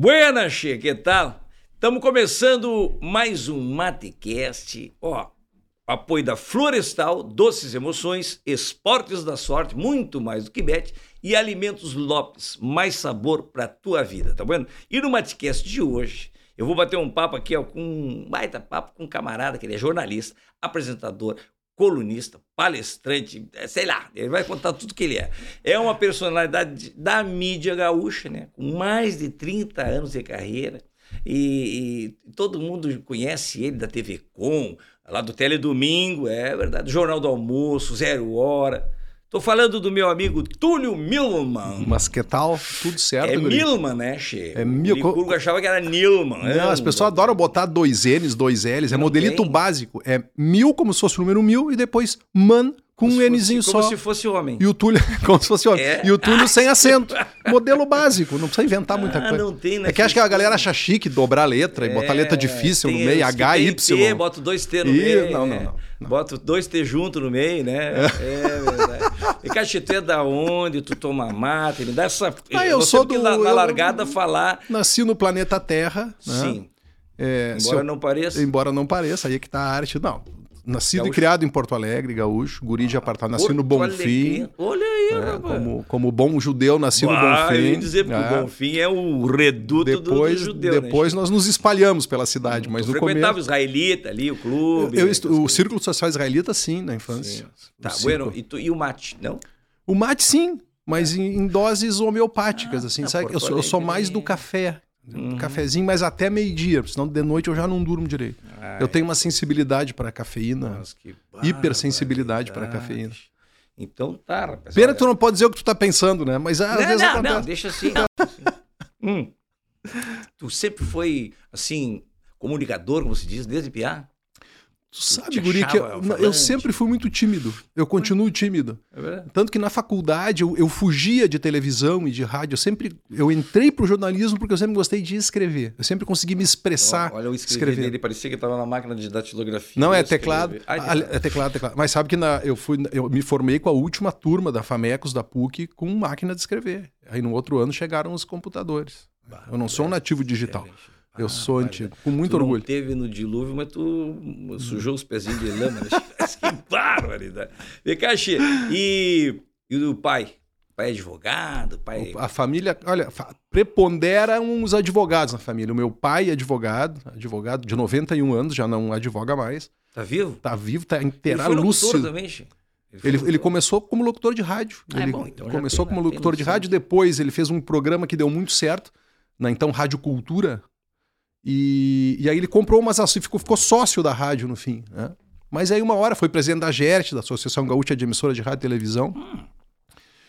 Buenas, che, que tal? Estamos começando mais um Matecast. Ó, apoio da Florestal, Doces Emoções, Esportes da Sorte, muito mais do que bet, e Alimentos Lopes, mais sabor para tua vida, tá vendo? E no Matecast de hoje, eu vou bater um papo aqui ó, com um baita papo com um camarada que ele é jornalista, apresentador, colunista, palestrante, é, sei lá, ele vai contar tudo que ele é. É uma personalidade da mídia gaúcha, né? Com mais de 30 anos de carreira. E, e todo mundo conhece ele da TV Com, lá do Teledomingo, é verdade, Jornal do Almoço, Zero Hora. Tô falando do meu amigo Túlio Milman. Mas que tal? Tudo certo, É guri? Milman, né, Che? É Mil- O Licurgo achava que era Nilman. né? Não, as pessoas adoram botar dois N's, dois L's. É Não modelito tem. básico. É mil como se fosse o número mil e depois man com Como um fosse- Nzinho Como só. se fosse homem. E o Túlio, como se fosse homem. É. E o Túlio sem acento. Modelo básico, não precisa inventar muita Ah, coisa. não tem, né? É que acho que a galera acha chique dobrar a letra e botar letra difícil no É, meio, H, tem Y. T, bota dois T no meio. não, não, não, não. Bota dois T junto no meio, né? É, verdade. E tu é da onde? Tu toma mate? Me dá essa. Ah, eu sou do- Na, na eu- largada falar. Nasci no planeta Terra. né? Sim. É, Embora eu- não pareça. Embora não pareça, aí é que tá a arte. Não. Nascido Gaúcho. e criado em Porto Alegre, gaúcho, guri de apartamento. Nasci no Porto Bonfim. Alegre. Olha aí, né? rapaz. como, como bom judeu, nasci no Ah, eu ia Bonfim. dizer, porque É. o Bonfim é o reduto do- Depois, do, judeu, né, depois Chico? nós nos espalhamos pela cidade, mas Tu no frequentava o começo... israelita ali, o clube. Eu, essas o coisas. Círculo Social Israelita, sim, na infância. Tá, O bueno, e, tu- e o mate, não? O mate, sim, mas em, em doses homeopáticas, assim, tá, sabe? Eu sou, eu sou mais do café. Uhum. Cafezinho, mas até meio-dia, senão de noite eu já não durmo direito. Eu tenho uma sensibilidade para cafeína. Nossa, Hipersensibilidade pra barbaridade. cafeína. Então tá, rapaz. Pena que tu não pode dizer o que tu tá pensando, né? Mas ah, às Não, vezes não, acontece. não, deixa assim. Hum. Tu sempre foi, assim, comunicador, como se diz, desde piá? Tu sabe, Guri, que eu, achava eu sempre fui muito tímido. Eu continuo tímido. É verdade? Tanto que na faculdade eu, eu fugia de televisão e de rádio. Eu sempre eu entrei pro jornalismo porque eu sempre gostei de escrever. Eu sempre consegui me expressar. Olha o escrever, escrever. dele, parecia que estava na máquina de datilografia. Não é teclado. Ai, Ah, É teclado, teclado. Mas sabe que na, eu fui, eu me formei com a última turma da Famecos da PUC com máquina de escrever. Aí no outro ano chegaram os computadores. Eu não sou um nativo digital. Eu Ah, sou antigo, com muito orgulho. Não teve no dilúvio, mas tu sujou os pezinhos de lama. Né? que barbaridade. Vem cá, Xê. E, e o pai? Pai é advogado? Pai... A família, olha, preponderam os advogados na família. O meu pai é advogado, advogado de 91 anos, já não advoga mais. Tá vivo? Tá vivo, tá Ele inteira foi lúcido. também, Ele, ele começou como locutor de rádio. Ah, é ele bom, então começou tem- como locutor de rádio, depois ele fez um programa que deu muito certo, na então Rádio Cultura. E, e aí ele comprou umas ações, ficou, ficou sócio da rádio no fim. né? Mas aí uma hora foi presidente da GERT, da Associação Gaúcha de Emissora de Rádio e Televisão.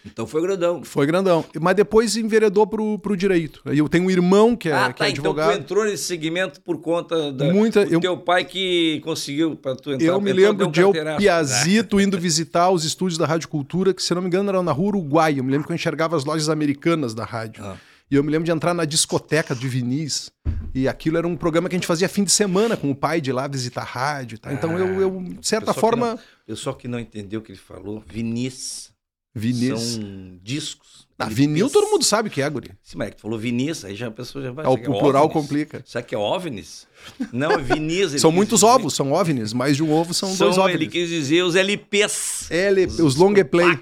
Então foi grandão. Foi grandão. Mas depois enveredou pro, pro direito. Aí eu tenho um irmão que é, ah, que tá. é Então advogado. tu entrou nesse segmento por conta da, Muita- do eu- teu pai que conseguiu para tu entrar. Eu me lembro de eu. Piazito, indo visitar os estúdios da Rádio Cultura, que se não me engano eram na rua Uruguai. Eu me lembro que eu enxergava as lojas americanas da rádio. Ah. E eu me lembro de entrar na discoteca de Vinis. E aquilo era um programa que a gente fazia fim de semana com o pai de lá visitar a rádio. tal. Então eu, eu, de certa forma, não- Pessoal que não entendeu o que ele falou, vinis, Vinis. são discos. Ah, vinil pensa- todo mundo sabe que é, guri. Sim, mas é que tu falou vinis, aí já a pessoa já vai... É, o, o plural ovnis? complica. Será que é ovnis? Não, é vinis. São muitos dizer. ovos, são ovnis. Mais de um ovo são, dois São, ovnis. ele quis dizer os LPs. L, os long play.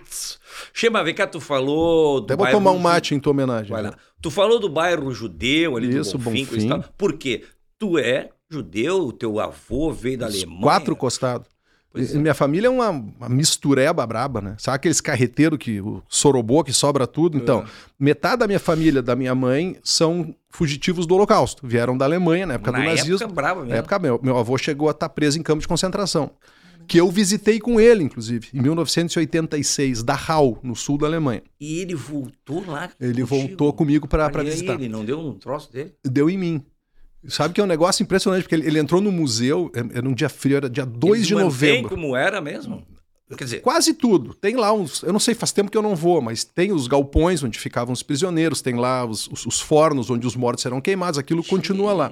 Chema, vem cá, tu falou do Até vou tomar um mate em tua homenagem. Vai né? lá. Tu falou do bairro judeu ali Isso, do Bonfim, Bonfim. Por quê? Tu é judeu, o teu avô veio da Os Alemanha. Quatro costados. Pois é. Minha família é uma, uma mistureba braba, né? Sabe aqueles carreteiros que o sorobô que sobra tudo? Então, É. metade da minha família, da minha mãe, são fugitivos do Holocausto. Vieram da Alemanha na época Na do nazismo. época brava mesmo. Na época, meu, meu avô chegou a estar preso em campo de concentração. Que eu visitei com ele, inclusive, em 1986, Dachau, no sul da Alemanha. E ele voltou lá Ele contigo. voltou comigo para visitar. Ele não deu um troço dele? Deu em mim. Sabe que é um negócio impressionante, porque ele, ele entrou no museu, é- era um dia frio, era dia 2 Eles de novembro. como era mesmo? Quer dizer, Quase tudo. Tem lá uns. Eu não sei, faz tempo que eu não vou, mas tem os galpões onde ficavam os prisioneiros, tem lá os, os- os fornos onde os mortos serão queimados, aquilo continua lá.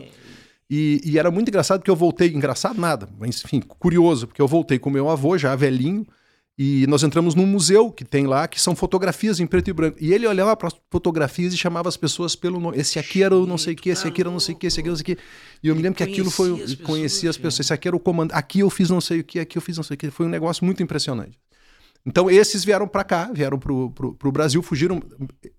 E, e era muito engraçado que eu voltei. Engraçado nada, mas enfim, curioso, porque eu voltei com meu avô, já velhinho, E nós entramos num museu que tem lá, que são fotografias em preto e branco. E ele olhava para as fotografias e chamava as pessoas pelo nome. Esse aqui era o não sei o que, esse aqui era o não sei o que, esse aqui era não sei o que. E eu me lembro que aquilo foi. Conhecia as Conhecia as pessoas, pessoas. Esse aqui era o comando. Aqui eu fiz não sei o que, aqui eu fiz não sei o que. Foi um negócio muito impressionante. Então esses vieram para cá, vieram pro, pro, pro Brasil, fugiram.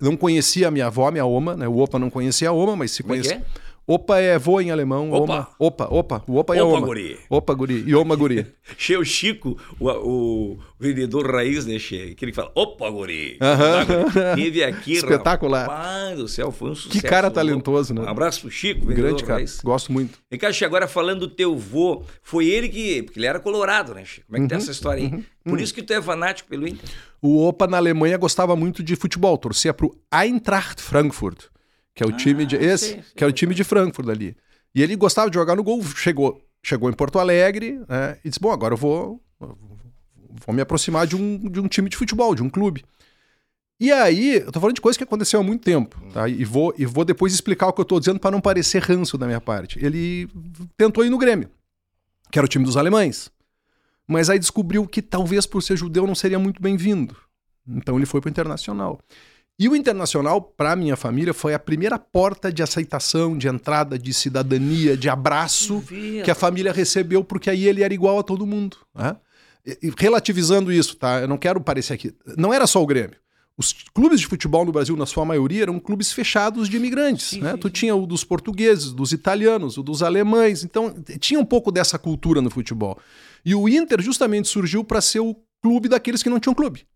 Não conhecia a minha avó, minha Oma, né? O Opa não conhecia a Oma, mas se Como é que conhecia. é? Opa é vô em alemão. Opa. Oma. Opa, opa. O Opa é Opa, Oma. guri. Opa, guri. E Oma, guri. Che, o Chico, o, o vendedor raiz, né, Che? Aquele que fala, opa, guri. Aham. Tá. Teve aqui, Espetacular. Rapaz do céu, foi um sucesso. cara louco. talentoso, né? Um abraço pro Chico, vendedor Grande cara. raiz. Gosto muito. Cá, Che, agora falando do teu vô, foi ele que. Porque ele era colorado, né, Che? Como é que Uhum, tem essa história aí? Por isso que tu é fanático pelo Inter. O Opa na Alemanha gostava muito de futebol, torcia pro Eintracht Frankfurt, que é o time de esse, sei, sei, que é o time de Frankfurt ali. E ele gostava de jogar no gol, chegou, chegou em Porto Alegre, né, e disse: "Bom, agora eu vou vou me aproximar de um, de um time de futebol, de um clube". E aí, eu tô falando de coisa que aconteceu há muito tempo, tá? E vou, e vou depois explicar o que eu tô dizendo para não parecer ranço da minha parte. Ele tentou ir no Grêmio, que era o time dos alemães. Mas aí descobriu que talvez por ser judeu não seria muito bem-vindo. Então ele foi para o Internacional. E o Internacional, para minha família, foi a primeira porta de aceitação, de entrada, de cidadania, de abraço que a família recebeu, porque aí ele era igual a todo mundo. né? E- relativizando isso, tá? Eu não quero parecer aqui. Não era só o Grêmio. Os clubes de futebol no Brasil, na sua maioria, eram clubes fechados de imigrantes. Sim, né? sim, tu tinha o dos portugueses, dos italianos, o dos alemães. Então, tinha um pouco dessa cultura no futebol. E o Inter justamente surgiu para ser o clube daqueles que não tinham clube.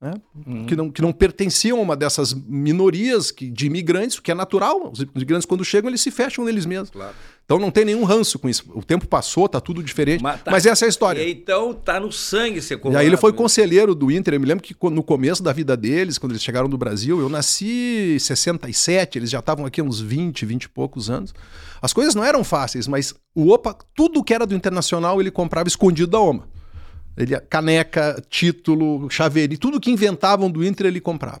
Né? Uhum. Que, não, que não pertenciam a uma dessas minorias que, de imigrantes, o que é natural. Os imigrantes, quando chegam, eles se fecham neles mesmos. Claro. Então não tem nenhum ranço com isso. O tempo passou, tá tudo diferente. Mas Mas, tá- essa é a história. E então tá no sangue ser E aí ele foi né? conselheiro do Inter. Eu me lembro que no começo da vida deles, quando eles chegaram do Brasil, eu nasci em 67, eles já estavam aqui há uns 20, 20 e poucos anos. As coisas não eram fáceis, mas o Opa, tudo que era do Internacional, ele comprava escondido da OMA. Ele, caneca, título, chaveirinho, tudo que inventavam do Inter ele comprava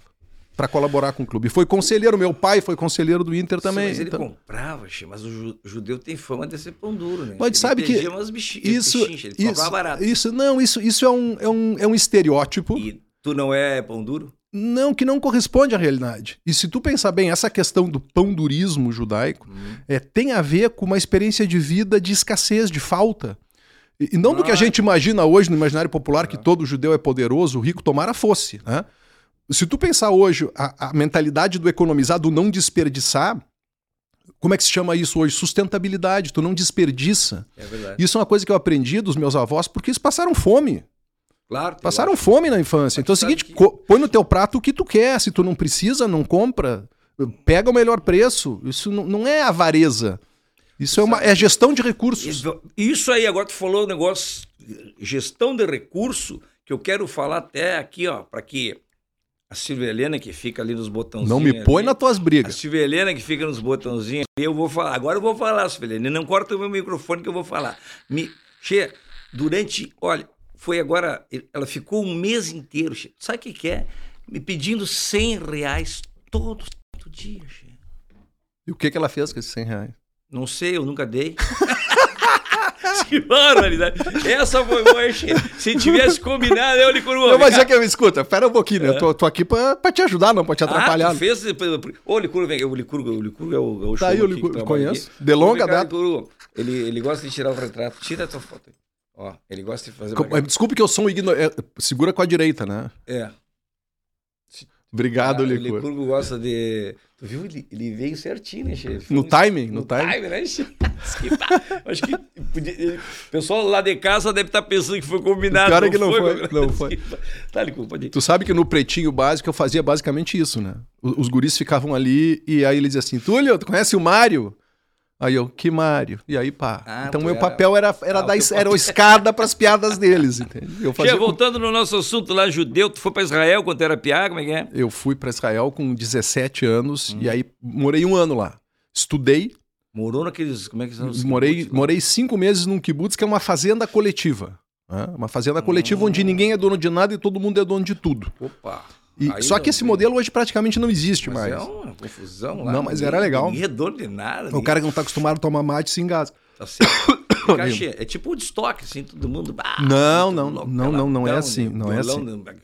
para colaborar com o clube. Foi conselheiro, meu pai foi conselheiro do Inter também. Mas ele então- comprava, mas o ju- judeu tem fama de ser pão duro, né? Mas ele sabe que umas bichinhas, isso, pechinchas, ele isso, barato. isso, não, isso, isso é um, é um, é um estereótipo. E tu não é pão duro? Não, que não corresponde à realidade. E se tu pensar bem, essa questão do pão-durismo judaico Hum. é, tem a ver com uma experiência de vida de escassez, de falta. E, não do que a Ah. gente imagina hoje no imaginário popular, que todo judeu é poderoso, o rico tomara fosse. Né? Se tu pensar hoje a, a mentalidade do economizar, do não desperdiçar, como é que se chama isso hoje? Sustentabilidade, tu não desperdiça. É verdade. Isso é uma coisa que eu aprendi dos meus avós, porque eles passaram fome. Claro. Passaram fome na infância. Mas Então é o seguinte, que- põe no teu prato o que tu quer. Se tu não precisa, não compra. Pega o melhor preço. Isso não é avareza. Isso é, uma, é gestão de recursos. Isso- aí, agora tu falou um negócio, gestão de recurso, que eu quero falar até aqui, ó, para que a Silvia Helena, que fica ali nos botãozinhos. Não me põe ali, nas tuas A brigas. Silvia Helena, que fica nos botãozinhos, eu vou falar. Agora eu vou falar, Silvia Helena. Não corta o meu microfone que eu vou falar. Me, che, durante. Olha, foi agora. Ela ficou um mês inteiro, che. Sabe o que, que é? Me pedindo 100 reais todo santo dia, che. E o que, que ela fez com esses 100 reais? Não sei, eu nunca dei. que barbaridade. Essa foi che. Se tivesse combinado, eu lhe coroa. Não, mas é que eu escuta, pera um pouquinho, né? Eu tô, tô aqui pra, pra te ajudar, não pra te atrapalhar. Ah, tu fez... Ô, Licurgo, vem. O Licurgo, o Licurgo é o, é o Tá aí o trabalha conheço. aqui. De longa data. Ele, ele gosta de tirar o retrato. Tira a tua foto aí. Ó, ele gosta de fazer... Co- uma- Desculpe que eu sou um ignorante. Segura com a direita, né? É. Obrigado, Ah, o Licurgo. Licurgo gosta de... Tu viu? Ele, ele veio certinho, né, chefe? No timing, no timing. né, chefe? Tá- Acho que podia- ele- o pessoal lá de casa deve estar pensando que foi combinado. O pior é que não foi, meu não foi. Tá, pode ir. Tu sabe que no pretinho básico eu fazia basicamente isso, né? O- Os guris ficavam ali e aí ele dizia assim: Túlio, tu conhece o Mário? Aí eu, que Mário? E aí pá. Ah, então meu era- papel era, era, Ah, teu era papel. escada pras piadas deles, entende? Eu, fazia Che, com- voltando no nosso assunto lá, judeu, tu foi pra Israel quando era piá, como é que é? eu fui pra Israel com 17 anos Hum. e aí morei um ano lá. Estudei, Morou naqueles. Como é que são os morei, kibbutz morei cinco meses num kibutz que é uma fazenda coletiva. né? Uma fazenda coletiva Hum. onde ninguém é dono de nada e todo mundo é dono de tudo. Opa. E- Aí só que esse modelo hoje praticamente não existe Mas mais. é uma confusão lá. Não, mas era legal. Ninguém é de nada. O cara que não tá acostumado a tomar mate se engasa. Tá cachê. É tipo o de estoque, assim, todo mundo. ah, Não, não, louco, não, não, não é assim, não é assim. né?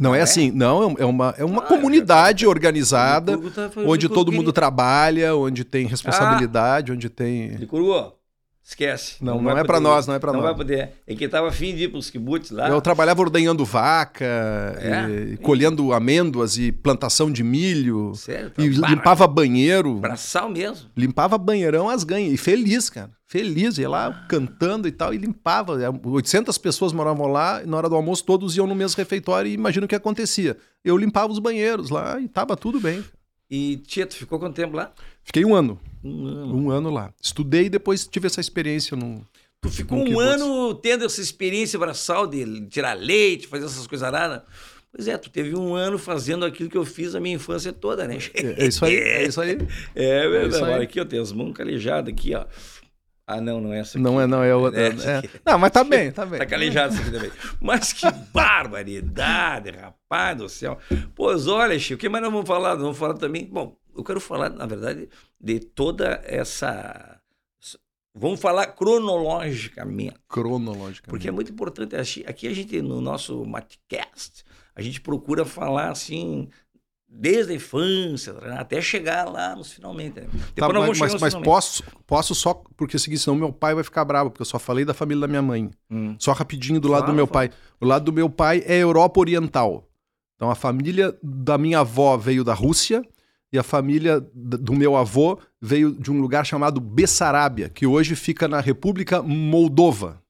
Não é, é? assim, não, é uma, é uma Ah, comunidade organizada, tá- onde todo mundo trabalha, onde tem responsabilidade, onde tem... Licurgo, esquece. Não, não vai é pra poder nós, não é pra Não nós. vai poder. É que tava afim de ir pros kibbutz lá. Eu trabalhava ordenhando vaca, É? e colhendo amêndoas e plantação de milho, Sério? e limpava banheiro, Braçal mesmo. limpava banheirão as ganhas, e feliz, cara, feliz, ia lá cantando e tal, e limpava. 800 pessoas moravam lá, e na hora do almoço todos iam no mesmo refeitório e imagina o que acontecia. Eu limpava os banheiros lá e tava tudo bem. E, tia, tu ficou quanto tempo lá? Fiquei um ano, Um ano. um ano lá. Estudei e depois tive essa experiência no... Tu ficou Um um ano tendo essa experiência braçal de tirar leite, fazer essas coisas raras. Pois é, tu teve um ano fazendo aquilo que eu fiz a minha infância toda, né? É, é isso aí, é isso aí. É verdade. aí. Olha aqui, ó, tem as mãos calejadas aqui, ó. Ah, não, não é essa aqui. Não é, não, é outra. É, é-. Não, mas tá bem, tá bem. Tá calejado isso aqui também. Mas que barbaridade, rapaz do céu. Pois olha, Chico, o que mais nós vamos falar? Nós vamos falar também. Bom, eu quero falar, na verdade, de toda essa. Vamos falar cronologicamente. Cronologicamente. Porque é muito importante. Aqui a gente, no nosso Matcast, a gente procura falar assim, desde a infância, até chegar lá nos finalmente. né? Tá, mas mas, mas posso, posso só, porque é o seguinte, senão meu pai vai ficar bravo, porque eu só falei da família da minha mãe. Hum. Só rapidinho do lado do meu fala. pai. O lado do meu pai é Europa Oriental. Então a família da minha avó veio da Rússia e a família do meu avô veio de um lugar chamado Bessarábia, que hoje fica na República Moldova.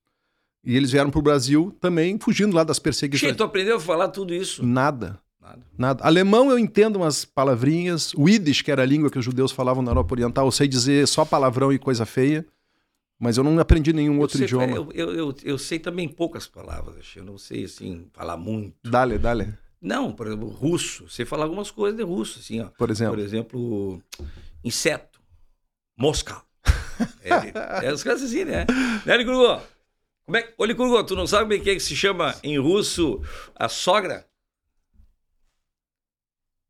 E eles vieram para o Brasil também, fugindo lá das Che, perseguições. tu aprendeu a falar tudo isso? Nada. Nada. Nada. Alemão eu entendo umas palavrinhas. O Yiddish, que era a língua que os judeus falavam na Europa Oriental, eu sei dizer só palavrão e coisa feia. Mas eu não aprendi nenhum outro eu sei, idioma. Eu, eu, eu, sei também poucas palavras, Che, eu não sei assim, falar muito. Dale, dale. Não, por exemplo, russo. Sei falar algumas coisas de russo, assim, ó. Por exemplo. Por exemplo, inseto. Mosca. É, é as coisas assim, né? Né, Licurgo? Como é, ô, Licurgo, tu não sabe é que, é que se chama em russo a sogra?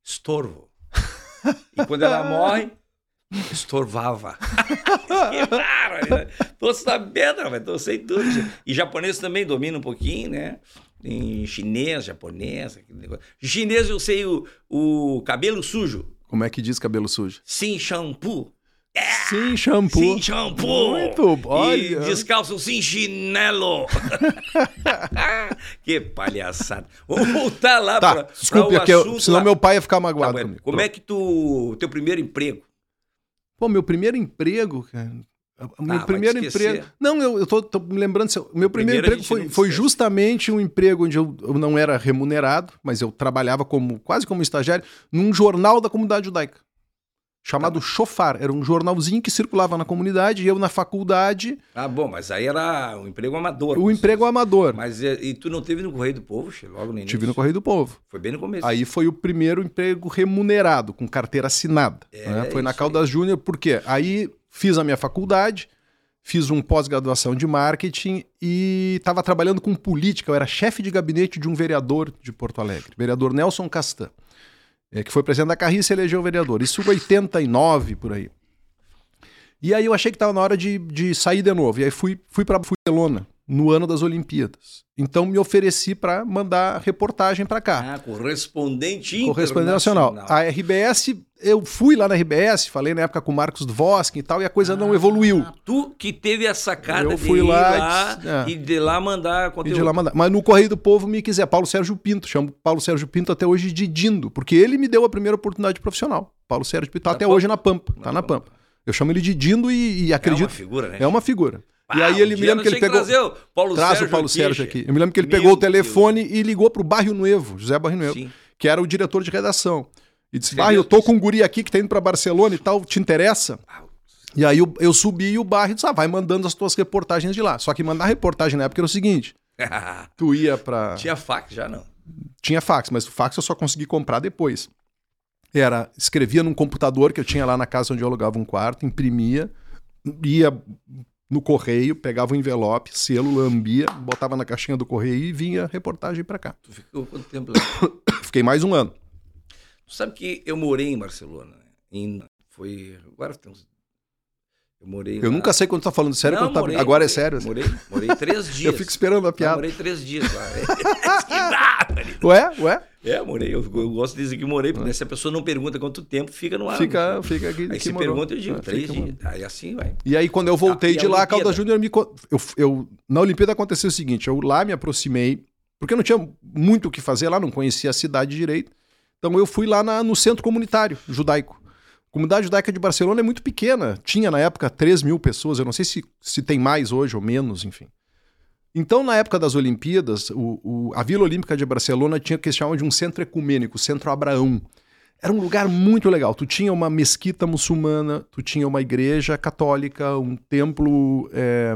Estorvo. E quando ela morre, estorvava. que bárbaro, né? Tô sabendo, mas tô sei tudo. E japonês também domina um pouquinho, né? Em chinês, japonês, aquele negócio. Chinês eu sei o, o cabelo sujo. Como é que diz cabelo sujo? Sim shampoo. Sim, shampoo. Sim shampoo. Muito bom, E olha. descalço sim chinelo. que palhaçada. Vamos voltar lá Tá, para desculpe, o é que eu- assunto senão lá. meu pai ia ficar Tá, magoado bueno. comigo. Como é que tu... Teu primeiro emprego? Pô, meu primeiro emprego, cara. O meu Ah, vai primeiro emprego. Não, eu, eu tô, tô me lembrando. assim, O meu primeiro, primeiro a emprego foi, foi justamente um emprego onde eu, eu não era remunerado, mas eu trabalhava como quase como estagiário num jornal da comunidade judaica. Chamado Tá. Chofar. Era um jornalzinho que circulava na comunidade e eu na faculdade, Ah, bom, mas aí era um emprego amador. o emprego amador. Mas é, e tu não teve no Correio do Povo, logo no início? Tive no Correio do Povo. Foi bem no começo. Aí foi o primeiro emprego remunerado, com carteira assinada. É, né? Foi na Caldas Júnior, por quê? Aí fiz a minha faculdade, fiz um pós-graduação de marketing e estava trabalhando com política. Eu era chefe de gabinete de um vereador de Porto Alegre, vereador Nelson Castan, é, que foi presidente da Carris e elegeu vereador. Isso em 89, por aí. E aí eu achei que estava na hora de, de sair de novo. E aí fui, fui para Barcelona, no ano das Olimpíadas. Então me ofereci para mandar reportagem para cá. Ah, correspondente Correspondente nacional. A RBS, eu fui lá na RBS, falei na época com o Marcos Dvoskin e tal, e a coisa não evoluiu. Ah, tu que teve a sacada Eu de fui ir lá, lá é. e de lá mandar E conteúdo. de lá mandar. Mas no Correio do Povo me quiser, Paulo Sérgio Pinto, chamo Paulo Sérgio Pinto até hoje de Dindo, porque ele me deu a primeira oportunidade profissional. Paulo Sérgio Pinto, tá até Pampa? hoje na Pampa, Na tá na Pampa. Pampa. Eu chamo ele de Dindo e, e É acredito. uma figura, né? É uma figura. e Ah, aí ele um me lembra que ele pegou. trazer o Paulo Traz Sérgio o Paulo Sérgio aqui. Eu me lembro que ele Meu pegou o Deus. telefone e ligou pro Bairro Nuevo, José Bairro Nuevo, Sim. que era o diretor de redação. E disse: Escreveu Ah, eu tô com um guri aqui que tá indo pra Barcelona e tal, te interessa? E aí eu, eu subi e o Barre disse: Ah, vai mandando as tuas reportagens de lá. Só que mandar reportagem na época era o seguinte: tu ia pra. Tinha fax já, não. Tinha fax, mas o fax eu só consegui comprar depois. Era, escrevia num computador que eu tinha lá na casa onde eu alugava um quarto, imprimia, ia no correio, pegava o envelope, selo, lambia, botava na caixinha do correio e vinha reportagem pra cá. Tu ficou quanto tempo lá? Fiquei mais um ano. Tu sabe que eu morei em Barcelona. né? Em, foi. Agora tem uns. Eu morei. Eu lá. nunca sei quando tu tá falando sério, Não, quando tá... morei, agora é sério. assim. Morei, morei três dias. Eu fico esperando a Eu piada. morei três dias lá. Ué, ué? É, morei. Eu, eu gosto de dizer que morei, porque se a pessoa não pergunta quanto tempo, fica no ar. Fica, fica aqui. Aí se morou. pergunta, eu digo, É, três dias. Aí assim vai. E aí, quando eu voltei Ah, de lá, a? Calda Júnior me. Eu, eu, na Olimpíada aconteceu o seguinte: eu lá me aproximei, porque eu não tinha muito o que fazer lá, não conhecia a cidade direito. Então eu fui lá na- no centro comunitário judaico. A comunidade judaica de Barcelona é muito pequena. Tinha na época 3 mil pessoas, eu não sei se, se tem mais hoje ou menos, enfim. Então, na época das Olimpíadas, o- o- a Vila Olímpica de Barcelona tinha o que se chama de um centro ecumênico, Centro Abraão. Era um lugar muito legal. Tu tinha uma mesquita muçulmana, tu tinha uma igreja católica, um templo é,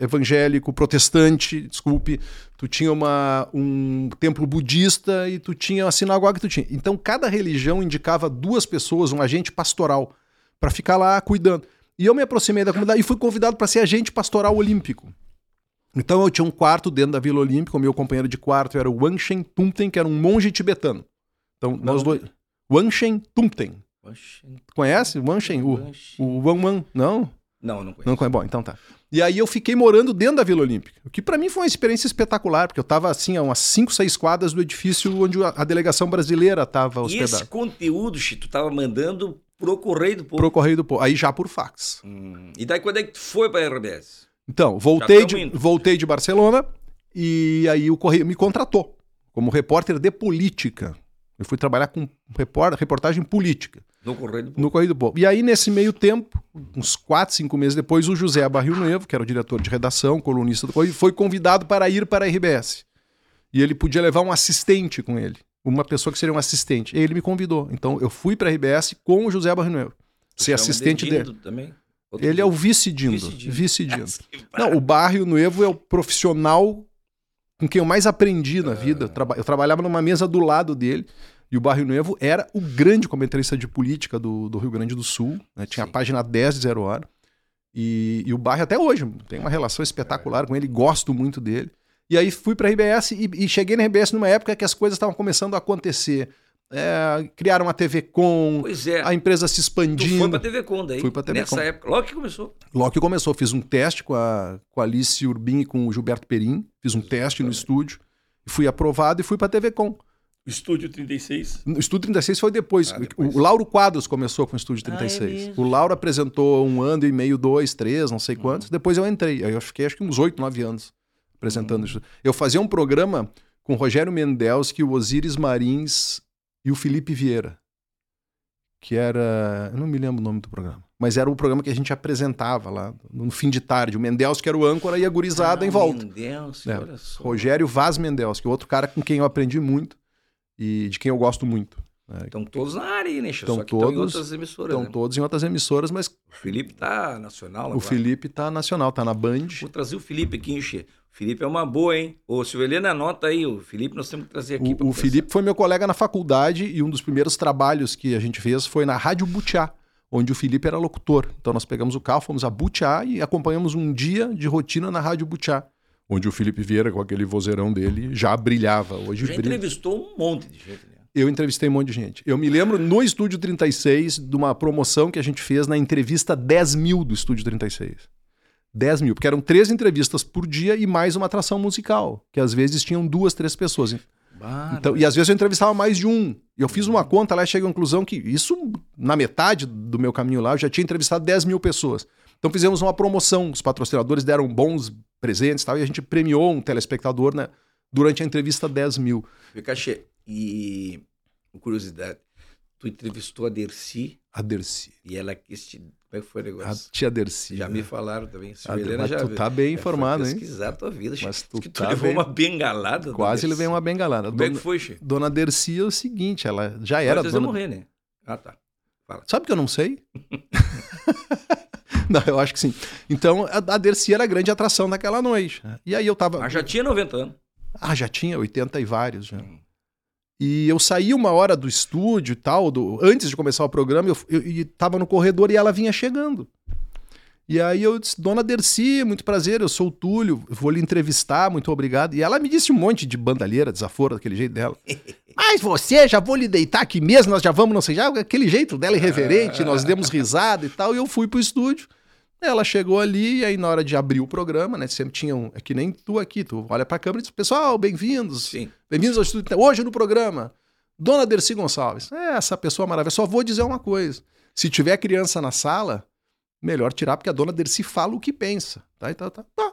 evangélico, protestante, desculpe, tu tinha uma, um templo budista e tu tinha a sinagoga que tu tinha. Então, cada religião indicava duas pessoas, um agente pastoral, para ficar lá cuidando. E eu me aproximei da comunidade e fui convidado para ser agente pastoral olímpico. Então eu tinha um quarto dentro da Vila Olímpica, o meu companheiro de quarto era o Wanshen Tumten, que era um monge tibetano. Então nós dois... Wanshen Tumten. Conhece? Wanshen? O, o Wan Wan? Não? Não, não conheço. Não conhece? Bom, então tá. E aí eu fiquei morando dentro da Vila Olímpica, o que para mim foi uma experiência espetacular, porque eu tava assim a umas 5, 6 quadras do edifício onde a a delegação brasileira estava E hospedada. esse conteúdo, Chi, tu tava mandando pro Correio do Povo. Pro Correio do Povo. Aí já por fax. Hum, E daí quando é que tu foi pra RBS? Então, voltei de, indo. voltei de Barcelona e aí o Correio me contratou como repórter de política. Eu fui trabalhar com repor- reportagem política No Correio do Povo. no Correio do Povo. E aí, nesse meio tempo, uns quatro, cinco meses depois, o José Barril Nevo, que era o diretor de redação, colunista do Correio, foi convidado para ir para a RBS. E ele podia levar um assistente com ele, uma pessoa que seria um assistente. E ele me convidou. Então, eu fui para a RBS com o José Barril Nevo, ser assistente de dele. Também? Outro Ele é o Dindo. vice-dindo. Vice-dindo. Não, o Barrio Nuevo é o profissional com quem eu mais aprendi na vida. Eu, traba- eu trabalhava numa mesa do lado dele. E o Barrio Nuevo era o grande comentarista de política do, do Rio Grande do Sul. né? Tinha Sim. a página 10 de Zero Hora. E, e o Barrio até hoje tem uma relação espetacular com ele, gosto muito dele. E aí fui para a RBS e, e cheguei na RBS numa época que as coisas estavam começando a acontecer. É, criaram uma TV com, Pois é. a empresa se Tu expandindo. foi pra TV Com daí. Fui pra TV Nessa Com. época. Logo que começou. Logo que começou, fiz um teste com a, com a Alice Urbim e com o Gilberto Perim. Fiz um teste no estúdio. Fui aprovado e fui para TV Com. Estúdio 36. O Estúdio 36 foi depois. Ah, depois. O Lauro Quadros começou com o Estúdio Ah, é 36. o Lauro apresentou um ano e meio, dois, três, não sei quantos. Depois eu entrei. Aí eu fiquei acho que uns oito, nove anos apresentando isso. Eu fazia um programa com o Rogério Mendelski, o Osiris Marins e o Felipe Vieira. Que era. Eu não me lembro o nome do programa. Mas era o programa que a gente apresentava lá no fim de tarde. O Mendelski era o âncora e a gurizada em volta. Meu Deus, É. olha só. Rogério Vaz Mendelski, outro cara com quem eu aprendi muito e de quem eu gosto muito. né? Estão todos na área aí, né? Estão Só que estão em todos- outras emissoras. Estão né? todos em outras emissoras, mas O Felipe tá nacional o agora. Felipe tá nacional, tá na Band. Vou trazer o Felipe aqui, hein, Che? O Felipe é uma boa, hein? Ô, Silvelena, anota aí. O Felipe nós temos que trazer aqui. O, o. Felipe foi meu colega na faculdade e um dos primeiros trabalhos que a gente fez foi na Rádio Butiá, onde o Felipe era locutor. Então nós pegamos o carro, fomos a Butiá e acompanhamos um dia de rotina na Rádio Butiá, onde o Felipe Vieira, com aquele vozeirão dele, já brilhava. Hoje Já brilha. entrevistou um monte de gente, né? Eu entrevistei um monte de gente. Eu me lembro no Estúdio 36 de uma promoção que a gente fez na entrevista 10 mil do Estúdio 36. 10 mil, porque eram três entrevistas por dia e mais uma atração musical, que às vezes tinham duas, três pessoas. Então, e às vezes eu entrevistava mais de um. Eu fiz uma conta lá e cheguei à conclusão que isso, na metade do meu caminho lá, eu já tinha entrevistado 10 mil pessoas. Então fizemos uma promoção, os patrocinadores deram bons presentes e tal, e a gente premiou um telespectador né, durante a entrevista 10 mil. Fica che... E curiosidade, tu entrevistou a Dercy A Dercy. e ela quis te. Como é que foi o A negócio? tia Dercy. Já né? me falaram também. Ah, Silvelena mas já tu tá bem É, informado, hein? pesquisar a tua vida. Mas tu que tu tá levou bem- uma bengalada. da Quase levei uma bengalada. Como é que foi, Che? dona Dercy é o seguinte, ela já era eu dona... morrer, né? Ah, tá. Sabe que eu não sei? não, eu acho que sim. Então, a, a Dercy era a grande atração daquela noite. E aí eu tava... Mas já tinha 90 anos. Ah, já tinha 80 e vários já. Hum. E eu saí uma hora do estúdio e tal, do, antes de começar o programa, eu, eu, e tava no corredor e ela vinha chegando. E aí eu disse, Dona Dercy, muito prazer, eu sou o Túlio, vou lhe entrevistar, muito obrigado. E ela me disse um monte de bandalheira, desaforo, daquele jeito dela. Mas você, já vou lhe deitar aqui mesmo, nós já vamos, não sei, já, aquele jeito dela irreverente, nós demos risada e tal. E eu fui pro estúdio, Ela chegou ali e aí na hora de abrir o programa, né? Sempre tinha um. É que nem tu aqui, tu olha pra câmera e diz, pessoal, bem-vindos. Sim. Bem-vindos ao Estúdio. Hoje no programa, Dona Dercy Gonçalves. É, essa pessoa maravilhosa. Só vou dizer uma coisa. Se tiver criança na sala, melhor tirar, porque a Dona Dercy fala o que pensa. Tá, tá, tá. tá.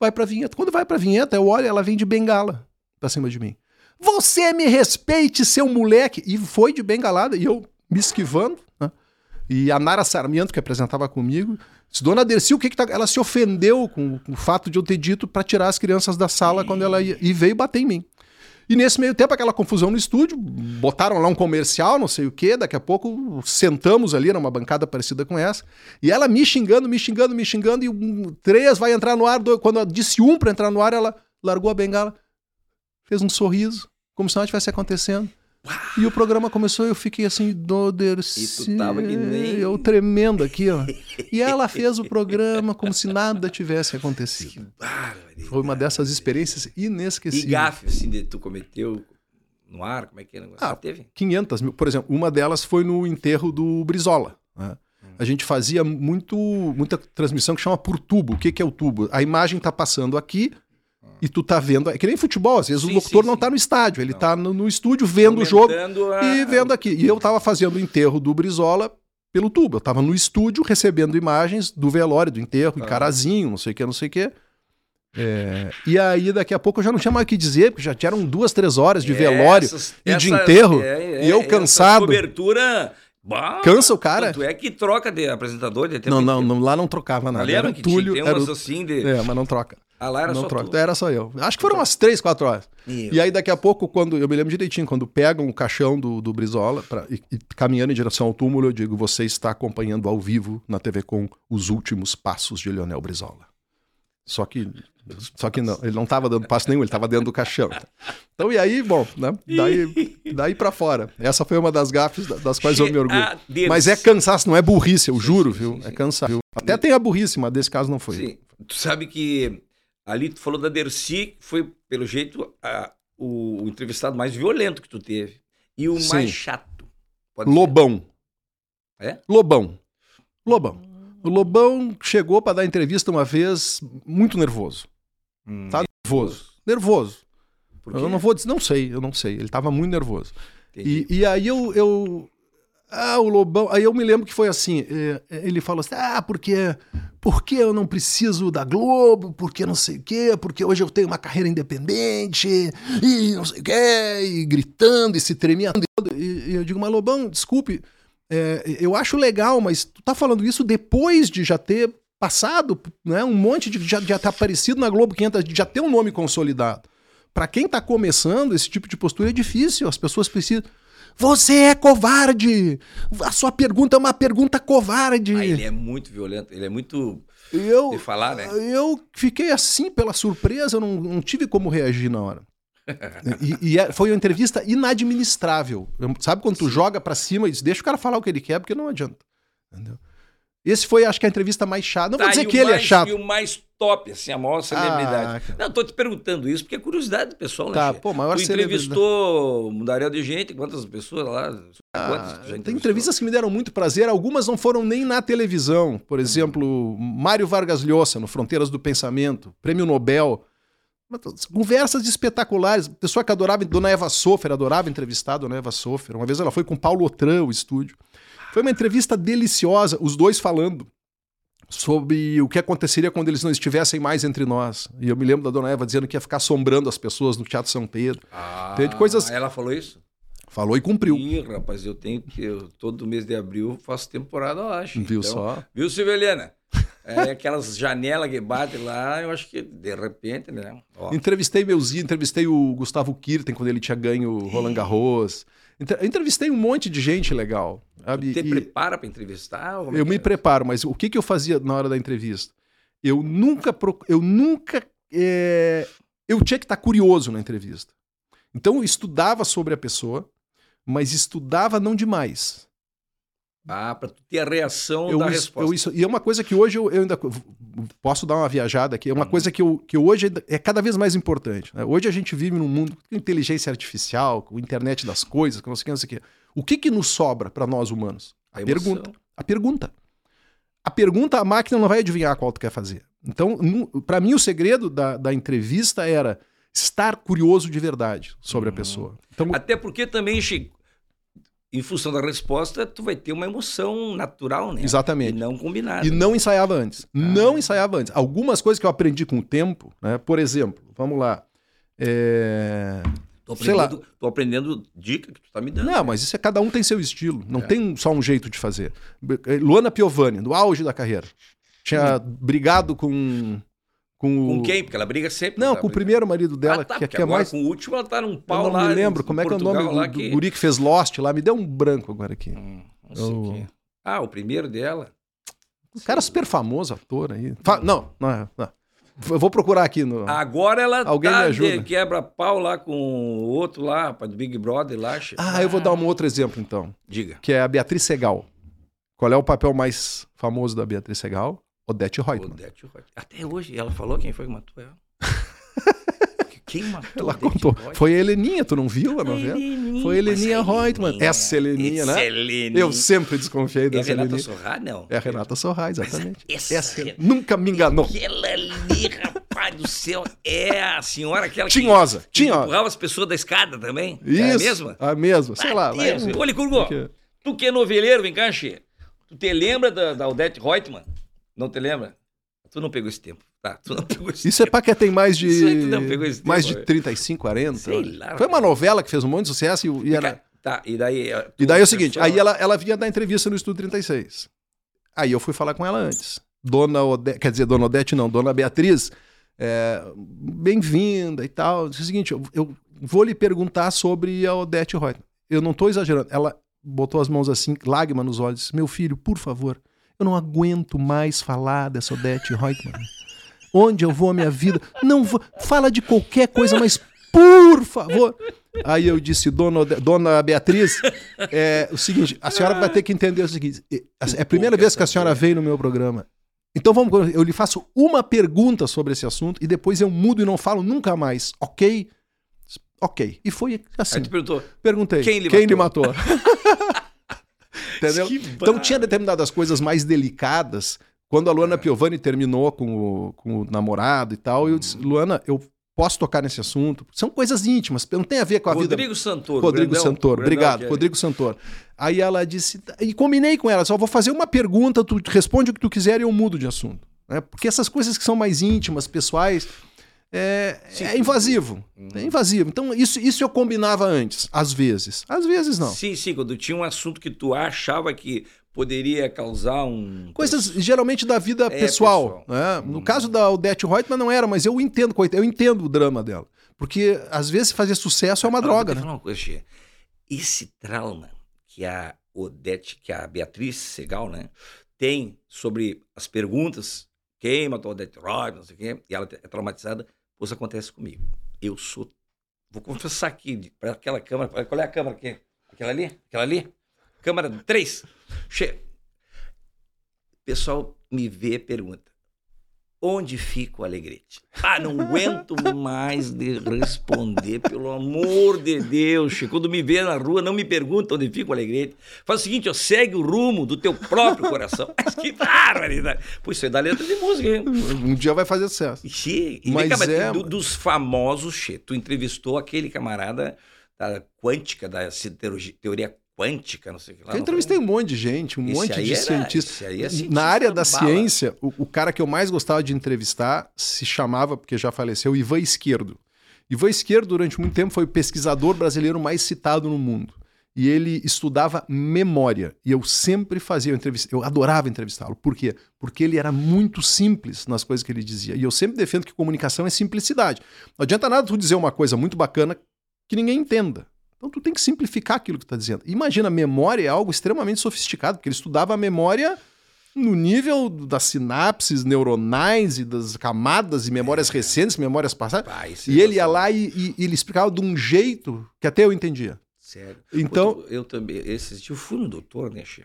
Vai pra vinheta. Quando vai pra vinheta, eu olho, ela vem de bengala pra cima de mim. Você me respeite, seu moleque! E foi de bengalada, e eu me esquivando, né? E a Nara Sarmiento, que apresentava comigo, disse, Dona Dercy, o que que tá... Ela se ofendeu com, o fato de eu ter dito para tirar as crianças da sala quando ela ia... E veio bater em mim. E nesse meio tempo, aquela confusão no estúdio, botaram lá um comercial, não sei o quê, daqui a pouco sentamos ali numa bancada parecida com essa, e ela me xingando, me xingando, me xingando, e um, três vai entrar no ar, dois, quando eu disse um para entrar no ar, ela largou a bengala, fez um sorriso, como se nada tivesse acontecendo. E o programa começou e eu fiquei assim, do E tu tava que nem- Eu tremendo aqui, ó. E ela fez o programa como se nada tivesse acontecido. Foi uma dessas experiências E inesquecíveis. gafe, assim, de tu cometeu no ar, como é que é o negócio? Ah, teve? 500 mil. Por exemplo, uma delas foi no enterro do Brizola. né? A gente fazia muito, muita transmissão que chama por tubo. O que, que é o tubo? A imagem tá passando aqui e tu tá vendo. É que nem futebol, às vezes Sim, o locutor sim, não sim. tá no estádio, ele Não. tá no, no estúdio vendo o jogo Comentando a- e vendo aqui. E eu tava fazendo o enterro do Brizola pelo tubo. Eu tava no estúdio recebendo imagens do velório, do enterro, em Ah. Carazinho, não sei o que, não sei o que. É, e aí, daqui a pouco, eu já não tinha mais o que dizer, porque já tinham duas, três horas de velório Essas- e de essa- enterro. é, e eu cansado. cobertura. bah, Cansa o cara. Tu é que troca de apresentador de Não, não, não, lá não trocava nada. Ali Era era o Túlio. tinha, tem Era umas o... assim de. É, mas não troca. Ah, lá era não só troca. tu. Era só eu. Acho que foram umas três, quatro horas. Meu. E aí, daqui a pouco, quando. Eu me lembro direitinho, quando pegam o caixão do, do Brizola pra, e, e caminhando em direção ao túmulo, eu digo: você está acompanhando ao vivo na TV com os últimos passos de Leonel Brizola. Só que. Só que não, ele não estava dando passo nenhum, ele estava dentro do caixão. Então, e aí, bom, né? Daí, daí para fora. Essa foi uma das gafes da- das quais eu me orgulho. Ah, Deus. Mas é cansaço, não é burrice, eu juro, viu? É cansaço. Até tem a burrice, mas desse caso não foi. Sim. Tu sabe que ali tu falou da Dercy, que foi, pelo jeito, a- o, o entrevistado mais violento que tu teve. E o Sim. mais chato. Pode ser? Lobão. É? Lobão. Lobão. O Lobão chegou para dar entrevista uma vez muito nervoso. Hum, Tá nervoso. Nervoso. Por quê? Eu não vou dizer, não sei, eu não sei. Ele tava muito nervoso. E, e aí eu, eu. Ah, o Lobão. Aí eu me lembro que foi assim: é, ele falou assim: ah, porque, porque eu não preciso da Globo, porque não sei o quê, porque hoje eu tenho uma carreira independente, e não sei o quê, e gritando e se tremendo. E, eu digo, mas Lobão, desculpe, é, eu acho legal, mas tu tá falando isso depois de já ter passado, né? Um monte de. já, já ter aparecido na Globo 500, de já ter um nome consolidado. Pra quem tá começando, esse tipo de postura é difícil, as pessoas precisam. Você é covarde! A sua pergunta é uma pergunta covarde. Ah, ele é muito violento, ele é muito eu, de falar, né? eu fiquei assim pela surpresa, eu não, não tive como reagir na hora. e e é- foi uma entrevista inadministrável. Sabe quando tu joga pra cima e diz, deixa o cara falar o que ele quer, porque não adianta. Entendeu? Esse foi, acho que, a entrevista mais chata. Não vou Tá, dizer e o que ele é mais- chato. E o mais top, assim, a maior celebridade. cara. não, tô te perguntando isso porque é curiosidade do pessoal, né? Tá, pô, maior tu entrevistou daréu de gente, quantas pessoas lá? Quantas Ah, entrevistou? tem entrevistas que me deram muito prazer, algumas não foram nem na televisão. Por exemplo, Mário Vargas Llosa, no Fronteiras do Pensamento, Prêmio Nobel. Conversas espetaculares. Pessoa que adorava, Dona Eva Sofer, adorava entrevistar a Dona Eva Sofer. Uma vez ela foi com Paulo Otran, o estúdio. Foi uma entrevista deliciosa, os dois falando sobre o que aconteceria quando eles não estivessem mais entre nós. E eu me lembro da Dona Eva dizendo que ia ficar assombrando as pessoas no Teatro São Pedro. Ah, Tem de coisas- Ela falou isso? Falou e cumpriu. Ih, rapaz, eu tenho que. Eu, todo mês de abril eu faço temporada, eu acho. Viu Então, só? Viu, Silvia Helena? É aquelas janelas que batem lá, eu acho que de repente, né? Ó, Entrevistei meus ídolos, entrevistei o Gustavo Kirten quando ele tinha ganho o Roland Garros. Entre- Entrevistei um monte de gente legal. Sabe? te E prepara para entrevistar? é eu que me é? preparo, mas o que, que eu fazia na hora da entrevista? Eu nunca. proc- Eu nunca. é, Eu tinha que estar curioso na entrevista. Então eu estudava sobre a pessoa, mas estudava não demais. Ah, para ter a reação Eu, da resposta. eu isso- e é uma coisa que hoje eu, eu ainda posso dar uma viajada aqui. É Hum. uma coisa que, eu, que hoje é cada vez mais importante. né? Hoje a gente vive num mundo com inteligência artificial, com internet das coisas, com não sei o que, não sei o que. O que, que nos sobra para nós humanos? A A pergunta. A pergunta. a pergunta, a máquina não vai adivinhar qual tu quer fazer. Então, para mim, o segredo da, da entrevista era estar curioso de verdade sobre a pessoa. Então, Até porque também, Chico, em função da resposta, tu vai ter uma emoção natural, né? Exatamente. E não combinada. E não ensaiava antes. Ah. Não ensaiava antes. Algumas coisas que eu aprendi com o tempo, né? Por exemplo, vamos lá. É... Tô aprendendo, tô aprendendo dica que tu tá me dando. Não, mas isso é cada um tem seu estilo. Não é. tem só um jeito de fazer. Luana Piovani, no auge da carreira. Tinha hum. brigado com com, com quem? Porque ela briga sempre. Não, com o primeiro marido dela, ah, tá, que, que é mais. Com o último, ela tá num pau eu não lá. me lembro. Como é que é o nome do, que... do guri que fez Lost lá? Me deu um branco agora aqui. Hum, não sei eu... que... Ah, o primeiro dela. O cara super famoso, ator aí. Fa... Não, não, é, não. Eu vou procurar aqui no. Agora ela Alguém tá me ajuda. quebra pau lá com o outro lá, do Big Brother lá. Ah, eu vou dar um outro exemplo então. Diga. Que é a Beatriz Segal. Qual é o papel mais famoso da Beatriz Segal? Odete Reutemann. Odete Reutemann. Até hoje ela falou quem foi que matou ela. Quem matou Ela contou. Reutemann? Foi a Heleninha, tu não viu a novela? Heleninha, foi a Heleninha Reutemann. Essa Heleninha, né? Heleninha. Eu sempre desconfiei dessa É a Renata Heleninha. Sorrá, não? É a Renata Sorrá, exatamente. Essa, essa nunca me enganou. Aquela ali, rapaz do céu, é a senhora aquela Tinhosa, que, tinhosa. empurrava as pessoas da escada também? Isso. É a mesma? A mesma, sei lá. Vai... Olha, Curgo, tu que é noveleiro, vem cá, Xê. Tu te lembra da, da Odete Reutemann? Não te lembra? Tu não pegou esse tempo. Tá, tu não pegou esse Isso tempo. é pra quem tem mais de. Isso aí tu não pegou esse mais tempo, de 35, 40. Sei lá. Foi uma novela que fez um monte de sucesso e, e era. Tá, e daí. E daí é o seguinte, aí ela, ela vinha dar entrevista no Estúdio 36. Aí eu fui falar com ela antes. Dona Odete, quer dizer, Dona Odete não, Dona Beatriz, é, bem-vinda e tal. É o seguinte, eu, eu, vou lhe perguntar sobre a Odete Reutemann. Eu não estou exagerando. Ela botou as mãos assim, lágrima nos olhos, disse, meu filho, por favor, eu não aguento mais falar dessa Odete Reutemann. Onde eu vou a minha vida? Não vou, fala de qualquer coisa, mas por favor. Aí eu disse, dona, dona Beatriz, é o seguinte, a senhora vai ter que entender o seguinte: é a primeira vez que a senhora veio no meu programa. Então vamos, eu lhe faço uma pergunta sobre esse assunto e depois eu mudo e não falo nunca mais, ok? Ok. E foi assim. Aí tu perguntou. Perguntei. Quem lhe quem matou? Lhe matou? Entendeu? Então tinha determinadas coisas mais delicadas. Quando a Luana Piovani terminou com o, com o namorado e tal, eu disse, Luana, eu posso tocar nesse assunto. São coisas íntimas, não tem a ver com a Rodrigo vida. Rodrigo Santoro. Rodrigo Brandão, Santoro, Brandão, obrigado, Jerry. Rodrigo Santoro. Aí ela disse, e combinei com ela, só vou fazer uma pergunta, tu responde o que tu quiser e eu mudo de assunto. Né? Porque essas coisas que são mais íntimas, pessoais, é, é invasivo. É invasivo. Então, isso, isso eu combinava antes, às vezes. Às vezes não. Sim, sim, quando tinha um assunto que tu achava que poderia causar um. Coisas geralmente da vida É, pessoal. pessoal. né? No Hum. caso da Odete Reutemann não era, mas eu entendo, eu entendo o drama dela. Porque às vezes fazer sucesso é uma Ah, droga, né? falar uma coisa, Xê. Esse trauma que a Odete, que a Beatriz Segal, né, tem sobre as perguntas, quem matou a Roy, não sei o quê, e ela é traumatizada, isso acontece comigo. Eu sou. Vou confessar aqui, para aquela câmera. Qual é a câmera aqui? Aquela ali? Aquela ali? Câmera 3. Che... Pessoal me vê pergunta. Onde fica o Alegrete? Ah, não aguento mais de responder, pelo amor de Deus. Quando me vê na rua, não me pergunta onde fica o Alegrete. Faz o seguinte, ó, segue o rumo do teu próprio coração. Mas que barbaridade. Pô, isso é da letra de música, hein? Um dia vai fazer sucesso. Che, e Mas vem cá, mas é, do- dos famosos, che, tu entrevistou aquele camarada da quântica, da teoria, teoria quântica, não sei o que lá. Eu entrevistei um monte de gente, um Esse monte de era- cientistas. é cientista Na área da bala. ciência, o, o cara que eu mais gostava de entrevistar se chamava, porque já faleceu, Ivan Esquerdo. Ivan Esquerdo, durante muito tempo, foi o pesquisador brasileiro mais citado no mundo. E ele estudava memória. E eu sempre fazia entrevista. Eu adorava entrevistá-lo. Por quê? Porque ele era muito simples nas coisas que ele dizia. E eu sempre defendo que comunicação é simplicidade. Não adianta nada tu dizer uma coisa muito bacana que ninguém entenda. Então tu tem que simplificar aquilo que tu está dizendo. Imagina, memória é algo extremamente sofisticado, porque ele estudava a memória no nível das sinapses neuronais e das camadas e memórias recentes, memórias passadas. Isso E é ele ia lá e, e- e ele explicava de um jeito que até eu entendia. Sério. Então- eu também. Dias eu fui no doutor, né, Che?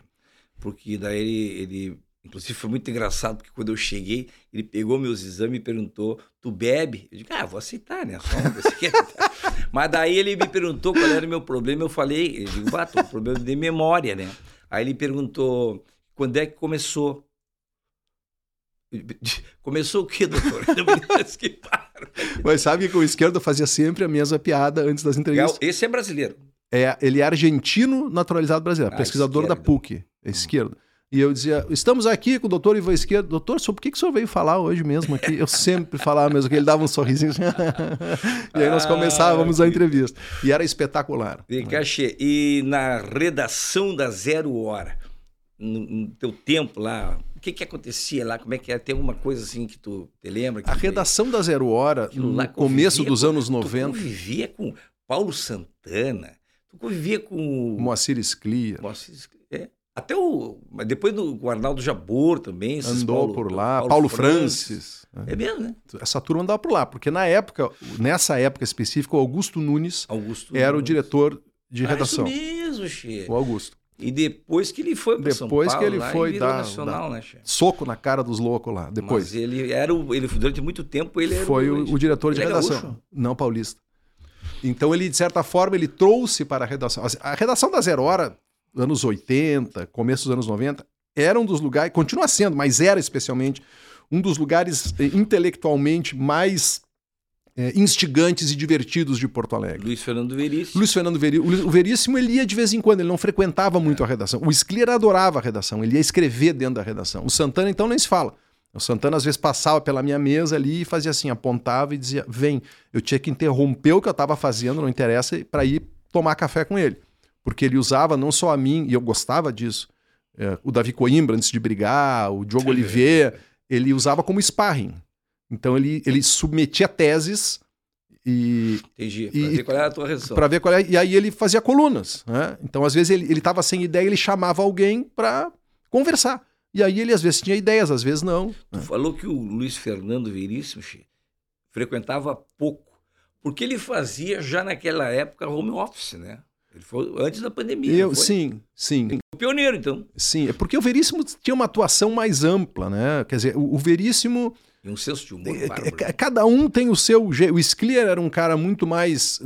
Porque daí ele, ele. Inclusive foi muito engraçado, porque quando eu cheguei, ele pegou meus exames e perguntou: Tu bebe? Eu digo: Ah, vou aceitar, né? Só que- Mas daí ele me perguntou qual era o meu problema. Eu falei: Eu digo, bah, tô com problema de memória, né? Aí ele perguntou: Quando é que começou? Começou o quê, doutor? que Mas sabe que o esquerdo fazia sempre a mesma piada antes das entrevistas? Esse é brasileiro. É, ele é argentino naturalizado brasileiro, ah, pesquisador da PUC, é esquerdo. E eu dizia, estamos aqui com o doutor Ivan Esquerdo. Doutor, sobre por que, que o senhor veio falar hoje mesmo aqui? Eu sempre falava mesmo, que ele dava um sorrisinho. e aí nós começávamos ah, a entrevista. E era espetacular. E, Cachê, e na redação da Zero Hora, no, no teu tempo lá, o que que acontecia lá? Como é que era? Tem alguma coisa assim que tu te lembra? a redação da Zero Hora, no começo dos anos 90... Tu convivia com Paulo Santana, tu convivia com... Moacir Sclia. Moacir Sclia, é. Até o. Mas depois do o Arnaldo Jabor também. Andou Paulo, por lá. Paulo, Paulo Francis. Francis. É mesmo, né? Essa turma andava por lá, porque na época, nessa época específica, o Augusto Nunes Augusto era Nunes. o diretor de ah, redação. Isso mesmo, Che. O Augusto. E depois que ele foi para São Paulo, depois que ele foi dar, nacional, dar né, soco na cara dos loucos lá. Depois. Mas ele era o, ele durante muito tempo ele foi o, o, diretor de ele é redação, não paulista. Então ele de certa forma ele trouxe para a redação. A redação da Zero Hora anos 80, começo dos anos 90, era um dos lugares, continua sendo, mas era especialmente um dos lugares eh, intelectualmente mais é, instigantes e divertidos de Porto Alegre. Luiz Fernando Veríssimo. Luiz Fernando Veríssimo. O Veríssimo ele ia de vez em quando, ele não frequentava muito é. a redação. O Scler adorava a redação, ele ia escrever dentro da redação. O Santana, então, nem se fala. O Santana às vezes passava pela minha mesa ali e fazia assim, apontava e dizia: vem. Eu tinha que interromper o que eu estava fazendo, não interessa, para ir tomar café com ele porque ele usava não só a mim, e eu gostava disso, é, o Davi Coimbra antes de brigar, o Diogo Oliveira, ele usava como sparring. Então ele, ele submetia teses e. Entendi. Para ver qual era a tua reação. Para ver qual era. E aí ele fazia colunas. Né? Então, às vezes, ele estava sem ideia, ele chamava alguém para conversar. E aí ele, às vezes, tinha ideias, às vezes não. Tu né? falou que o Luiz Fernando Veríssimo frequentava pouco. Porque ele fazia já naquela época home office, né? Ele foi antes da pandemia. Eu, sim, sim. O pioneiro, então. Sim, é porque o Veríssimo tinha uma atuação mais ampla, né? Quer dizer, o, o Veríssimo. E um senso de humor é, é, Cada um tem o seu jeito. O Sclier era um cara muito mais.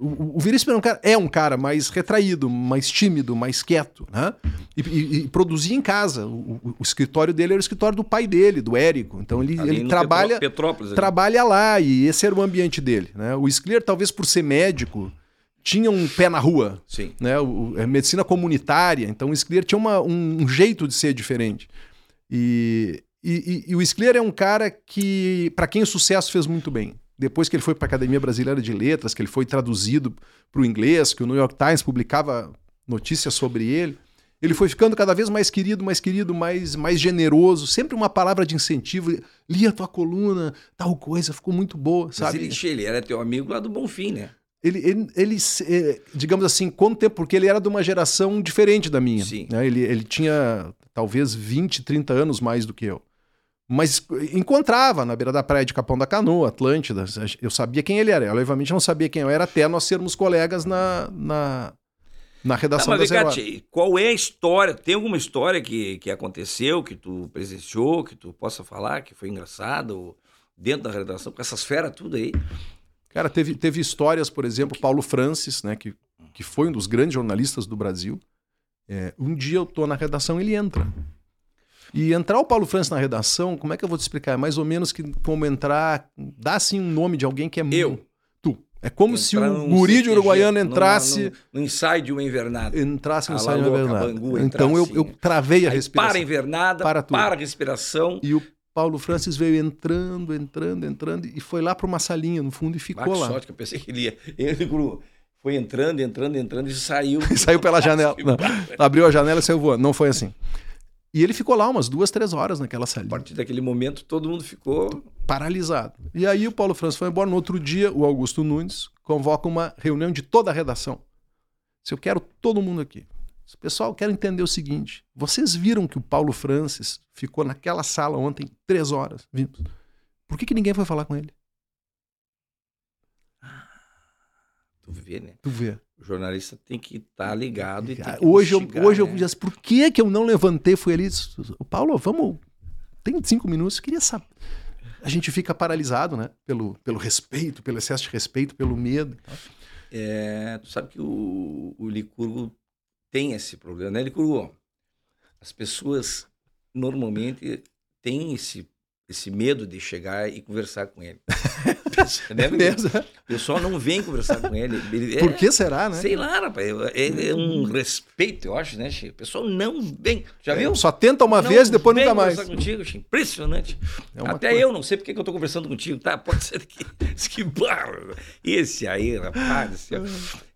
O, o Veríssimo era um cara, é um cara mais retraído, mais tímido, mais quieto, né? E, e, e produzia em casa. O, o, escritório dele era o escritório do pai dele, do Érico. Então ele, ele trabalha, Petrópolis, trabalha lá e esse era o ambiente dele. Né? O Sclier, talvez por ser médico tinha um pé na rua. Sim. Né? O, é medicina comunitária. Então o Scler tinha uma, um, um, jeito de ser diferente. E, e, e, e o Scler é um cara que, para quem o sucesso fez muito bem. Depois que ele foi para a Academia Brasileira de Letras, que ele foi traduzido para o inglês, que o New York Times publicava notícias sobre ele, ele foi ficando cada vez mais querido, mais querido, mais, mais generoso, sempre uma palavra de incentivo. Lia a tua coluna, tal coisa, ficou muito boa, sabe? Mas ele, ele era teu amigo lá do Bonfim, né? Ele, ele, ele, eh, digamos assim, quanto tempo? Porque ele era de uma geração diferente da minha. Sim. Né? Ele, ele tinha talvez 20, 30 anos mais do que eu. Mas encontrava na beira da praia de Capão da Canoa, Atlântida. Eu sabia quem ele era. Eu, obviamente, não sabia quem eu era até nós sermos colegas na, na, na redação tá, da Zero Qual é a história? Tem alguma história que, que aconteceu, que tu presenciou, que tu possa falar, que foi engraçado dentro da redação, com essas feras tudo aí? Cara, teve, teve histórias, por exemplo, Paulo Francis, né, que, que foi um dos grandes jornalistas do Brasil. É, um dia eu tô na redação ele entra. E entrar o Paulo Francis na redação, como é que eu vou te explicar? É mais ou menos que como entrar, dá assim um nome de alguém que é eu. Tu. É como Entrar se o guri de uruguaiano entrasse. No, no, no, ensaio de uma invernada. Entrasse no ensaio de uma invernada. então eu, eu travei a Aí respiração. Para a invernada, para, tudo. para a respiração. E o Paulo Francis veio entrando, entrando, entrando e foi lá para uma salinha no fundo e ficou ah, lá. sorte que eu pensei que ele ia. Ele foi entrando, entrando, entrando e saiu. e saiu pela janela. Não, abriu a janela e saiu voando. Não foi assim. E ele ficou lá umas duas, três horas naquela salinha. A partir daquele momento, todo mundo ficou paralisado. E aí o Paulo Francis foi embora. No outro dia, o Augusto Nunes convoca uma reunião de toda a redação. Se eu quero todo mundo aqui. Pessoal, quero entender o seguinte: vocês viram que o Paulo Francis ficou naquela sala ontem três horas? Vimos. Por que, que ninguém foi falar com ele? Ah, tu vê, né? Tu vê. O jornalista tem que estar tá ligado e hoje eu hoje né? eu disse, por que que eu não levantei fui ali o Paulo vamos tem cinco minutos eu queria saber a gente fica paralisado né pelo, pelo respeito pelo excesso de respeito pelo medo é, tu sabe que o, o Licurgo tem esse problema, né, Licurgo? As pessoas normalmente têm esse esse medo de chegar e conversar com ele. é mesmo? O pessoal não vem conversar com ele. ele Por que será, né? Sei lá, rapaz. É, é um respeito, eu acho, né, Chico? O pessoal não vem. Já viu? Só tenta uma não vez e depois nunca mais. contigo, Chico. Impressionante. É Até coisa- eu não sei porque que eu tô conversando contigo, tá? Pode ser que. que barro. Esse aí, rapaz. céu.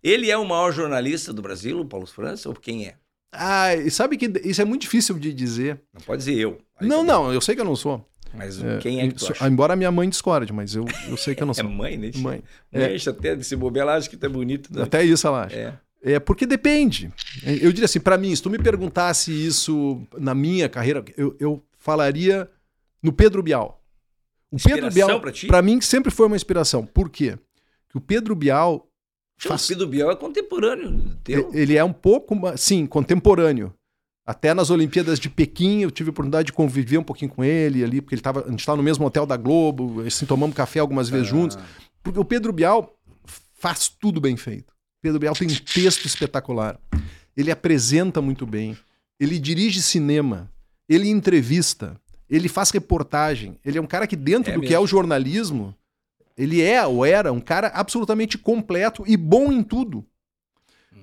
Ele é o maior jornalista do Brasil, o Paulo França, ou quem é? Ah, e sabe que isso é muito difícil de dizer. Não pode dizer eu. Aí não, tá bom. não, eu sei que eu não sou. Mas É, quem é que tu acha? Embora minha mãe discorde, mas eu, eu sei que eu não É sou. mãe, né? Mãe. Mãe, É. até desse bobeira, ela acha que tá bonito. Né? Até isso ela acha. É. É porque depende. Eu diria assim, pra mim, se tu me perguntasse isso na minha carreira, eu, eu falaria no Pedro Bial. O Pedro Inspiração Bial, pra ti? pra mim, sempre foi uma inspiração. Por quê? Que o Pedro Bial, O faz- Pedro Biel é contemporâneo teu. ele é um pouco, sim, contemporâneo. Até nas Olimpíadas de Pequim, eu tive a oportunidade de conviver um pouquinho com ele ali, porque ele tava, a gente estava no mesmo hotel da Globo, assim, tomamos café algumas vezes juntos. Porque o Pedro Bial faz tudo bem feito. Pedro Bial tem um texto espetacular. Ele apresenta muito bem. Ele dirige cinema. Ele entrevista. Ele faz reportagem. Ele é um cara que, dentro É do que mesmo. é o jornalismo, ele é ou era um cara absolutamente completo e bom em tudo.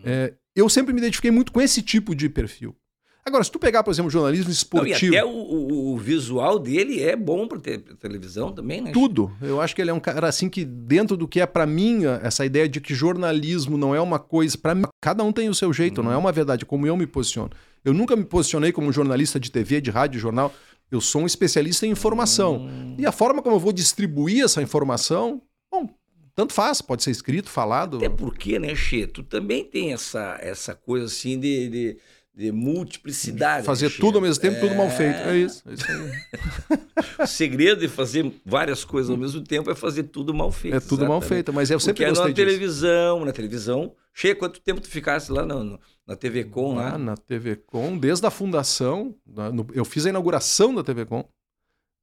É, eu sempre me identifiquei muito com esse tipo de perfil. Agora, se tu pegar, por exemplo, jornalismo Não, e esportivo. até o, o- o visual dele é bom para ter televisão também, né? Tudo. Eu acho que ele é um cara assim que dentro do que é pra mim essa ideia de que jornalismo não é uma coisa Pra mim, cada um tem o seu jeito, não é uma verdade como eu me posiciono. Eu nunca me posicionei como jornalista de TV, de rádio, de jornal. Eu sou um especialista em informação. E a forma como eu vou distribuir essa informação, bom, tanto faz, pode ser escrito, falado. Até porque, né, Che, tu também tem essa, essa coisa assim de, de, de multiplicidade. Fazer tudo ao mesmo tempo, tudo mal feito. É isso. é isso. O segredo de fazer várias coisas ao mesmo tempo é fazer tudo mal feito. É tudo mal exatamente. feito, mas eu sempre Porque é gostei na disso. televisão, na televisão. Che, quanto tempo tu ficasse lá no- na TV Com, Ah, lá? na TV Com, desde a fundação, na- eu fiz a inauguração da TV Com.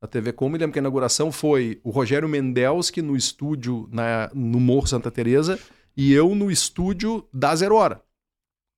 A TV Com, me lembro que a inauguração foi o Rogério Mendelski no estúdio na, no Morro Santa Teresa e eu no estúdio da Zero Hora.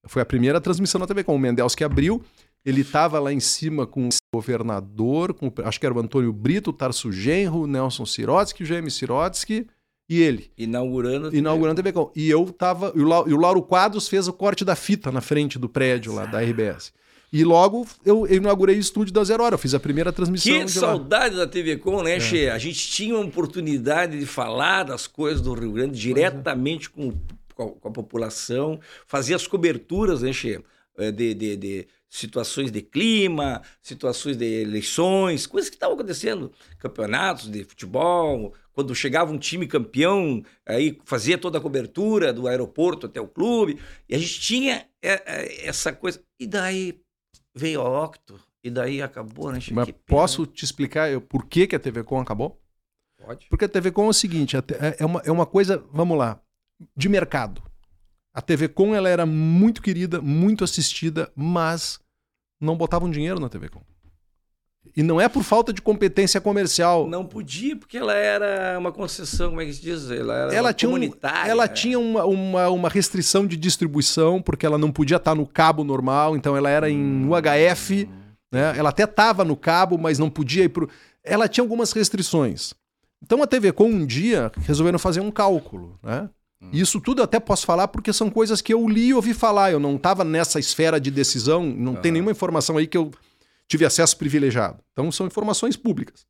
Foi a primeira transmissão na TV Com. O Mendelski abriu, ele estava lá em cima com o governador, com, acho que era o Antônio Brito, o Tarso Genro, o Nelson Sirotsky, o Jaime Sirotsky e ele Inaugurando. inaugurando a TV Com. E eu tava. E o, Lau- e o Lauro Quadros fez o corte da fita na frente do prédio lá da RBS. E logo eu, eu inaugurei o estúdio da Zero Hora. Eu fiz a primeira transmissão Que de lá. saudade da TV Com, É. né, Che? A gente tinha uma oportunidade de falar das coisas do Rio Grande diretamente com, com, a, com a população, fazer as coberturas, né, Che? Eh, De, de, de situações de clima, situações de eleições, coisas que estavam acontecendo, campeonatos de futebol. Quando chegava um time campeão, aí fazia toda a cobertura do aeroporto até o clube. E a gente tinha eh, eh, essa coisa. E daí veio a Octo, e daí acabou, né? Mas posso te explicar eu- por que, que a TV Com acabou? Pode. Porque a TV Com é o seguinte: é- é uma, é uma coisa, vamos lá, de mercado. A TV Com ela era muito querida, muito assistida, mas não botavam dinheiro na TV Com. E não é por falta de competência comercial. Não podia, porque ela era uma concessão, como é que se diz? Ela era ela tinha, um- comunitária. ela né? tinha uma, uma, uma restrição de distribuição, porque ela não podia estar no cabo normal, então ela era em UHF, né? Ela até estava no cabo, mas não podia ir pro. Ela tinha algumas restrições. Então a TV Com um dia resolveram fazer um cálculo, né? Isso tudo eu até posso falar porque são coisas que eu li e ouvi falar. Eu não estava nessa esfera de decisão, não tem nenhuma informação aí que eu tive acesso privilegiado. Então são informações públicas.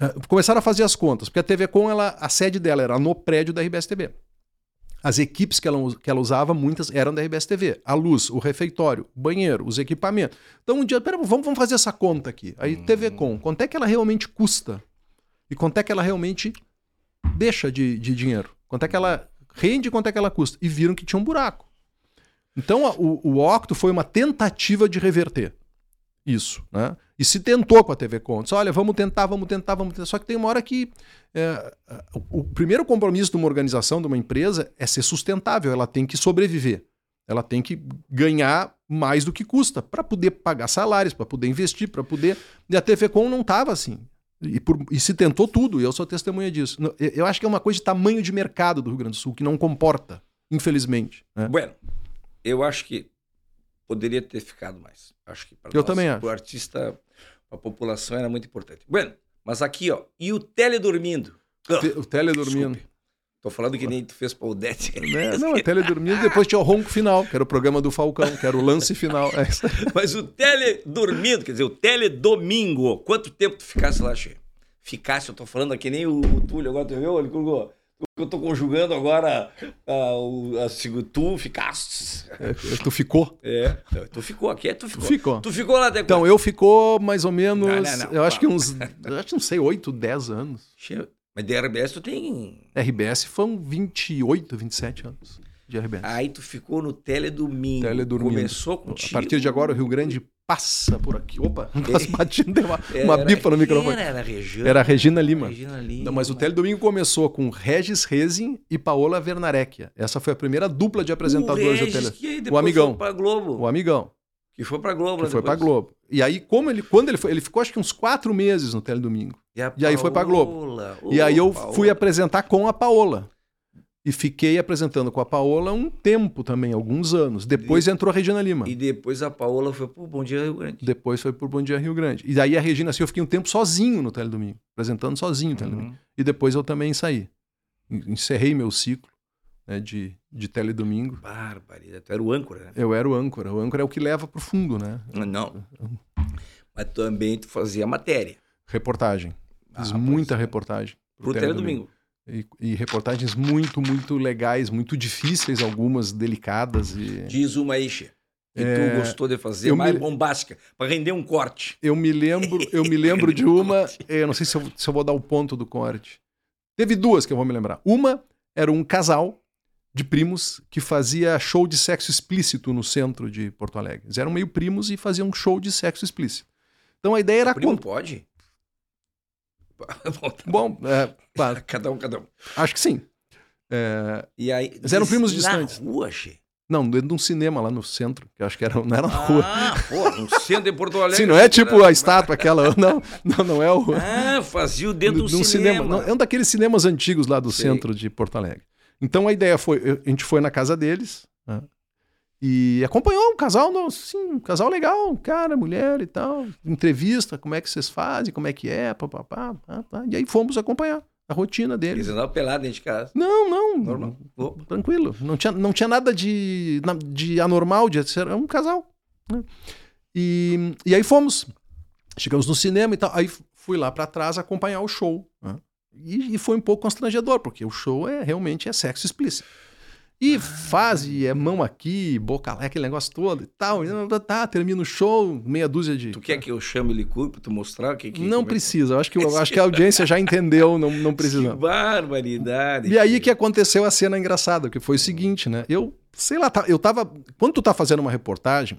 Eh, Começaram a fazer as contas, porque a TV Com, ela, a sede dela era no prédio da RBS TV. As equipes que ela, que ela usava, muitas eram da RBS TV. A luz, o refeitório, o banheiro, os equipamentos. Então um dia, pera, vamos, vamos fazer essa conta aqui. Aí TV Com, quanto é que ela realmente custa? E quanto é que ela realmente deixa de, de dinheiro? Quanto é que ela rende e quanto é que ela custa? E viram que tinha um buraco. Então o, o Octo foi uma tentativa de reverter isso, né? E se tentou com a TV. Disse, olha, vamos tentar, vamos tentar, vamos tentar. Só que tem uma hora que é, o, o primeiro compromisso de uma organização, de uma empresa, é ser sustentável. Ela tem que sobreviver. Ela tem que ganhar mais do que custa para poder pagar salários, para poder investir, para poder. E a TV Com não estava assim. E, por- e se tentou tudo, e eu sou testemunha disso. Eu- acho que é uma coisa de tamanho de mercado do Rio Grande do Sul, que não comporta, infelizmente. né? Bueno, eu acho que poderia ter ficado mais. Acho que para Eu também acho. O artista, A população era muito importante. Bueno, mas aqui, ó, e o tele dormindo? O tele dormindo. Tô falando que nem tu fez pra Odete. Né? Não, é tele dormindo. Depois tinha o ronco final, que era o programa do Falcão, que era o lance final. É. Mas o tele dormindo, quer dizer, o tele domingo. Quanto tempo tu ficasse lá, Che? Ficasse, eu tô falando aqui nem o, o Túlio agora, tu viu? Ele colocou. Eu tô conjugando agora a, segu- tu ficaste. É, tu ficou? É, tu ficou aqui, é tu ficou. Ficou. Tu ficou lá até Então, eu ficou mais ou menos. Não, não, não. Eu acho que uns. Eu acho que não sei, 8, 10 anos. Che, Mas de RBS tu tem. RBS foram 28, 27 anos de RBS. Aí tu ficou no tele domingo. Tele dormindo. Começou A contigo. partir de agora, o Rio Grande passa por aqui. Opa, quase batindo, deu uma, Era- uma bipa no microfone. Era, era a Regina. Era a Regina Lima. Regina Lima. Não, mas o Teledomingo começou com Regis Rezin e Paola Wernarecchia. Essa foi a primeira dupla de apresentadores do Tele. que O amigão. Foi pra Globo. O amigão, Que foi pra Globo. né, foi pra. Globo. E aí, como ele, quando ele foi, ele ficou acho que uns quatro meses no Teledomingo. E, E aí foi pra Globo. E aí eu Paola. fui apresentar com a Paola. E fiquei apresentando com a Paola um tempo também, alguns anos. Depois entrou a Regina Lima. E depois a Paola foi pro Bom Dia Rio Grande. Depois foi pro Bom Dia Rio Grande. E daí a Regina, assim, eu fiquei um tempo sozinho no Teledomingo, apresentando sozinho o Teledomingo. Uhum. E depois eu também saí. En- Encerrei meu ciclo né, de, de Teledomingo. Barbaridade. Tu era o âncora, né? Eu era o âncora. O âncora é o que leva pro fundo, né? Não. Mas também tu fazia matéria. Reportagem. Fiz Ah, muita pois é. reportagem. Pro Teledomingo. E, e reportagens muito, muito legais, muito difíceis, algumas delicadas. E... Diz uma aí, Che. Que É, tu gostou de fazer eu mais me- bombástica. Pra render um corte. Eu me lembro, eu me lembro de uma, eh, eu não sei se eu, se eu vou dar o ponto do corte. Teve duas que eu vou me lembrar. Uma era um casal de primos que fazia show de sexo explícito no centro de Porto Alegre. Eles eram meio primos e faziam um show de sexo explícito. Então a ideia era Primo cont- pode? Bom, Bom, é, claro, Cada um, cada um. acho que sim. É, E aí. Eles eram primos na distantes. rua, Che. não, dentro de um cinema lá no centro, que acho que era, não era na rua. Ah, pô, um centro de Porto Alegre. Sim, não é tipo a estátua aquela, não, não, não é o... Ah, fazia o dentro de do um cinema. Não, é um daqueles cinemas antigos lá do Sei. centro de Porto Alegre. Então a ideia foi, a gente foi na casa deles né, e acompanhou um casal, assim, um casal legal, cara, mulher e tal, entrevista, como é que vocês fazem, como é que é, papapá, pá, pá. e aí fomos acompanhar a rotina Eles deles. andavam pelados dentro de casa. Não, não, Normal. Tranquilo, não tinha, não tinha nada de, de anormal, de ser, um casal. né. E, e aí fomos, chegamos no cinema e tal, aí fui lá pra trás acompanhar o show. né. E, e foi um pouco constrangedor, porque o show é realmente é sexo explícito. E faz, e é mão aqui, boca lá, aquele negócio todo e tal. e tá, termina o show, meia dúzia de. Tu quer que eu chame ele Licur pra tu mostrar o que que. Não é que- precisa, eu acho que, eu acho que a audiência já entendeu, não, não Que precisa. barbaridade. E aí que aconteceu a cena engraçada, que foi o seguinte, né? Eu, sei lá, tá- eu tava. Quando tu tá fazendo uma reportagem,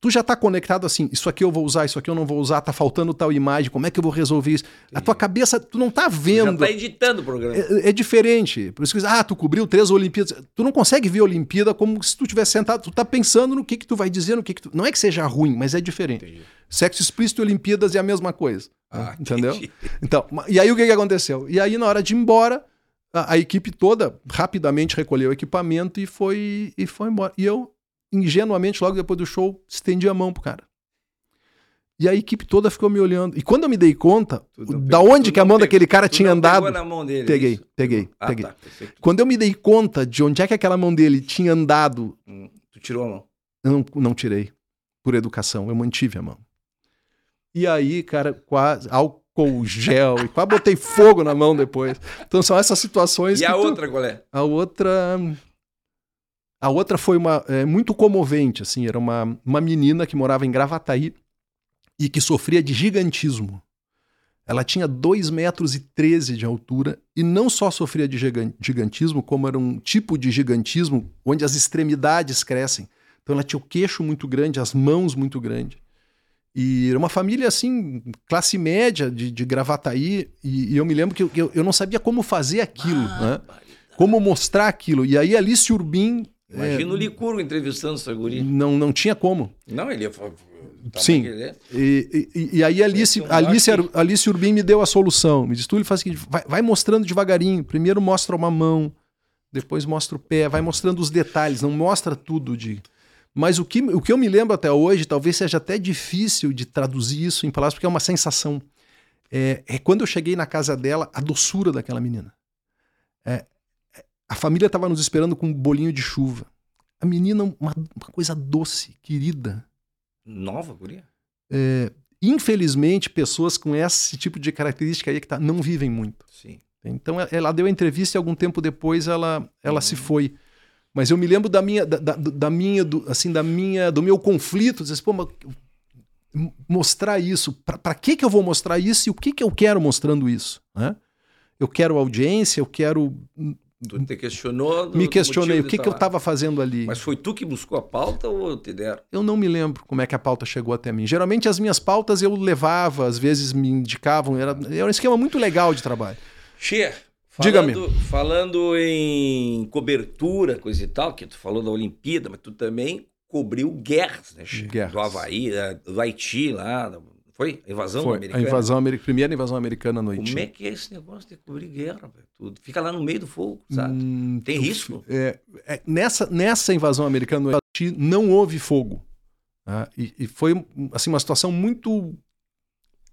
tu já tá conectado assim, isso aqui eu vou usar, isso aqui eu não vou usar, tá faltando tal imagem, como é que eu vou resolver isso? A tua cabeça, tu não tá Já vendo. tá editando o programa. É, é diferente. Por isso que ah, tu cobriu três Olimpíadas. Tu não consegue ver a Olimpíada como se tu tivesse sentado. Tu tá pensando no que que tu vai dizer, no que que tu... Não é que seja ruim, mas é diferente. Entendi. Sexo explícito e Olimpíadas é a mesma coisa. Ah, entendeu? entendi. Então, e aí o que, que aconteceu? E aí, na hora de ir embora, a, a equipe toda rapidamente recolheu o equipamento e foi, e foi embora. E eu, ingenuamente, logo depois do show, estendi a mão pro cara. E a equipe toda ficou me olhando. E quando eu me dei conta Tu da pegou- onde que a mão pegou- daquele cara tinha andado. Na mão dele, Peguei, isso? peguei, Ah, peguei. tá. Quando eu me dei conta de onde é que aquela mão dele tinha andado, Hum, Tu tirou a mão. eu não, não tirei. Por educação, eu mantive a mão. E aí, cara, quase álcool gel, e quase botei fogo na mão depois. Então são essas situações E a tu- outra qual é? A outra. A outra foi uma é, muito comovente, assim, era uma, uma menina que morava em Gravataí e que sofria de gigantismo. Ela tinha 2 metros e 13 de altura e não só sofria de gigan- gigantismo, como era um tipo de gigantismo onde as extremidades crescem. Então ela tinha o queixo muito grande, as mãos muito grandes. E era uma família, assim, classe média de, de Gravataí. E, e eu me lembro que eu, eu, eu não sabia como fazer aquilo, né? como mostrar aquilo. E aí Alice Urbim Imagina o Licurgo entrevistando essa guria. não, não tinha como. Não, ele ia falar. tá Sim. é. E, e- e aí Alice, é Alice. Alice Urbim me deu a solução. Me disse, tu ele faz o seguinte, vai, vai mostrando devagarinho. Primeiro mostra uma mão, depois mostra o pé, vai mostrando os detalhes, não mostra tudo de... Mas o que, o que eu me lembro até hoje, talvez seja até difícil de traduzir isso em palavras, porque é uma sensação. É, é quando eu cheguei na casa dela, a doçura daquela menina. É, a família estava nos esperando com um bolinho de chuva. A menina, uma, uma coisa doce, querida. Nova, guria? É, infelizmente, pessoas com esse tipo de característica aí que tá, não vivem muito. Sim. Então ela deu a entrevista e algum tempo depois ela, ela uhum. se foi. Mas eu me lembro da minha, da, da, da minha, do, assim, da minha, do meu conflito, dizer, pô, mas, mostrar isso, para que que eu vou mostrar isso e o que que eu quero mostrando isso, né? Eu quero audiência, eu quero Tu te questionou? me questionei o que, que eu estava fazendo ali. Mas foi tu que buscou a pauta ou te deram? Eu não me lembro como é que a pauta chegou até mim. Geralmente as minhas pautas eu levava, às vezes me indicavam. Era, era um esquema muito legal de trabalho. Xê, Diga-me. Falando em cobertura, coisa e tal, que tu falou da Olimpíada, mas tu também cobriu guerras, né, Xê? Guerras. Do Havaí, é, do Haiti lá, foi? A invasão Foi, americana? A invasão americana, primeira invasão americana no Haiti. Como é que é esse negócio de cobrir guerra? Tudo? Fica lá no meio do fogo, sabe? Hum, Tem risco? É, é, nessa, nessa invasão americana no Haiti não houve fogo. Tá? E, e, foi assim, uma situação muito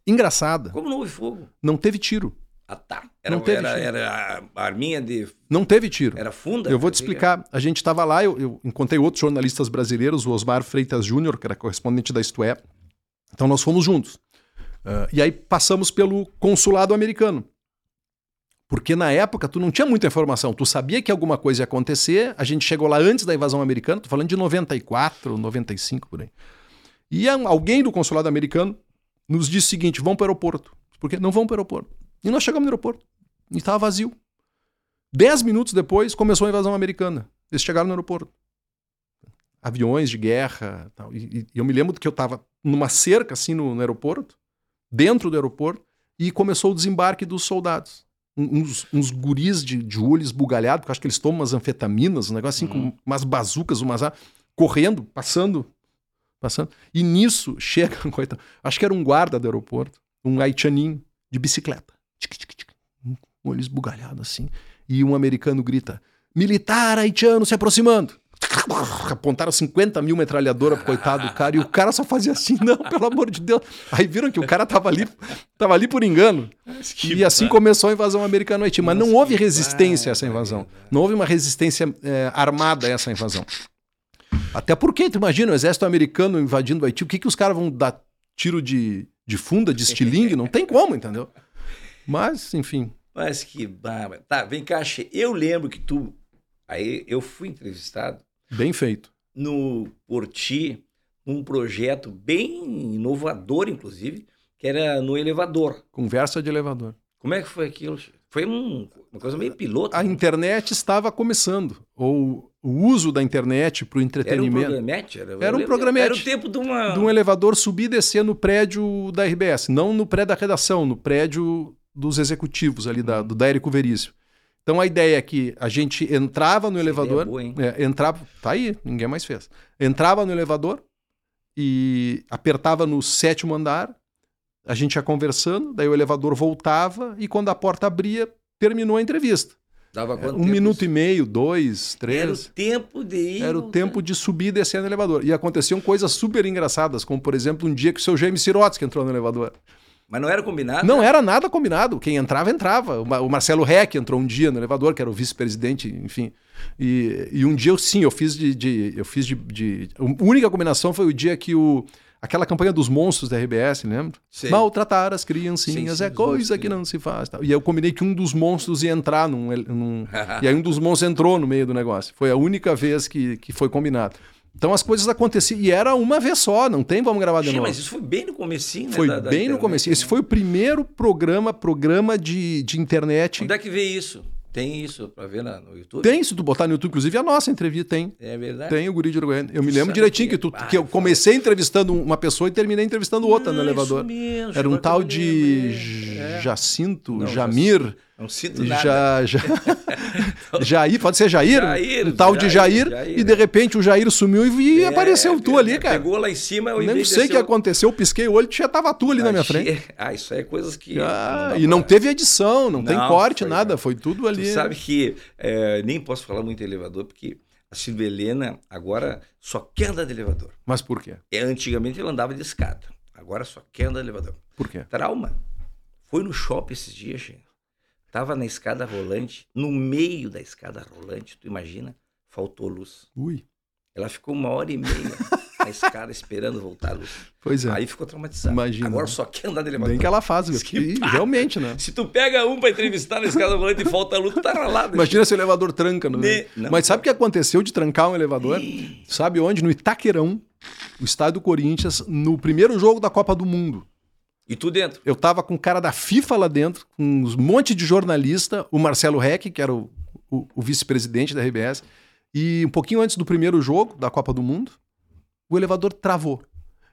engraçada. Como não houve fogo? Não teve tiro. Ah, tá. Era, não teve era, tiro. era a arminha de. Não teve tiro. Era funda? Eu vou te explicar. A gente estava lá, eu, eu, encontrei outros jornalistas brasileiros, o Osmar Freitas Júnior, que era correspondente da Isto É. Então nós fomos juntos. Uh, e aí passamos pelo consulado americano. Porque na época tu não tinha muita informação, tu sabia que alguma coisa ia acontecer, a gente chegou lá antes da invasão americana, tô falando de 94, 95 por aí. E alguém do consulado americano nos disse o seguinte: vão para o aeroporto. Porque não vão para o aeroporto. E nós chegamos no aeroporto. E estava vazio. Dez minutos depois começou a invasão americana. Eles chegaram no aeroporto. Aviões de guerra. Tal. E, e eu me lembro que eu estava numa cerca assim no, no, aeroporto, dentro do aeroporto, e começou o desembarque dos soldados. Uns, uns guris de, de olho esbugalhado, porque acho que eles tomam umas anfetaminas, um negócio assim, uhum. com umas bazucas, umas. correndo, passando. Passando. E nisso chega, coitado, acho que era um guarda do aeroporto, um haitianinho de bicicleta. Tic, tic, tic, um olho esbugalhado assim. E um americano grita: militar haitiano se aproximando. Apontaram 50 mil metralhadora pro coitado do cara e o cara só fazia assim, não, pelo amor de Deus. Aí viram que o cara tava ali, tava ali por engano. E assim começou a invasão americana no Haiti. Mas não houve resistência a essa invasão. Não houve uma resistência é, armada a essa invasão. Até porque, tu imagina, o exército americano invadindo o Haiti, o que, que os caras vão dar tiro de, de funda, de estilingue? Não tem como, entendeu? Mas, enfim. Mas que barba. Tá, vem cá, eu lembro que tu. Aí eu fui entrevistado. Bem feito. No Porti, um projeto bem inovador, inclusive, que era no elevador. Conversa de elevador. Como é que foi aquilo? Foi um, uma coisa meio piloto. A né? internet estava começando. Ou o uso da internet para o entretenimento. Era um programete? Era, era um programete. Era o tempo de uma... De um elevador subir e descer no prédio da RBS. Não no prédio da redação, no prédio dos executivos ali da, do Dérico Veríssimo. Então a ideia é que a gente entrava no Essa elevador, boa, é, entrava, tá aí, ninguém mais fez. Entrava no elevador e apertava no sétimo andar, a gente ia conversando, daí o elevador voltava e quando a porta abria, terminou a entrevista. Dava quanto um minuto isso? e meio, dois, três. Era o tempo de ir. Era o tempo de subir e descer no elevador. E aconteciam coisas super engraçadas, como por exemplo um dia que o seu James Sirotsky entrou no elevador. Mas não era combinado? Não né? era nada combinado. Quem entrava, entrava. O Marcelo Reck entrou um dia no elevador, que era o vice-presidente, enfim. E, e, um dia eu sim, eu fiz de. de eu fiz de, de, A única combinação foi o dia que o. Aquela campanha dos monstros da RBS, lembra? Sim. Maltratar as criancinhas sim, sim, é coisa que não se faz. E aí eu combinei que um dos monstros ia entrar num. num e aí um dos monstros entrou no meio do negócio. Foi a única vez que, que foi combinado. Então as coisas aconteciam. E era uma vez só, não tem vamos gravar de Sim, novo. Mas isso foi bem no comecinho, né? Foi da, bem da no comecinho. Esse foi o primeiro programa, programa de, de internet. Onde é que vê isso? Tem isso para ver no YouTube? Tem, se tu botar no YouTube, inclusive a nossa entrevista tem. É verdade. Tem o Guri de Uruguaiana. Eu me lembro direitinho que, tu, que eu comecei entrevistando uma pessoa e terminei entrevistando outra no elevador. Mesmo, Era um tal de é. Jacinto, Não, Jamir. Não sinto nada. Já, já... Jair, pode ser Jair? Jair um tal de Jair, Jair, E de repente o Jair sumiu e, é, apareceu tu ali, cara. Pegou lá em cima. Eu Nem sei o que aconteceu, eu pisquei o olho e já tava tu ali ah, na minha frente. Ah, isso aí é coisas que. Ah, não e não teve edição, não, não tem corte, foi, nada. Foi tudo ali. Tu sabe que é, nem posso falar muito em elevador, porque A Silvia Helena agora só quer andar de elevador. Mas por quê? É, antigamente ela andava de escada. Agora só quer andar de elevador. Por quê? Trauma. Foi no shopping esses dias, gente. Tava na escada rolante, no meio da escada rolante, tu imagina? Faltou luz. Ui. Ela ficou uma hora e meia na escada esperando voltar a luz. Pois é. Aí ficou traumatizada. Imagina. Agora só quer andar de elevador. Bem que ela faz. Que realmente, né? Se tu pega um pra entrevistar na escada rolante e falta a luz, tu tá ralado. Imagina se o elevador tranca. No... Ne- não. Mas sabe o que aconteceu de trancar um elevador? Sabe onde? No Itaquerão, o estádio do Corinthians, no primeiro jogo da Copa do Mundo. E tu dentro. Eu tava com o cara da FIFA lá dentro, com um monte de jornalista, o Marcelo Reck, que era o, o- o vice-presidente da RBS, e um pouquinho antes do primeiro jogo da Copa do Mundo, o elevador travou.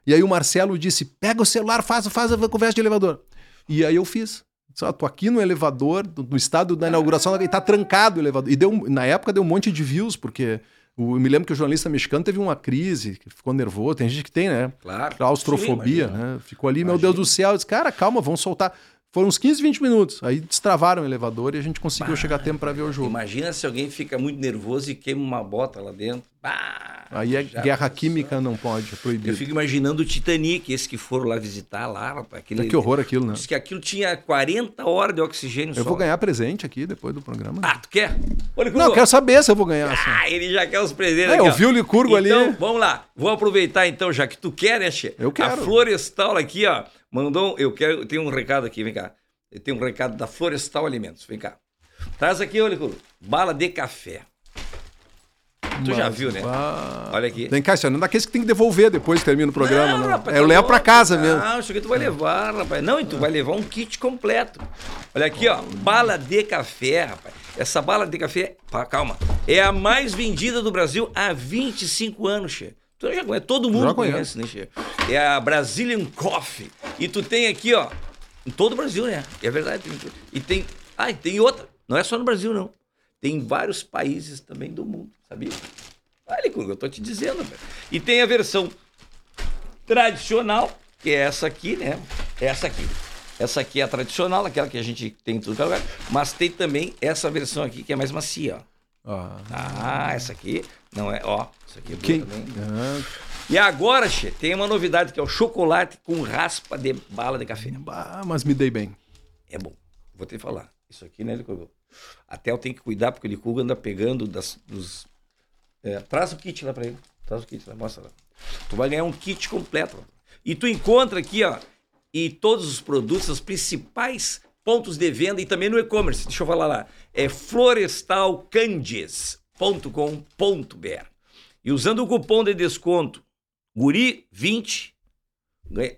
E aí o Marcelo disse: pega o celular, faz, faz a conversa de elevador. E aí eu fiz. Disse, "Ó, tô aqui no elevador, do- no estado da inauguração, e tá trancado o elevador. E deu, na época deu um monte de views, porque o- eu me lembro que o jornalista mexicano teve uma crise, que ficou nervoso. Tem gente que tem, né? Claro. Claustrofobia, Sim, né? Ficou ali, meu Imagina. Deus do céu. Eu disse, cara, calma, vamos soltar. Foram uns 15, 20 minutos. Aí destravaram o elevador e a gente conseguiu chegar a tempo para ver o jogo. Imagina se alguém fica muito nervoso e queima uma bota lá dentro. Bah, Aí é guerra pensou? química, não pode, é Eu fico imaginando o Titanic, esses que foram lá visitar lá. Aquele, Que horror aquilo, né? Diz que aquilo tinha 40 horas de oxigênio Eu só. vou ganhar presente aqui depois do programa. Ah, tu quer? Olha não, eu quero saber se eu vou ganhar. assim. Ah, ele já quer os presentes É, aqui, eu vi o Licurgo ali. Então, vamos lá. Vou aproveitar então, já que tu quer, né, Che? Eu quero. A Florestal aqui, ó, mandou, eu quero, tem um recado aqui, vem cá. Tem um recado da Florestal Alimentos, vem cá. Traz aqui, olha, Licurgo, bala de café. Tu já viu, né? ah, Olha aqui. Tem cá, não é daqueles que tem que devolver depois que termina o programa, não. rapaz, É, eu tá levo pra louco. casa mesmo. Não, isso aqui tu vai levar, rapaz. Não, e tu vai levar um kit completo. Olha aqui, ó. Bala de café, rapaz. Essa bala de café, pá, calma, é a mais vendida do Brasil há 25 anos, Che. Tu já conhece, todo mundo Já conhece, né, Che? É a Brazilian Coffee. E tu tem aqui, ó, em todo o Brasil, né? É verdade. E tem. Ah, e tem outra. Não é só no Brasil, não. Tem em vários países também do mundo, sabia? Olha, Cuca, eu tô te dizendo, velho. E tem a versão tradicional, que é essa aqui, né? Essa aqui. Essa aqui é a tradicional, aquela que a gente tem em tudo que é lugar. Mas tem também essa versão aqui que é mais macia, ó. Ah, Ah, essa aqui não é, ó. Essa aqui é boa também. Ah, E agora, Che, tem uma novidade que é o chocolate com raspa de bala de café. mas me dei bem. É bom. Vou te falar. Isso aqui, né, Licuga? Até eu tenho que cuidar, porque o Licuga anda pegando das, dos. é, traz o kit lá pra ele. Traz o kit lá, mostra lá. Tu vai ganhar um kit completo. E tu encontra aqui, ó, e todos os produtos, os principais pontos de venda e também no e-commerce. Deixa eu falar lá. É florestalcandies.com.br. E usando o cupom de desconto GURI20, ganha,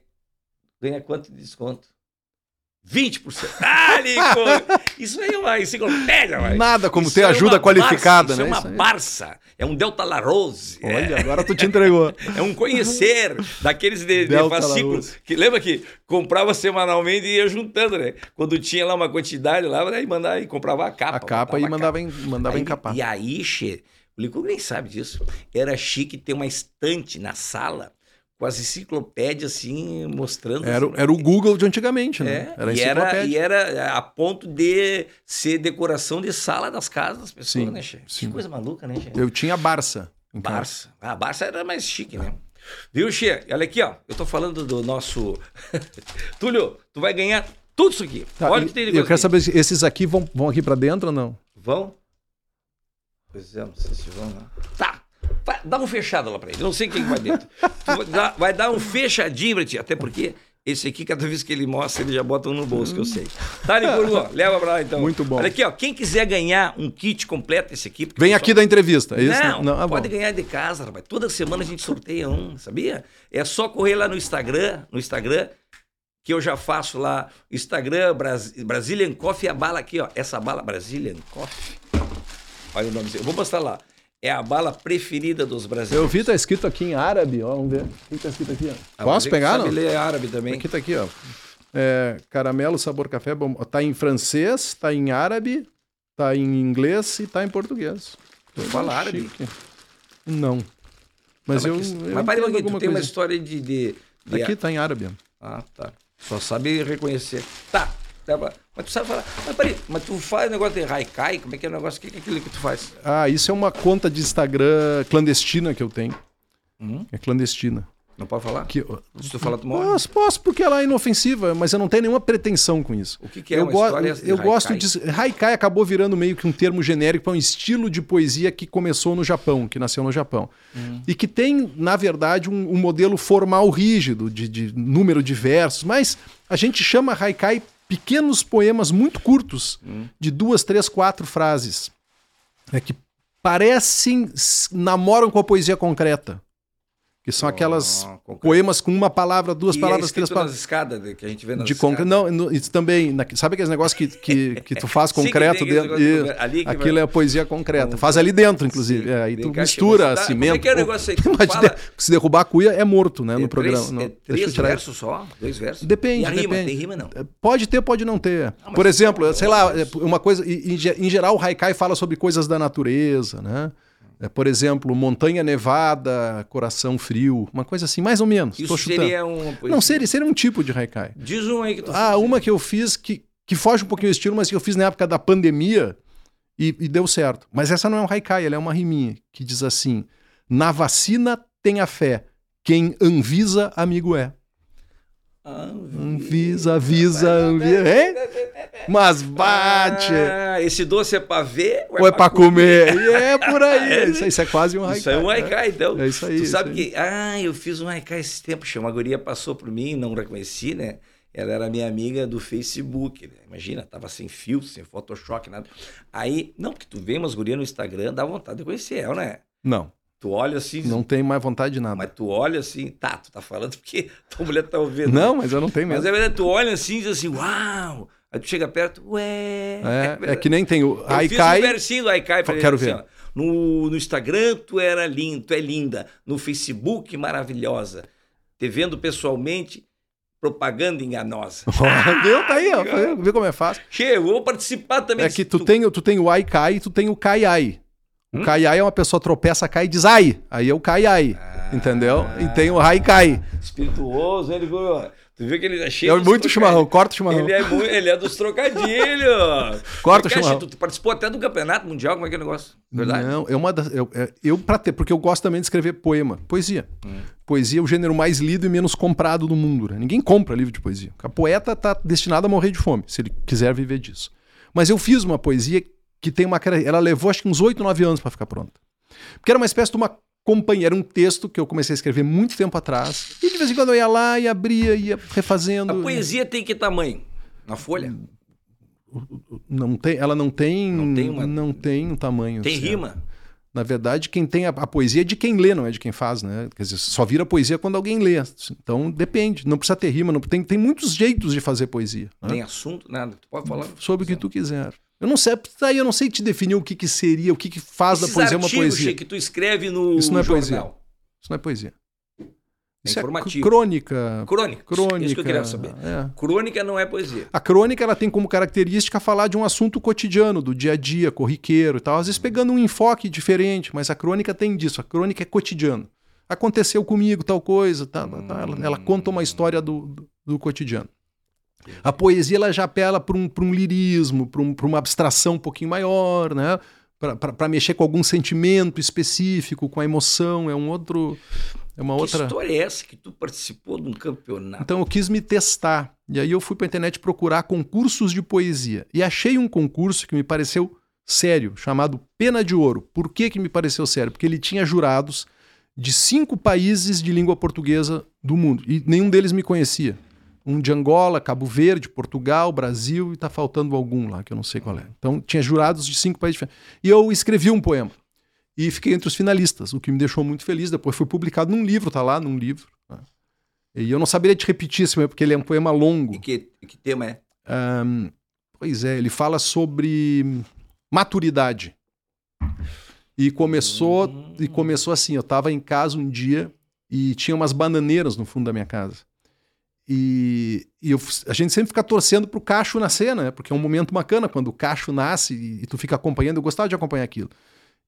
ganha quanto de desconto? 20%. Ah, Nico! Isso aí é uma enciclopédia, vai. Nada como Isso ter é ajuda qualificada, Barça, né? Isso é uma. Barça. É um Delta Larose. É. Olha, agora tu te entregou. É um conhecer daqueles de, de fascículos. Que lembra que comprava semanalmente e ia juntando, né? Quando tinha lá uma quantidade lá, aí mandava e comprava a capa. A capa e mandava, capa. em, mandava Aí- encapar. E aí, che, o Licurgo nem sabe disso. Era chique ter uma estante na sala com as enciclopédias assim, mostrando. Era, assim, era o Google de antigamente, é, né? Era a e, era, e era a ponto de ser decoração de sala das casas das pessoas, Sim, né, Che? sim. Que coisa maluca, né, Che? Eu tinha Barça. casa. Barça. Ah, a Barça era mais chique, né? Viu, Che? Olha aqui, ó. Eu tô falando do nosso. Túlio, tu vai ganhar tudo isso aqui. Tá, Olha o que tem de eu quero aqui. saber se esses aqui vão, vão aqui pra dentro ou não? Vão? Pois é, não sei se vão, não. Tá. Dá um fechado lá pra ele. Não sei quem vai dentro. Vai, dar, vai dar um fechadinho pra ti. Até porque esse aqui, cada vez que ele mostra, ele já bota um no bolso, que eu sei. Tá, Licurgo? Leva pra lá então. Muito bom. Olha aqui, ó. Quem quiser ganhar um kit completo, esse aqui. Vem o aqui pessoal- da entrevista. é isso? não, ah, pode bom. ganhar de casa, rapaz. Toda semana a gente sorteia um, sabia? É só correr lá no Instagram, no Instagram, que eu já faço lá. Instagram, Bras- Brazilian Coffee, a bala aqui, ó. Essa bala, Brazilian Coffee. Olha o nome. Eu vou postar lá. É a bala preferida dos Eu brasileiros. vi, tá escrito aqui em árabe, ó. Vamos ver. O que tá escrito aqui, ó? Ah, Posso você pegar, sabe não? ler árabe também. Aqui tá aqui, ó. É, caramelo, sabor café, bom. Tá em francês, tá em árabe, tá em inglês e tá em português. Tu fala árabe? Não. Mas Ah, eu. que- eu Mas para pouquinho, tu tem uma história de. de, de- Aqui tá em árabe. Ah, tá. Só sabe reconhecer. Tá. Mas tu sabe falar. Mas peraí, mas tu faz negócio de haikai? Como é que é o negócio? O que é aquilo que tu faz? Ah, isso é uma conta de Instagram clandestina que eu tenho. Hum? É clandestina. Não pode falar? Que, Se tu falar, tu morre. posso, posso, porque ela é inofensiva, mas eu não tenho nenhuma pretensão com isso. O que, que é eu uma história essa de eu gosto de. Haikai acabou virando meio que um termo genérico para um estilo de poesia que começou no Japão, que nasceu no Japão. Hum. E que tem, na verdade, um, um modelo formal rígido, de, de número de versos, mas a gente chama Haikai pequenos poemas muito curtos, Hum. de duas, três, quatro frases, né, que parecem, namoram com a poesia concreta. Que são aquelas poemas com uma palavra, duas E palavras, é três palavras de- que a gente vê nas de concreto. Não, no- isso também. na- sabe aqueles negócios que, que, que tu faz Sim, concreto aquele dentro? Ali Aquilo vai- é a poesia concreta. Com- Faz ali dentro, inclusive. Sim. É, aí tu mistura dá- cimento. como é que é o negócio aí tu fala? de- se derrubar a cuia é morto, né? É no programa. Três, Não, é deixa três tirar versos só? Dois versos? Depende, E a rima? depende. Tem rima não? Pode ter, pode não ter. Ah, Por exemplo, sei lá, é, uma coisa. Em geral, o Haikai fala sobre coisas da natureza, né? É, por exemplo, montanha nevada, coração frio, uma coisa assim, mais ou menos. Isso seria um... Não, seria, seria um tipo de Haikai. Diz um aí que tu Ah, fez. uma que eu fiz que, que foge um pouquinho do estilo, mas que eu fiz na época da pandemia e, e deu certo. Mas essa não é um haikai, ela é uma riminha que diz assim: Na vacina tenha fé, quem Anvisa amigo é. Anvisa, avisa, Anvisa. Hein? Mas bate! Ah, esse doce é pra ver Ou é pra comer? E é por aí. Isso, aí, isso é quase um haikai. Isso é um né? haikai, então. É isso aí, Tu isso sabe aí. que. Ah, eu fiz um haikai esse tempo. Uma guria passou por mim, não reconheci, né? Ela era minha amiga do Facebook, né? Imagina, tava sem filtro, sem Photoshop, nada. Aí, não, porque tu vê umas gurias no Instagram, dá vontade de conhecer ela, né? Não, Tu olha assim, não tenho mais vontade de nada. mas tu olha assim, tá, tu tá falando porque tua mulher tá ouvindo. Não, mas eu não tenho Mas mesmo. é verdade, tu olha assim e diz assim, uau! Aí tu chega perto, ué. É, é que nem tem o Eu haikai. fiz um do Haikai pra Quero ele, ver. assim, no, no Instagram, tu era lindo, tu é linda. No Facebook, maravilhosa. Te vendo pessoalmente, propaganda enganosa. Viu? Tá aí, ó. Viu como é fácil? Che, eu vou participar também. É que tu, tem, tu tem o ai cai e tu tem o cai ai. O cai ai é uma pessoa tropeça, cai e diz ai. Aí é o cai ai. entendeu? E tem o ai cai. Espirituoso, ele... Tu viu que ele é cheio É muito chimarrão, corta o chimarrão. Ele é, mu- ele é dos trocadilhos. Corta o chimarrão. Tu, tu participou até do campeonato mundial, como é que é o negócio? Verdade? Não, é uma das. Eu, é- eu pra ter, porque eu gosto também de escrever poema. Poesia. Hum. Poesia é o gênero mais lido e menos comprado do mundo. Né? Ninguém compra livro de poesia. A poeta tá destinado a morrer de fome, se ele quiser viver disso. Mas eu fiz uma poesia que tem uma. Ela levou acho que uns 8, 9 anos para ficar pronta. Porque era uma espécie de uma companhia, era um texto que eu comecei a escrever muito tempo atrás. E de vez em quando eu ia lá e abria, ia refazendo. A poesia tem que tamanho? Na folha? Não tem, ela não tem, Não tem uma- não tem um tamanho. Tem certo. rima? Na verdade, quem tem a, a poesia é de quem lê, não é de quem faz, né? Quer dizer, só vira poesia quando alguém lê. Então depende, não precisa ter rima, não, tem, tem muitos jeitos de fazer poesia. né? Tem assunto? Nada. Tu pode falar? Sobre o que tu quiser. Eu não sei, daí eu não sei te definir o que, que seria, o que, que faz Esses da poesia uma artigos, poesia. Che, que tu escreve no Isso não é poesia. jornal. Isso não é poesia. É Isso é informativo. crônica. Crônica. Crônica. Isso que eu queria saber. é. Crônica não é poesia. A crônica ela tem como característica falar de um assunto cotidiano, do dia a dia, corriqueiro e tal. Às vezes pegando um enfoque diferente, mas a crônica tem disso. A crônica é cotidiano. Aconteceu comigo tal coisa, tá, tá, tá. Ela, ela conta uma história do, do, do cotidiano. A poesia ela já apela para um, pra um lirismo, para um, uma abstração um pouquinho maior, né? Para mexer com algum sentimento específico, com a emoção, é um outro. É uma Que outra. história é essa que tu participou de um campeonato? Então eu quis me testar. E aí eu fui para a internet procurar concursos de poesia. E achei um concurso que me pareceu sério, chamado Pena de Ouro. Por que, que me pareceu sério? Porque ele tinha jurados de cinco países de língua portuguesa do mundo. E nenhum deles me conhecia. Um de Angola, Cabo Verde, Portugal, Brasil, e está faltando algum lá, que eu não sei qual é. Então tinha jurados de cinco países diferentes. E eu escrevi um poema. E fiquei entre os finalistas, o que me deixou muito feliz. Depois foi publicado num livro, tá lá num livro. né? E eu não saberia te repetir esse poema, porque ele é um poema longo. E que, que tema é? Ahn, pois é, ele fala sobre maturidade. E começou, e começou assim, eu estava em casa um dia e tinha umas bananeiras no fundo da minha casa. E, e eu- a gente sempre fica torcendo pro cacho nascer, né? Porque é um momento bacana quando o cacho nasce e, e tu fica acompanhando. Eu gostava de acompanhar aquilo.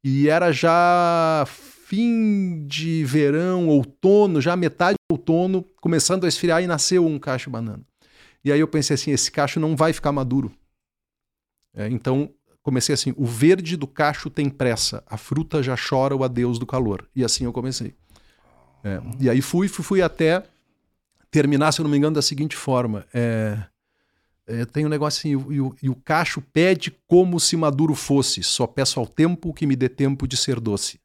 E era já fim de verão, outono, já metade do outono, começando a esfriar e nasceu um cacho banana. E aí eu pensei assim, esse cacho não vai ficar maduro. É, então comecei assim, o verde do cacho tem pressa, a fruta já chora o adeus do calor. E assim eu comecei. É, e aí fui, fui, fui até terminar, se eu não me engano, da seguinte forma. É, é, tem um negócio assim, e o, e o cacho pede como se maduro fosse, só peço ao tempo que me dê tempo de ser doce.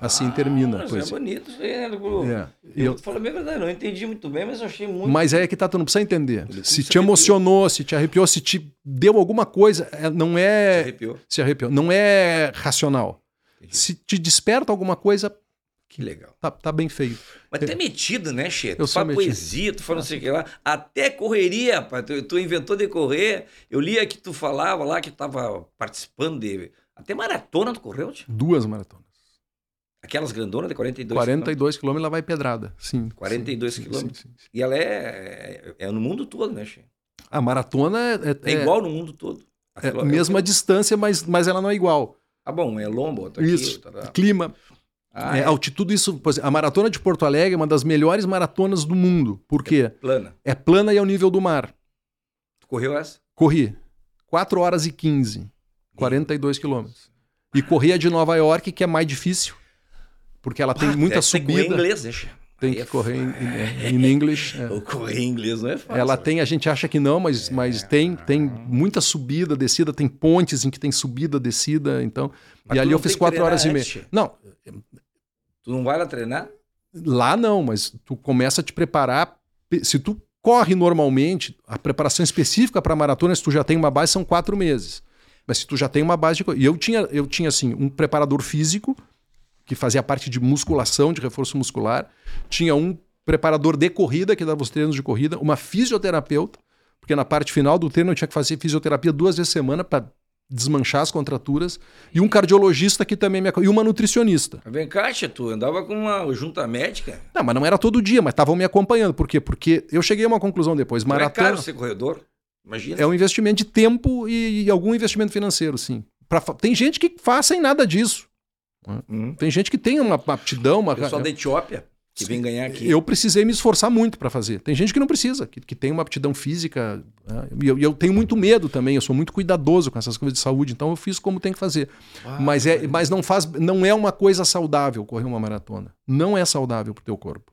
Assim Ah, termina. Mas pois é bonito isso aí, né? É. Eu, Eu- falo bem verdade, não entendi muito bem, mas eu achei muito. Mas é que tá, tu não precisa entender. Se se te emocionou, se te arrepiou, se te deu alguma coisa, é- não Se é. arrepiou. Se arrepiou. Não é racional. Entendi. Se te desperta alguma coisa, Que legal. tá, tá bem feito. Mas tu é metido, né, Che? Tu Eu sou fala metido. poesia, tu fala não sei o que lá. Até correria, rapaz. Tu, tu inventou de correr. Eu lia que tu falava lá que tava participando de. Até maratona tu correu, tio? Duas maratonas. Aquelas grandonas de 42 42 quilômetros, lá vai pedrada. Sim. 42 sim, sim, quilômetros. sim, sim. E ela é, é, é no mundo todo, né, Che? A maratona é, É, é- igual no mundo todo. é a mesma distância, mas, mas ela não é igual. Ah, bom, é lombo, aqui, Isso. outra lá. Clima, Ah, é, é, altitude, isso. A maratona de Porto Alegre é uma das melhores maratonas do mundo. Por quê? plana. É plana e ao nível do mar. Tu correu essa? Corri 4 horas e 15, 42 quilômetros. E corri a de Nova York, que é mais difícil, porque ela tem Ah, muita essa Tem que subida. inglês, Che? Tem que é correr em, inglês. é. Correr em inglês não é fácil. Ela né? tem, a gente acha que não, mas, mas tem, tem muita subida, descida, tem pontes em que tem subida, descida, então. Mas e ali eu fiz 4 horas e meia. antes? Não, Tu não vai lá treinar? lá não, mas tu começa a te preparar. Se tu corre normalmente, a preparação específica para maratona, se tu já tem uma base, são quatro meses. Mas se tu já tem uma base de. E eu tinha, eu tinha assim, um preparador físico, que fazia parte de musculação, de reforço muscular. Tinha um preparador de corrida, que dava os treinos de corrida, uma fisioterapeuta, porque na parte final do treino eu tinha que fazer fisioterapia duas vezes por semana para desmanchar as contraturas, e um cardiologista que também me e uma nutricionista. Vem cá, tu andava com uma junta médica. Não, mas não era todo dia, mas estavam me acompanhando. Por quê? Porque eu cheguei a uma conclusão depois. Não é Maratona caro ser corredor? Imagina. é um investimento de tempo e, e algum investimento financeiro, sim. Pra tem gente que faz sem nada disso. Hum. Tem gente que tem uma aptidão, uma. Pessoal da Etiópia que vem ganhar aqui. Eu precisei me esforçar muito para fazer. Tem gente que não precisa, que, que tem uma aptidão física. né? E eu, eu tenho muito medo também. Eu sou muito cuidadoso com essas coisas de saúde, então eu fiz como tem que fazer. Ah, mas é, mas não faz, não é uma coisa saudável correr uma maratona. Não é saudável pro teu corpo.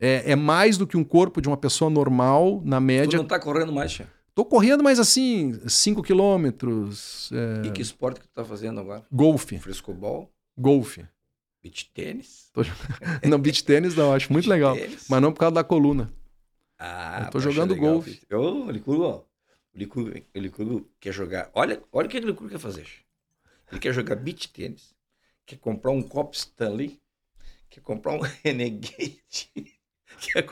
É, é mais do que um corpo de uma pessoa normal, na Tu média. não tá correndo mais, Che. Tô correndo, mas assim, 5 quilômetros. é, E que esporte que tu tá fazendo agora? golfe. Frescobol? Golfe. Beach tênis? Não, beach tênis não, acho muito Beach legal. tênis? Mas não por causa da coluna. Ah, Eu tô jogando golfe. Ô, o Licurgo, ó. O Licurgo, o Licurgo quer jogar. Olha, olha o que o Licurgo quer fazer. Ele quer jogar beach tênis, quer comprar um copo Stanley, quer comprar um Renegade. Quer...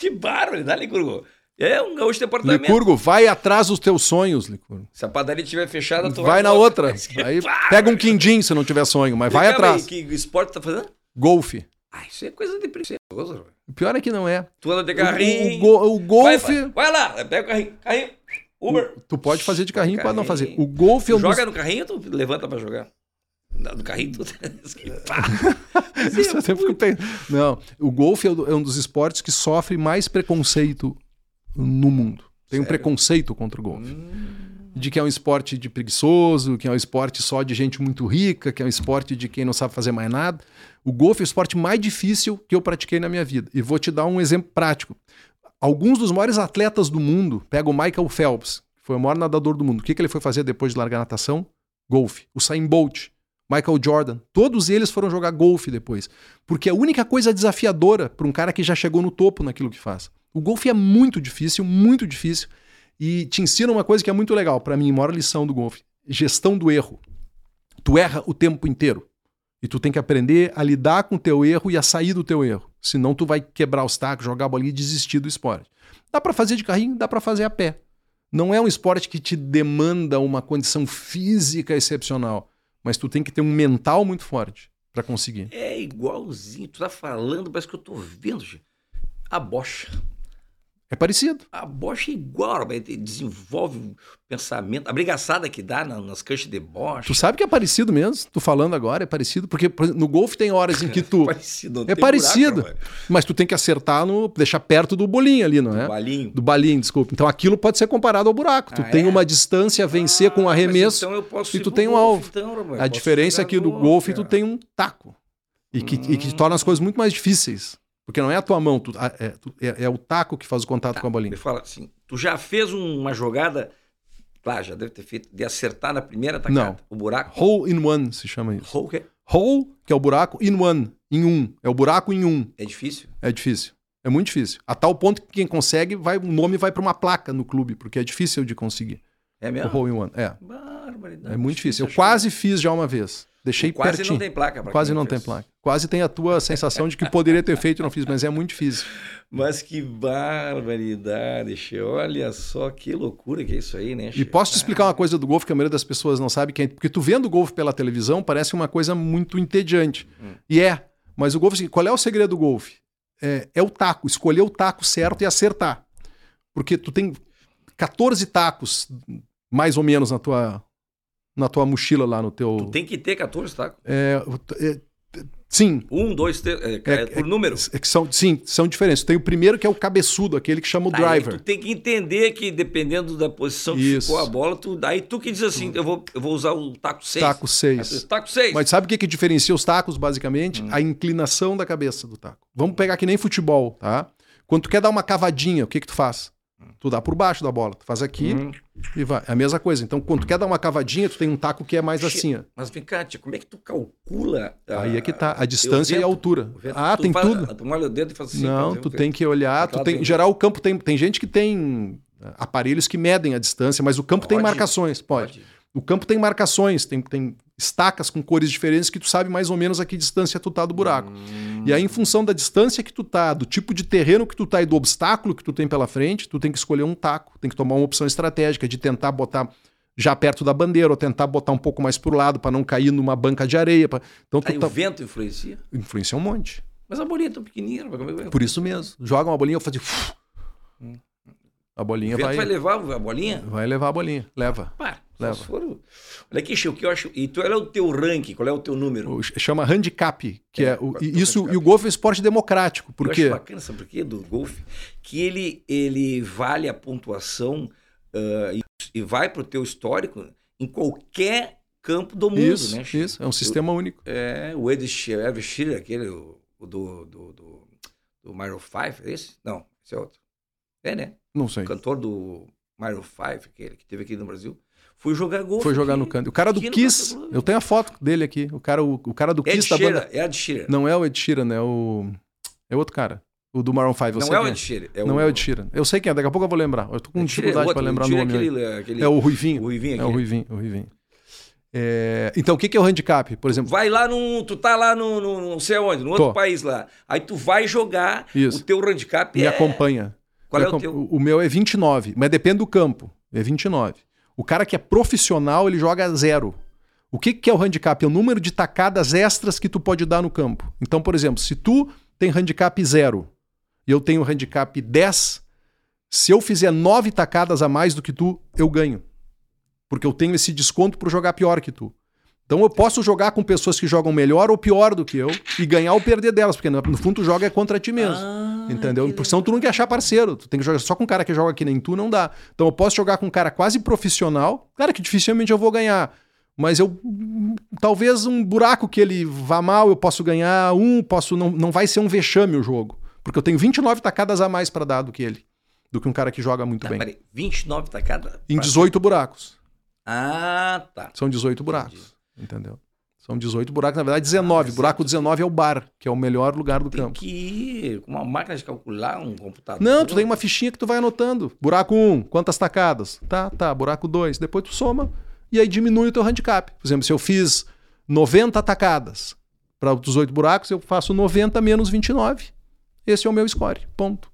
que bárbaro, dá, Licurgo? É um gaúcho de apartamento. Licurgo, vai atrás dos teus sonhos, Licurgo. Se a padaria estiver fechada, tu Vai na pra outra. Que Aí pega um quindim se não tiver sonho, mas vai atrás. Que esporte tá fazendo? Golfe. Ah, isso é coisa de rapaz. O pior é que não é. Tu anda de O, carrinho. o go- o golfe. Vai, vai lá, pega o carrinho. Carrinho. Uber. Tu pode fazer de carrinho, pode não fazer. Carrinho. O golfe é um dos... Joga no carrinho, tu levanta pra jogar. No carrinho, tu. Isso eu sempre fico pensando. Não, o golfe é é um dos esportes que sofre mais preconceito no mundo. Tem um Sério? preconceito contra o golfe. Hum. De que é um esporte de preguiçoso, que é um esporte só de gente muito rica, que é um esporte de quem não sabe fazer mais nada. O golfe é o esporte mais difícil que eu pratiquei na minha vida. E vou te dar um exemplo prático. Alguns dos maiores atletas do mundo, pega o Michael Phelps, que foi o maior nadador do mundo. O que, que ele foi fazer depois de largar a natação? Golfe. O Usain Bolt, Michael Jordan, todos eles foram jogar golfe depois. Porque é a única coisa desafiadora para um cara que já chegou no topo naquilo que faz. O golfe é muito difícil, muito difícil. E te ensina uma coisa que é muito legal, para mim, maior lição do golfe: gestão do erro. Tu erra o tempo inteiro. E tu tem que aprender a lidar com o teu erro e a sair do teu erro. Senão tu vai quebrar os tacos, jogar a bolinha e desistir do esporte. Dá para fazer de carrinho, dá para fazer a pé. Não é um esporte que te demanda uma condição física excepcional, mas tu tem que ter um mental muito forte para conseguir. É igualzinho. Tu tá falando, parece que eu tô vendo. A bocha. É parecido. A bocha é igual, desenvolve um pensamento. A brigaçada que dá na- nas canchas de bocha. Tu sabe que é parecido mesmo? Tu falando agora, é parecido. Porque no golfe tem horas em que tu. Parecido, não É parecido. buraco. Mas tu tem que acertar no. deixar perto do bolinho ali, não é? Balinho. Do balinho, desculpa. Então aquilo pode ser comparado ao buraco. Tu Ah, tem é? uma distância a vencer com um Ah, arremesso. então eu posso e tu tem um alvo. então. A diferença é que no golfe tu cara. tem um taco. E que, e que Hum. torna as coisas muito mais difíceis. Porque não é a tua mão, tu- é, é- é o taco que faz o contato Tá, com a bolinha. Me fala assim, tu já fez um- uma jogada, claro, já deve ter feito, de acertar na primeira tacada Não. o buraco? Hole in one se chama isso. Hole, que Hole, que é o buraco, in one, em um. É o buraco em um. é difícil. É difícil. É muito difícil. A tal ponto que quem consegue, vai, o nome vai para uma placa no clube, porque é difícil de conseguir. É O mesmo? hole in one. É. Barbaridade. É muito difícil. Eu quase fiz já uma vez. Deixei Quase pertinho. não tem placa. pra Quase não tem placa. Quase tem a tua sensação de que poderia ter feito e não fiz, mas é muito difícil. Mas que barbaridade, che. Olha só que loucura que é isso aí, né, E che? posso te explicar uma coisa do golfe que a maioria das pessoas não sabe, que é, porque tu vendo o golfe pela televisão parece uma coisa muito entediante. Hum. E é. Mas o golfe, assim, qual é o segredo do golfe? É, é o taco, escolher o taco certo e acertar. Porque tu tem 14 tacos, mais ou menos, na tua, na tua mochila lá no teu. Tu tem que ter 14 tacos. É, é, sim, Um, dois, três, é, É- é por número. é que são, sim, são diferentes. Tem o primeiro que é o cabeçudo, aquele que chama o Tá, aí driver. tu tem que entender que dependendo da posição que Isso. ficou a bola, tu, daí tu que diz assim, eu vou, eu vou usar o taco 6. Taco 6. Taco 6. Mas sabe o que, que diferencia os tacos, basicamente? Hum. A inclinação da cabeça do taco. Vamos pegar que nem futebol, tá? Quando tu quer dar uma cavadinha, o que que tu faz? Tu dá por baixo da bola. Tu faz aqui Hum. E vai. É a mesma coisa. Então, quando tu quer dar uma cavadinha, tu tem um taco que é mais assim, ó. Mas vem cá, tia, como é que tu calcula? a- Aí é que tá. A distância e a altura. Ah, Tu tem faz- tudo. Tu molha o dedo e faz assim. Não, tu tem que olhar. Tu tem, tem- em geral, o campo tem. Tem gente que tem eh, aparelhos que medem a distância, mas o campo tem Pode? marcações. Pode. O campo tem marcações, tem, tem estacas com cores diferentes que tu sabe mais ou menos a que distância tu tá do buraco. Hum. E aí, em função da distância que tu tá, do tipo de terreno que tu tá e do obstáculo que tu tem pela frente, tu tem que escolher um taco, tem que tomar uma opção estratégica de tentar botar já perto da bandeira ou tentar botar um pouco mais pro lado para não cair numa banca de areia. pra- Então tu Aí tá... o vento influencia. influencia um monte. Mas a bolinha é tão pequenininha. é Por isso mesmo. Joga uma bolinha, eu faço a O bolinha vai, vai levar a bolinha? vai levar a bolinha. Leva. Pá, Leva. só se for- Olha aqui, Chico, o que eu acho. E tu, qual é o teu ranking? Qual é o teu número? O- Chama handicap, que é, É, o- o e isso handicap. e o golfe é um esporte democrático. Por eu quê? acho bacana, sabe por quê? Do golfe, que ele, ele vale a pontuação ah, e, e vai pro teu histórico em qualquer campo do mundo, Isso, né? Chico? isso, é um sistema único. É, o Ed Sheeran, aquele o, o do, do, do, do Maroon 5, é esse? Não, esse é outro. É, né? Não sei. O cantor do Maroon 5, aquele que teve aqui no Brasil, foi jogar golfe. Foi jogar aqui. no canto. O cara do aqui no Kiss, eu tenho a foto dele aqui. O cara, o, o cara do Ed Kiss da Sheeran, banda. é Ed Sheeran. Não é o Ed Sheeran, é o. É outro cara. O do Maroon 5. Eu Não é o Ed Sheeran. É Não é o Ed Sheeran. Eu sei quem é, daqui a pouco eu vou lembrar. Eu tô com Ed é dificuldade pra lembrar o nome. é aquele, aquele, É o Ruivinho. o Ruivinho É o. Ruivinho, o Ruivinho. É, Então, o que que é o handicap? Por exemplo, Vai lá num. Tu tá lá no, no não sei onde, no outro Tô. país lá. Aí tu vai jogar, Isso. o teu handicap me é. acompanha. Qual Me é o teu? O meu é 29, mas depende do campo. É 29. O cara que é profissional, ele joga zero. O que, que é o handicap? É o número de tacadas extras que tu pode dar no campo. Então, por exemplo, se tu tem handicap zero e eu tenho handicap 10, se eu fizer nove tacadas a mais do que tu, eu ganho. Porque eu tenho esse desconto por jogar pior que tu. Então eu posso jogar com pessoas que jogam melhor ou pior do que eu e ganhar ou perder delas, porque no no fundo tu joga é contra ti mesmo. Ah, Entendeu? que Porque senão tu não quer achar parceiro. Tu tem que jogar só com um cara que joga que nem tu, não dá. Então eu posso jogar com um cara quase profissional, cara que dificilmente eu vou ganhar. Mas eu. Talvez um buraco que ele vá mal, eu posso ganhar um, posso. Não, não vai ser um vexame o jogo. Porque eu tenho 29 tacadas a mais pra dar do que ele. Do que um cara que joga muito Tá, bem. peraí, 29 tacada? Em 18 buracos. Ah, tá. São 18 buracos. Entendeu? São 18 buracos, na verdade 19. Ah, buraco 19 é o bar, que é o melhor lugar do Tem campo. que ir com uma máquina de calcular, um computador. Não, tu tem uma fichinha que tu vai anotando. Buraco 1, quantas tacadas? Tá, tá. Buraco 2. Depois tu soma e aí diminui o teu handicap. Por exemplo, se eu fiz 90 tacadas para os 18 buracos, eu faço 90 menos 29. Esse é o meu score. Ponto.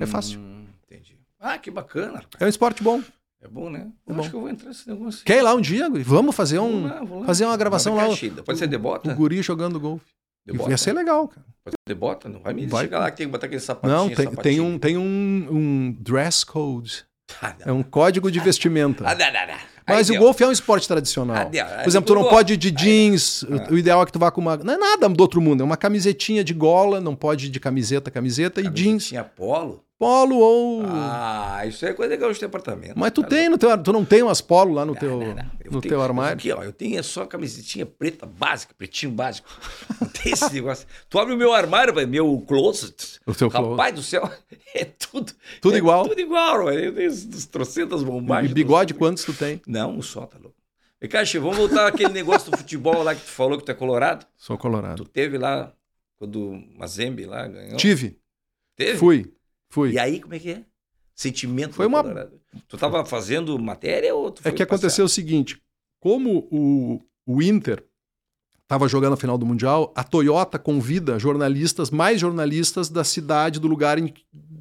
É fácil. Hum, entendi. Ah, que bacana. rapaz. É um esporte bom. É bom, né? Eu É bom. acho que eu vou entrar nesse negócio. Quer ir lá um dia? Vamos fazer um, Vou lá, vou lá. fazer uma gravação lá. Pode ser de bota? O guri jogando golfe. Ia ser legal, cara. De bota? Não vai me Vai. chegar lá que tem que botar aquele sapatinho. Não, tem, tem, sapatinho. um, tem um, um dress code. Ah, É um código de vestimenta. Ah, não, não, não. Mas Aí o deu. golfe é um esporte tradicional. Ah, deu. Por exemplo, tu não pode ir de jeans. O- O ideal é que tu vá com uma. Não é nada do outro mundo. É uma camisetinha de gola, não pode ir de camiseta, camiseta e jeans. Tinha polo? Polo ou. Ah, isso é coisa legal de apartamento. Mas tu Cara, tem no teu. Tu não tem umas polo lá no não, teu, não, não. Eu no tenho- teu armário? Aqui, ó, eu tenho só camisetinha preta básica, pretinho básico. Não tem esse negócio. Tu abre o meu armário, vai, meu closet. O teu Rapaz do céu, é tudo. Tudo é igual? Tudo igual, velho. Eu tenho esses trocentas E bombagens. bigode, quantos tu tem? Não, um só, tá louco. E, Caixa, vamos voltar àquele negócio do futebol lá que tu falou que tu é colorado. Sou colorado. Tu teve lá, quando o Mazembe lá ganhou. Tive. Teve? Fui. Fui. E aí, como é que é? Sentimento Foi uma- Colorado. Tu tava fazendo matéria ou tu É que passear? aconteceu o seguinte: como o, o Inter estava jogando a final do Mundial, a Toyota convida jornalistas, mais jornalistas da cidade, do lugar em,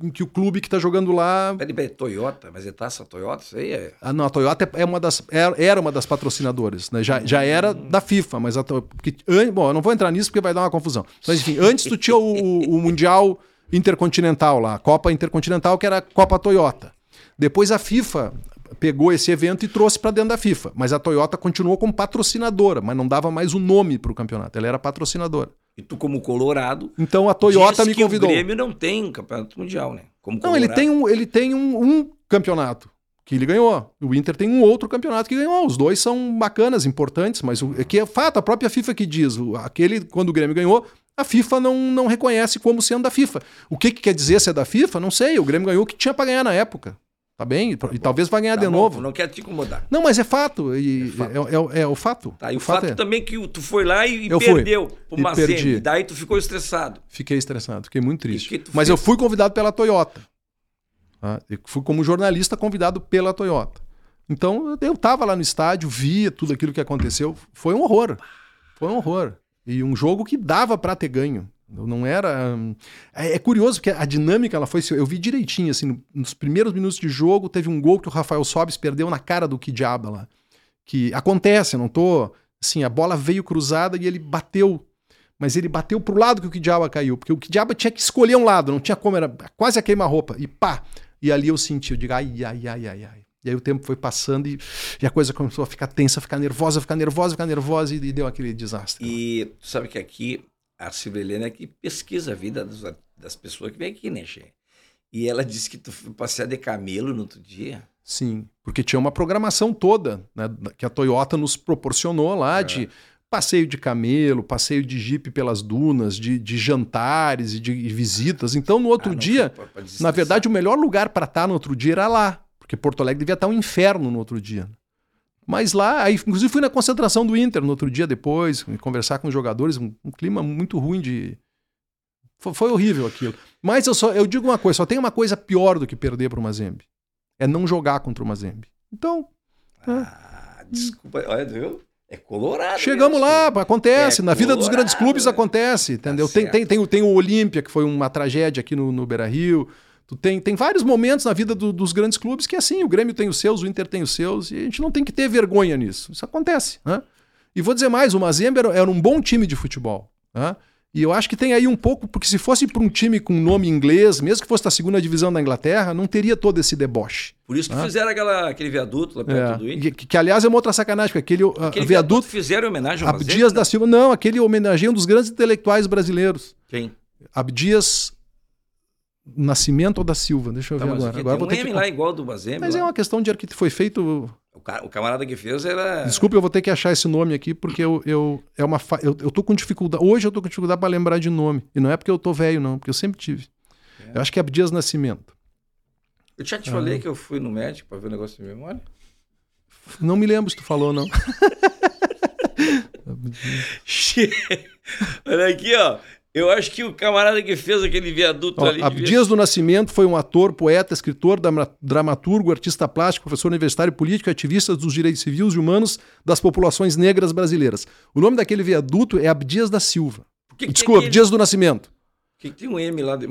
em que o clube que está jogando lá. Peraí, peraí, Toyota, mas é taça Toyota? Isso aí é. Ah, não, a Toyota é uma das, era era uma das patrocinadoras, né? já, já era da FIFA, mas a porque, bom, eu não vou entrar nisso porque vai dar uma confusão. Mas enfim, antes tu tinha o- o Mundial Intercontinental lá, a Copa Intercontinental, que era a Copa Toyota. Depois a FIFA pegou esse evento e trouxe para dentro da FIFA, mas a Toyota continuou como patrocinadora, mas não dava mais o nome para o campeonato, ela era patrocinadora. E tu, como Colorado. Então a Toyota me que convidou. O Grêmio não tem um campeonato mundial, né? Como Não, ele Colorado. tem, um, ele tem um, um campeonato que ele ganhou. O Inter tem um outro campeonato que ganhou. Os dois são bacanas, importantes, mas o, é que é fato, a própria FIFA que diz. O, aquele, quando o Grêmio ganhou, a FIFA não, não reconhece como sendo da FIFA. O que, que quer dizer ser da FIFA? Não sei. O Grêmio ganhou o que tinha para ganhar na época. Tá bem? E, e talvez vai ganhar Tá de bom, novo. Não quero te incomodar. Não, mas é fato. E, É fato. É, é- é o fato. Tá, e o, o fato, é. também que tu foi lá e, Eu fui. perdeu pro E Mazembe. perdi. Daí tu ficou estressado. Fiquei estressado, fiquei muito triste. Mas fez? eu fui convidado pela Toyota. Tá? Eu fui como jornalista convidado pela Toyota. Então eu estava lá no estádio, via tudo aquilo que aconteceu. Foi um horror. Foi um horror. E um jogo que dava para ter ganho. Não era. É, é curioso porque a dinâmica ela foi. Eu vi direitinho, assim, no- nos primeiros minutos de jogo, teve um gol que o Rafael Sobis perdeu na cara do Kidiaba lá. Que acontece, não tô. Assim, a bola veio cruzada e ele bateu mas ele bateu pro lado que o Kidiaba caiu, porque o Kidiaba tinha que escolher um lado, não tinha como, era quase a queima-roupa, e pá! E ali eu senti, eu digo, ai, ai, ai, ai, ai. E aí o tempo foi passando e, e a coisa começou a ficar tensa, ficar nervosa, ficar nervosa, ficar nervosa, e, e deu aquele desastre. E tu sabe que aqui a Silvia Helena é que pesquisa a vida dos- das pessoas que vêm aqui, né, Che? E ela disse que tu foi passear de camelo no outro dia. Sim, porque tinha uma programação toda, né, que a Toyota nos proporcionou lá de passeio de camelo, passeio de jipe pelas dunas, de, de jantares e de visitas. Então, no outro Ah, dia, foi Na verdade, o melhor lugar para estar no outro dia era lá, porque Porto Alegre devia estar um inferno no outro dia. Mas lá, aí, inclusive fui na concentração do Inter no outro dia depois, conversar com os jogadores, um, um clima muito ruim de. Foi, foi horrível aquilo. Mas eu só eu digo uma coisa, só tem uma coisa pior do que perder para o Mazembe. É não jogar contra o Mazembe. Então, Ah, desculpa, olha, viu? É colorado. chegamos mesmo. lá, acontece. É Na vida dos grandes clubes né? acontece, entendeu? Tá tem, tem, tem, o- tem o Olímpia, que foi uma tragédia aqui no, no Beira Rio. Tu tem, tem vários momentos na vida do- dos grandes clubes que é assim, o Grêmio tem os seus, o Inter tem os seus, e a gente não tem que ter vergonha nisso. Isso acontece. Né? E vou dizer mais, o Mazembe era, era um bom time de futebol. Né? E eu acho que tem aí um pouco, porque se fosse para um time com nome inglês, mesmo que fosse da segunda divisão da Inglaterra, não teria todo esse deboche. Por isso que Ah. fizeram aquela, aquele viaduto lá perto É. do Inter. Que, que, aliás, é uma outra sacanagem, porque aquele, ah, Aquele viaduto fizeram em homenagem ao Abdias da Silva, não, aquele homenageia um dos grandes intelectuais brasileiros. Quem? Abdias Nascimento ou da Silva, deixa eu Tá, ver agora. aqui agora tem vou um ter M que... lá igual do Mazembe. Mas lá. é uma questão de arquiteto. Foi feito. o, ca- o camarada que fez era... Desculpe, eu vou ter que achar esse nome aqui, porque eu, eu, é uma fa... eu, eu tô com dificuldade. Hoje eu tô com dificuldade para lembrar de nome. E não é porque eu tô velho, não, porque eu sempre tive. É. Eu acho que é Abdias Nascimento. Eu já te Ah. falei que eu fui no médico para ver o negócio de memória. Não me lembro se tu falou, não. Olha aqui, ó. Eu acho que o camarada que fez aquele viaduto Ó, ali... Abdias do Nascimento foi um ator, poeta, escritor, dramaturgo, artista plástico, professor universitário, político e ativista dos direitos civis e humanos das populações negras brasileiras. O nome daquele viaduto é Abdias da Silva. Que que Desculpa, Abdias do Nascimento. Que, que tem um M lá de?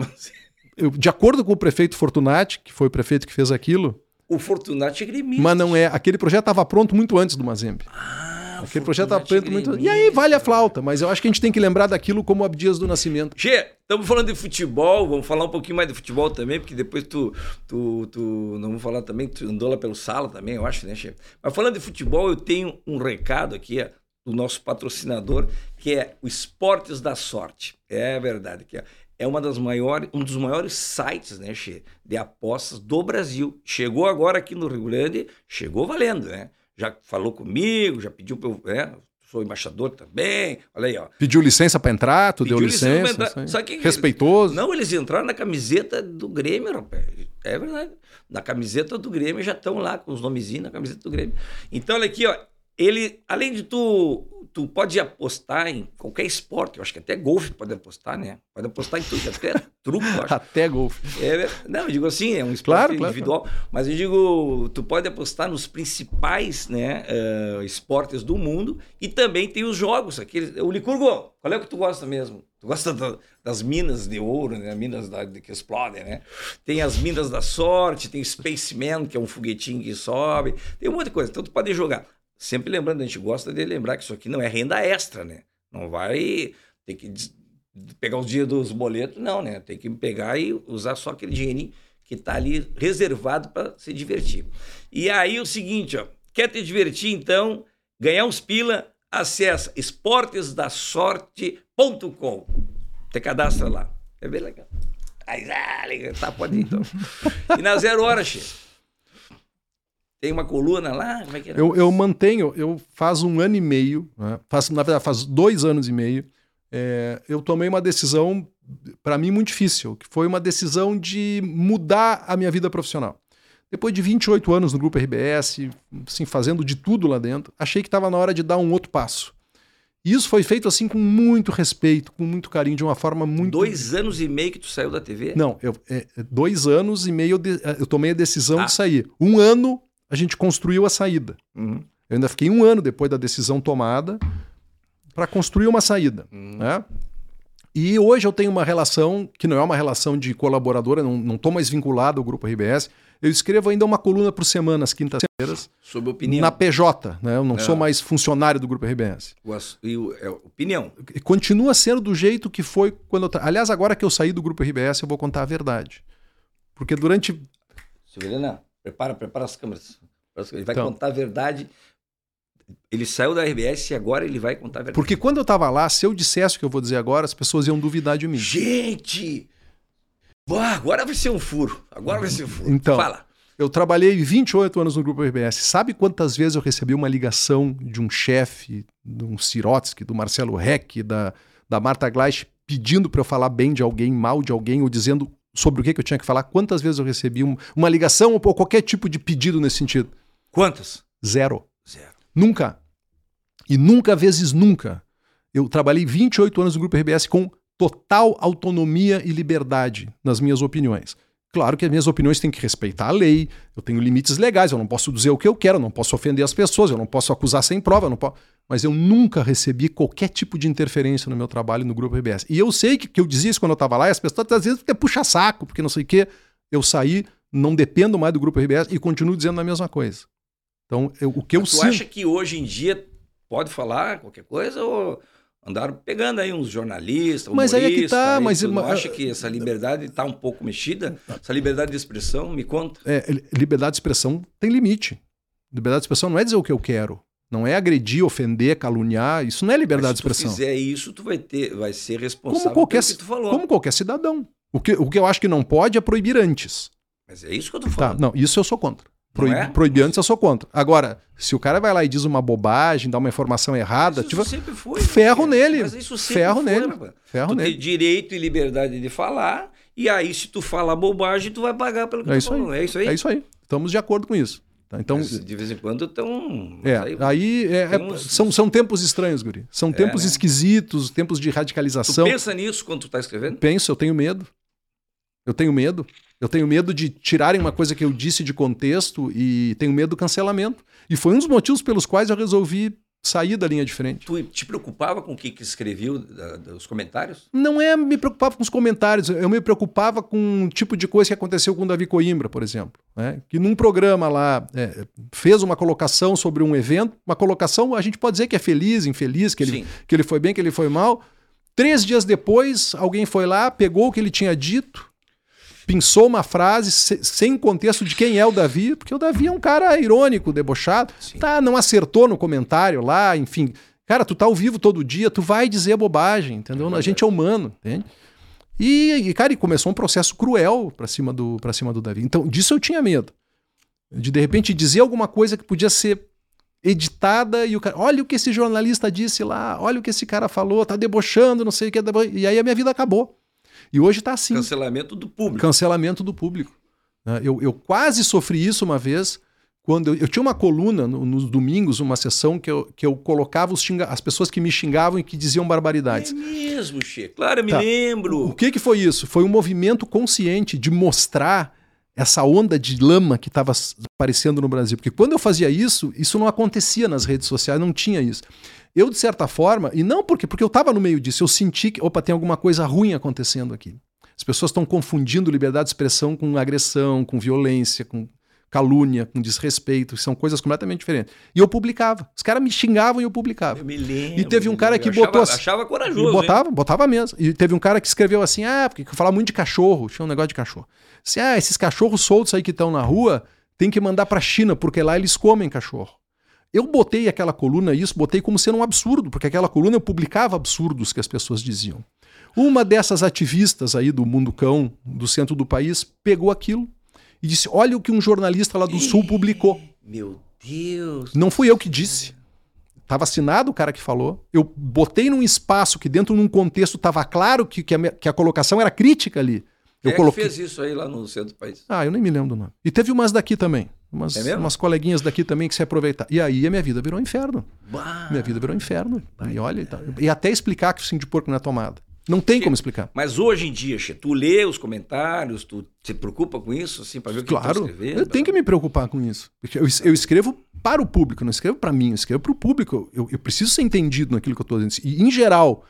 Eu- de acordo com o prefeito Fortunati, que foi o prefeito que fez aquilo, O Fortunati é gremista. mas não é. Aquele projeto estava pronto muito antes do Mazembe. Ah, Aquele projeto apresenta muito. E aí vale a flauta, mas eu acho que a gente tem que lembrar daquilo como Abdias do Nascimento. Che, estamos falando de futebol, vamos falar um pouquinho mais de futebol também, porque depois tu, tu, tu não vamos falar também, tu andou lá pelo sala também, eu acho, né, Che? Mas falando de futebol, eu tenho um recado aqui é, do nosso patrocinador, que é o Esportes da Sorte. É verdade, que é é uma das maiores, um dos maiores sites, né, Che, de apostas do Brasil. Chegou agora aqui no Rio Grande, chegou valendo, né? Já falou comigo, já pediu para eu, né? Sou embaixador também. Olha aí, ó. Pediu licença para entrar, tu Pediu deu licença. licença Só que respeitoso. Não, eles entraram na camiseta do Grêmio, rapaz. É verdade. Na camiseta do Grêmio já estão lá com os nomezinhos na camiseta do Grêmio. Então, olha aqui, ó. Ele, além de tu tu pode apostar em qualquer esporte, eu acho que até golfe pode apostar, né? Pode apostar em tudo, até truco, acho. Até golfe. É, não, eu digo assim, é um esporte claro, individual, claro, mas eu digo, tu pode apostar nos principais né, uh, esportes do mundo e também tem os jogos, aquele, o Licurgo, qual é o que tu gosta mesmo? Tu gosta da, das minas de ouro, né? Minas da, que explodem, né? Tem as minas da sorte, tem Spaceman, que é um foguetinho que sobe, tem um monte de coisa. Então tu pode jogar. Sempre lembrando, a gente gosta de lembrar que isso aqui não é renda extra, né? Não vai ter que pegar os dias dos boletos, não, né? Tem que pegar e usar só aquele dinheirinho que está ali reservado para se divertir. E aí o seguinte, ó, quer te divertir então, ganhar uns pila, acessa esportesdasorte.com. Te cadastra lá. É bem legal. Aí, ah, tá, pode ir então. e na zero hora, chefe. Tem uma coluna lá? Como é que é? Eu, eu mantenho, eu faz um ano e meio, né? faz, na verdade, faz dois anos e meio, é, eu tomei uma decisão, para mim, muito difícil, que foi uma decisão de mudar a minha vida profissional. Depois de 28 anos no Grupo RBS, assim, fazendo de tudo lá dentro, achei que estava na hora de dar um outro passo. E isso foi feito assim com muito respeito, com muito carinho, de uma forma muito. Dois anos e meio que tu saiu da TV? Não, eu, é, dois anos e meio eu, de, eu tomei a decisão ah. de sair. Um ano a gente construiu a saída. Uhum. Eu ainda fiquei um ano depois da decisão tomada para construir uma saída. Uhum. Né? E hoje eu tenho uma relação que não é uma relação de colaboradora, não estou mais vinculado ao Grupo RBS. Eu escrevo ainda uma coluna por semana, às quintas-feiras. Sobre opinião. Na PJ, né? Eu não é. sou mais funcionário do Grupo RBS. O, e o, é, opinião. E continua sendo do jeito que foi quando eu. Aliás, agora que eu saí do Grupo RBS, eu vou contar a verdade. Porque durante. Silvana, Prepara, prepara as câmeras. Ele vai então, contar a verdade. Ele saiu da RBS e agora ele vai contar a verdade. Porque quando eu estava lá, se eu dissesse o que eu vou dizer agora, as pessoas iam duvidar de mim. Gente! agora vai ser um furo. Agora vai ser um furo. Então, Fala. Eu trabalhei 28 anos no Grupo RBS. Sabe quantas vezes eu recebi uma ligação de um chefe, de um Sirotsky, do Marcelo Reck, da, da Marta Gleich, pedindo para eu falar bem de alguém, mal de alguém, ou dizendo sobre o que, que eu tinha que falar, quantas vezes eu recebi um, uma ligação ou qualquer tipo de pedido nesse sentido? Quantas? Zero. Zero. Nunca. E nunca vezes nunca. Eu trabalhei 28 anos no Grupo RBS com total autonomia e liberdade nas minhas opiniões. Claro que as minhas opiniões têm que respeitar a lei, eu tenho limites legais, eu não posso dizer o que eu quero, eu não posso ofender as pessoas, eu não posso acusar sem prova, eu não posso... mas eu nunca recebi qualquer tipo de interferência no meu trabalho no Grupo RBS. E eu sei que, que eu dizia isso quando eu estava lá, e as pessoas às vezes até puxa saco, porque não sei o quê. Eu saí, não dependo mais do Grupo RBS e continuo dizendo a mesma coisa. Então, eu, o que mas eu tu sinto... acha que hoje em dia pode falar qualquer coisa ou andaram pegando aí uns jornalistas, mas aí é que tá, mas tu acha que essa liberdade está um pouco mexida? Essa liberdade de expressão, me conta. É, liberdade de expressão tem limite. Liberdade de expressão não é dizer o que eu quero. Não é agredir, ofender, caluniar. Isso não é liberdade de expressão. Se tu fizer isso, tu vai ter, vai ser responsável como qualquer, pelo que tu falou. Como qualquer cidadão. O que, o que eu acho que não pode é proibir antes. Mas é isso que eu tô tá, falando. Tá, não, isso eu sou contra. Proib... É? Proibir antes eu sou contra. Agora, se o cara vai lá e diz uma bobagem, dá uma informação errada, isso tipo, sempre foi, ferro nele. Mas isso sempre ferro foi, nele. Ferro tu nele. tem direito e liberdade de falar, e aí se tu fala bobagem, tu vai pagar pelo que é tu isso falou. É isso aí? É isso aí. Estamos de acordo com isso. Tá, então, de vez em quando estão. É, aí, aí é, é, uns... são, são tempos estranhos, Guri. São é, tempos né? esquisitos, tempos de radicalização. Tu pensa nisso quando tu está escrevendo? Penso, eu tenho medo. Eu tenho medo. Eu tenho medo de tirarem uma coisa que eu disse de contexto e tenho medo do cancelamento. E foi um dos motivos pelos quais eu resolvi Saí da linha de frente. Tu te preocupava com o que, que escreveu, dos comentários? Não é me preocupava com os comentários, eu me preocupava com um tipo de coisa que aconteceu com o Davi Coimbra, por exemplo. Né? Que num programa lá é, fez uma colocação sobre um evento, uma colocação, a gente pode dizer que é feliz, infeliz, que ele, que ele foi bem, que ele foi mal. Três dias depois, alguém foi lá, pegou o que ele tinha dito, pensou uma frase sem contexto de quem é o Davi, porque o Davi é um cara irônico, debochado. Sim. Tá, não acertou no comentário lá, enfim. Cara, tu tá ao vivo todo dia, tu vai dizer bobagem, entendeu? É a gente é humano, entende? E, e, cara, e começou um processo cruel para cima do para cima do Davi. Então, disso eu tinha medo. De de repente dizer alguma coisa que podia ser editada e o cara, olha o que esse jornalista disse lá, olha o que esse cara falou, tá debochando, não sei o que, e aí a minha vida acabou. E hoje está assim. Cancelamento do público. Cancelamento do público. Né? Eu, eu quase sofri isso uma vez, quando eu, eu tinha uma coluna no, nos domingos, uma sessão que eu, que eu colocava xinga, as pessoas que me xingavam e que diziam barbaridades. É mesmo, Che. Claro, eu me tá. lembro. O que, que foi isso? Foi um movimento consciente de mostrar essa onda de lama que estava aparecendo no Brasil. Porque quando eu fazia isso, isso não acontecia nas redes sociais, não tinha isso. Eu, de certa forma, e não porque, porque eu estava no meio disso, eu senti que, opa, tem alguma coisa ruim acontecendo aqui. As pessoas estão confundindo liberdade de expressão com agressão, com violência, com calúnia, com desrespeito, são coisas completamente diferentes. E eu publicava. Os caras me xingavam e eu publicava. Eu me lembro. E teve um cara que achava, botou assim, achava corajoso. Botava, hein? botava mesmo. E teve um cara que escreveu assim: "Ah, porque eu falava muito de cachorro, tinha um negócio de cachorro. Assim, ah, esses cachorros soltos aí que estão na rua, tem que mandar para China, porque lá eles comem cachorro. Eu botei aquela coluna, isso, botei como sendo um absurdo, porque aquela coluna eu publicava absurdos que as pessoas diziam. Uma dessas ativistas aí do Mundo Cão, do centro do país, pegou aquilo e disse: Olha o que um jornalista lá do Sul publicou. Meu Deus. Não fui eu que disse. Estava assinado o cara que falou. Eu botei num espaço que, dentro de um contexto, estava claro que, que, a, que a colocação era crítica ali. Quem eu é coloquei... fez isso aí lá no centro do país? Ah, eu nem me lembro do nome. E teve umas daqui também. Umas, é umas coleguinhas daqui também que se aproveitaram. E aí a minha vida virou um inferno. Bah, minha vida virou um inferno. E olha, e, e até explicar que o sim de porco não é tomada. Não tem como explicar. Mas hoje em dia, che, tu lê os comentários, tu se preocupa com isso, assim, para ver o que claro, tu tá escrevendo? eu tenho que me preocupar com isso. Eu, eu escrevo para o público, não escrevo para mim, eu escrevo para o público. Eu, eu, preciso ser entendido naquilo que eu estou dizendo. E, em geral,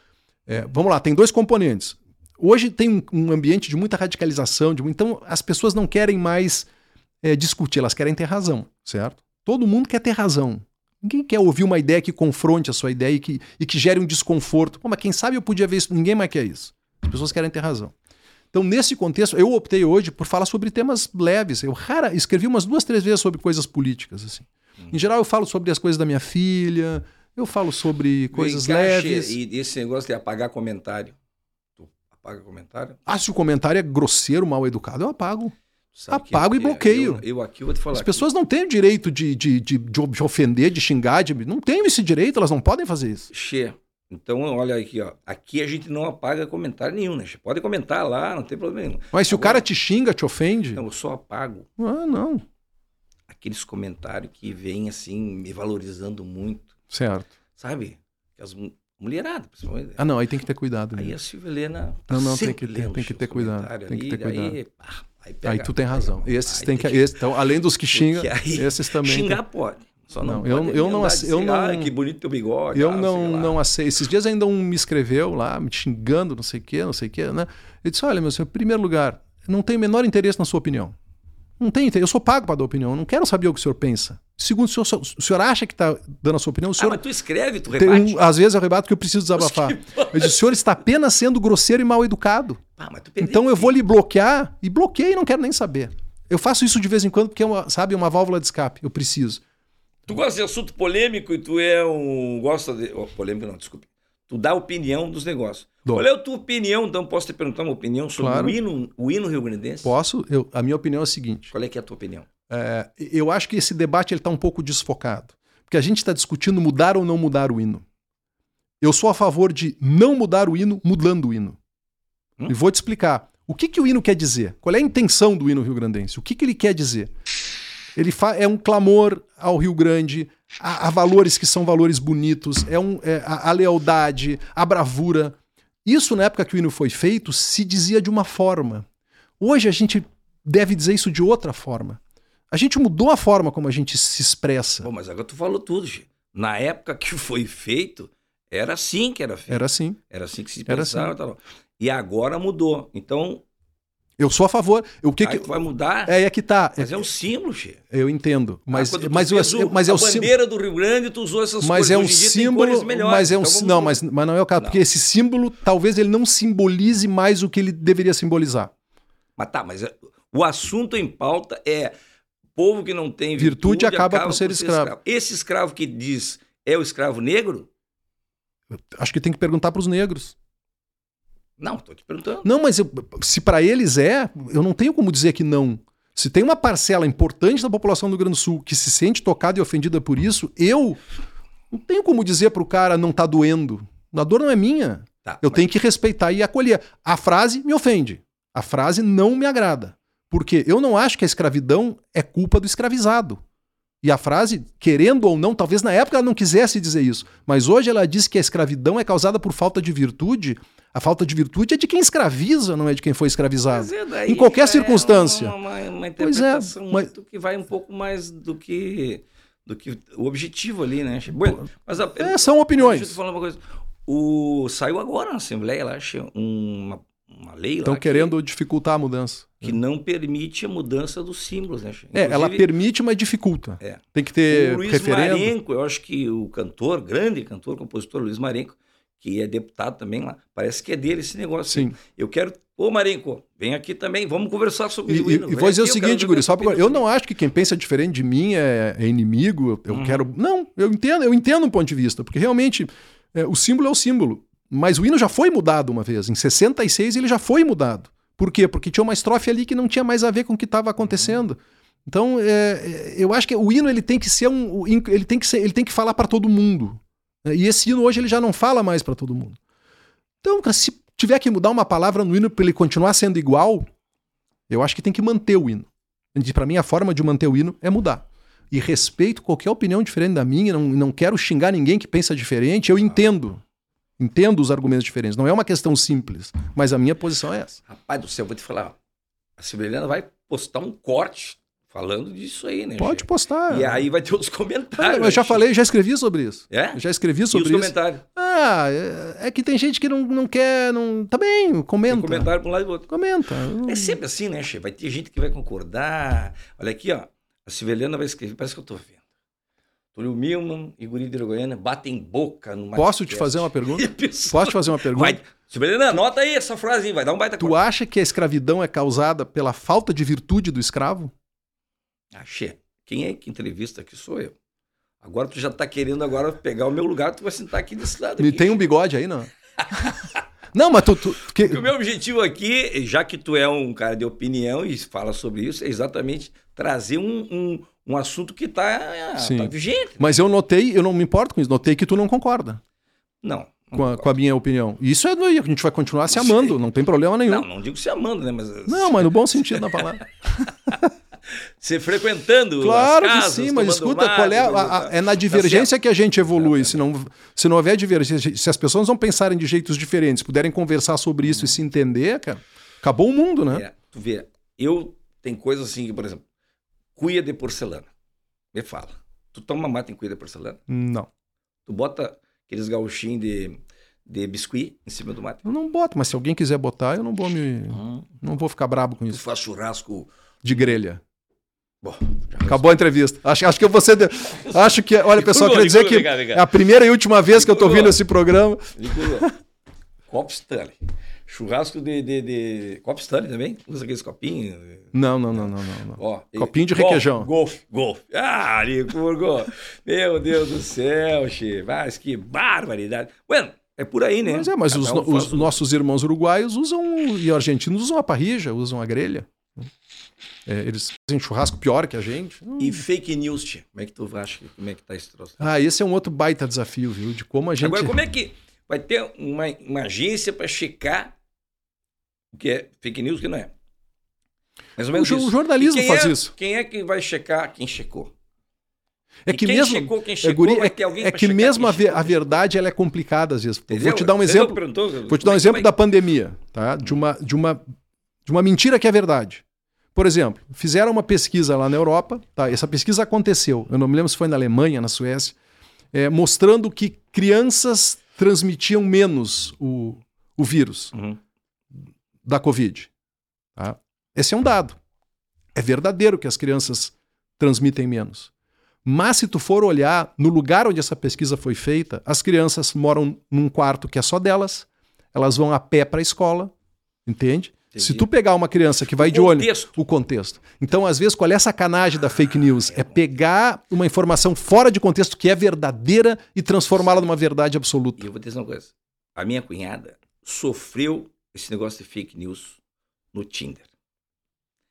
é, vamos lá, tem dois componentes. Hoje tem um, um ambiente de muita radicalização, de, então as pessoas não querem mais é, discutir, elas querem ter razão, certo? Todo mundo quer ter razão. Ninguém quer ouvir uma ideia que confronte a sua ideia e que, e que gere um desconforto. Pô, mas quem sabe eu podia ver isso. Ninguém mais quer isso. As pessoas querem ter razão. Então, nesse contexto, eu optei hoje por falar sobre temas leves. Eu rara, escrevi umas duas, três vezes sobre coisas políticas. assim. Hum. Em geral, eu falo sobre as coisas da minha filha, eu falo sobre coisas leves. E esse negócio de apagar comentário. Tu apaga comentário? Ah, se o comentário é grosseiro, mal educado, eu apago. Sabe Apago e bloqueio. Eu, eu, aqui vou te falar. As pessoas não têm o direito de, de, de, de, ofender, de xingar, de, não têm esse direito, elas não podem fazer isso. Che. Então, olha aqui, ó. Aqui a gente não apaga comentário nenhum, né? Pode comentar lá, não tem problema nenhum. Mas se Agora, o cara te xinga, te ofende. Não, eu só apago. Ah, não. Aqueles comentários que vêm assim, me valorizando muito. Certo. Sabe? As mulheradas, principalmente. Ah, não, aí tem que ter cuidado. Aí a Silvia Helena. Tá não, não, tem que ter, tem que ter cuidado. Tem que ter cuidado. Aí, pá, Aí, pega, aí tu tem razão. Esses tem que, que... Esse, então, além dos que xingam, esses também. Xingar tem... pode. Só não, não eu, eu não eu não ah, que bonito teu bigode. Eu ah, não não aceito. Esses dias ainda um me escreveu lá, me xingando, não sei o quê, não sei o quê, né? Eu disse: "Olha, meu senhor, em primeiro lugar, não tenho o menor interesse na sua opinião. Não tem interesse. Eu sou pago para dar opinião. Eu não quero saber o que o senhor pensa. Segundo, o senhor, o senhor acha que está dando a sua opinião? O senhor, ah, mas tu escreve, tu rebate. Um, às vezes eu rebato que eu preciso desabafar. Disse, o senhor está apenas sendo grosseiro e mal educado. Ah, então eu vou lhe bloquear e bloqueei e não quero nem saber. Eu faço isso de vez em quando porque é uma, sabe, uma válvula de escape. Eu preciso. Tu gosta de assunto polêmico e tu é um. Gosta de. Oh, polêmico não, desculpe. Tu dá opinião dos negócios. Dou. Qual é a tua opinião? Então, posso te perguntar uma opinião sobre claro. o, hino, o hino rio-grandense? Posso. Eu, a minha opinião é a seguinte. Qual é que é a tua opinião? É, eu acho que esse debate está um pouco desfocado. Porque a gente está discutindo mudar ou não mudar o hino. Eu sou a favor de não mudar o hino mudando o hino. Hum? E vou te explicar. O que, que o hino quer dizer? Qual é a intenção do hino rio-grandense? O que, que ele quer dizer? Ele é um clamor ao Rio Grande, a, a valores que são valores bonitos, é, um, é a, a lealdade, a bravura. Isso, na época que o hino foi feito, se dizia de uma forma. Hoje a gente deve dizer isso de outra forma. A gente mudou a forma como a gente se expressa. Pô, mas agora tu falou tudo, Gê. na época que foi feito, era assim que era feito. Era assim. Era assim que se pensava. assim. E agora mudou. Então, Eu sou a favor. O que, que... vai mudar. É, é que tá. Mas é um símbolo, Che. Eu entendo. Mas, Ah, mas, fez o, mas é a o símbolo. bandeira do Rio Grande, tu usou essas Mas cores. é um símbolo. Mas é um. Então si- vamos não, mas, mas não é o caso. Não. Porque esse símbolo, talvez ele não simbolize mais o que ele deveria simbolizar. Mas tá, mas é- o assunto em pauta é povo que não tem Virtude virtude, acaba por ser escravo. Esse escravo que diz é o escravo negro? Acho que tem que perguntar para os negros. Não, tô te perguntando. Não, mas eu- se para eles é, eu não tenho como dizer que não. Se tem uma parcela importante da população do Rio Grande do Sul que se sente tocada e ofendida por isso, eu não tenho como dizer para o cara não tá doendo. A dor não é minha. Tá, Eu mas- tenho que respeitar e acolher. A frase me ofende. A frase não me agrada. Porque eu não acho que a escravidão é culpa do escravizado. E a frase, querendo ou não, talvez na época ela não quisesse dizer isso, mas hoje ela diz que a escravidão é causada por falta de virtude. A falta de virtude é de quem escraviza, não é de quem foi escravizado. É daí Em qualquer já circunstância. É uma, uma, uma Pois é, interpretação mas- muito que vai um pouco mais do que, do que o objetivo ali, né? Bueno, mas a, É, são Deixa eu opiniões. te falar uma coisa. O, saiu agora na Assembleia, lá, uma, uma lei Estão lá que- querendo dificultar a mudança. que, não permite a mudança dos símbolos, né? É, ela Inclusive, permite, mas dificulta. É. Tem que ter o Luiz referendo. Marenco, eu acho que o cantor, grande cantor, compositor Luiz Marenco, que é deputado também lá, parece que é dele esse negócio. Sim. Eu quero. Ô, Marenco, vem aqui também, vamos conversar sobre E, o e- e vou dizer o aqui, quero seguinte, Guri, só porque eu não acho que quem pensa diferente de mim é, é inimigo, eu, Uhum. quero. Não, eu entendo, eu entendo um ponto de vista, porque realmente é, o símbolo é o símbolo. Mas o hino já foi mudado uma vez. Em 66 ele já foi mudado. Por quê? Porque tinha uma estrofe ali que não tinha mais a ver com o que estava acontecendo. Então, é, é, eu acho que o hino ele tem que ser um. Ele tem que, ser, ele tem que falar para todo mundo. E esse hino hoje ele já não fala mais para todo mundo. Então, se tiver que mudar uma palavra no hino para ele continuar sendo igual, eu acho que tem que manter o hino. Para mim, a forma de manter o hino é mudar. E respeito qualquer opinião diferente da minha, não, não quero xingar ninguém que pensa diferente, eu entendo. Entendo os argumentos diferentes. Não é uma questão simples, mas a minha posição é essa. Rapaz do céu, vou te falar. A Sibeliana vai postar um corte falando disso aí, né? Pode Gê? postar. E aí vai ter os comentários. eu já né, falei, já escrevi sobre isso. É? Já escrevi E os sobre isso. comentários? Ah, é, é que tem gente que não, não quer. Não... Tá bem, Tem comenta. comentário para um lado e do outro. Comenta. É sempre assim, né, Che? Vai ter gente que vai concordar. Olha aqui, ó. A Sibeliana vai escrever, parece que eu tô vendo. Túlio Milman e Guri de Goiânia batem boca no Posso te fazer uma pergunta? Posso te fazer uma pergunta? Vai, Sibeliana, anota aí essa frase, aí, vai dar um baita Tu corte. acha que a escravidão é causada pela falta de virtude do escravo? Che, quem é que entrevista aqui sou eu. Agora tu já tá querendo agora pegar o meu lugar, tu vai sentar aqui desse lado. Me aqui, tem um bigode aí, não? não, mas tu. tu que- o meu objetivo aqui, já que tu é um cara de opinião e fala sobre isso, é exatamente trazer um, um, um assunto que tá, Sim. tá vigente. Mas eu notei, eu não me importo com isso, notei que tu não concorda Não. com a, com a minha opinião. Isso é a gente vai continuar se amando, não tem problema nenhum. Não, Não, não digo se amando, né? Mas mas no bom sentido da palavra. se frequentando. Claro as que casas, sim, mas escuta, mate, qual é, a- a- é na Tá divergência certo. que a gente evolui. Se não, se não houver divergência, se as pessoas não pensarem de jeitos diferentes, puderem conversar sobre isso e se entender, cara, acabou o mundo, né? É, tu vê, eu tem coisas assim, que, por exemplo, cuia de porcelana. Me fala. Tu toma mate em cuia de porcelana? Não. Tu bota aqueles gauchinhos de, de biscuit em cima do mate? Eu não boto, mas se alguém quiser botar, eu não vou me. Não vou ficar brabo com Tu isso. faz churrasco. De grelha. Bom, já Acabou a entrevista. Acho, acho que eu vou ser. de- Acho que. Olha, pessoal, queria dizer que vem cá, vem cá. é a primeira e última vez que eu tô vindo esse programa. Copo Stanley. Churrasco de, de, de... Copo Stanley também? Usa aqueles copinhos. Não, não, não, não, não. Ó, Copinho de Golfe, requeijão. Golfe, golfe. Ah, Licurgo. Meu Deus do céu, che. Mas que barbaridade. Bueno, é por aí, né? Mas é, mas os, um os nossos irmãos uruguaios usam, e argentinos usam a parrilla, usam a grelha. É, eles fazem churrasco pior que a gente. Hum. E fake news, che. Como é que tu acha? Como é que tá esse troço? Ah, esse é um outro baita desafio, viu? De como a gente. Agora, como é que vai ter uma, uma agência para checar o que é fake news e o que não é? Mais ou o, menos jo- isso. o jornalismo faz é- isso. Quem é que vai checar quem checou? É que quem mesmo. checou, quem é, checou, guri, é, é pra que mesmo a, ve- a verdade ela é complicada às vezes. Entendeu? Vou te dar um Você exemplo. Vou te dar um é exemplo vai- da pandemia, tá? De uma, de uma, de uma mentira que é verdade. Por exemplo, fizeram uma pesquisa lá na Europa, tá? Essa pesquisa aconteceu. Eu não me lembro se foi na Alemanha, na Suécia. é, mostrando que crianças transmitiam menos o, o vírus Uhum. da Covid. tá? Esse é um dado. É verdadeiro que as crianças transmitem menos. Mas se tu for olhar no lugar onde essa pesquisa foi feita, as crianças moram num quarto que é só delas, elas vão a pé para a escola, entende? Entendi. Se tu pegar uma criança que vai de ônibus, Contexto. o contexto. Então, às vezes, qual é a sacanagem da fake news? É pegar uma informação fora de contexto que é verdadeira e transformá-la numa verdade E absoluta. eu vou dizer uma coisa. A minha cunhada sofreu esse negócio de fake news no Tinder.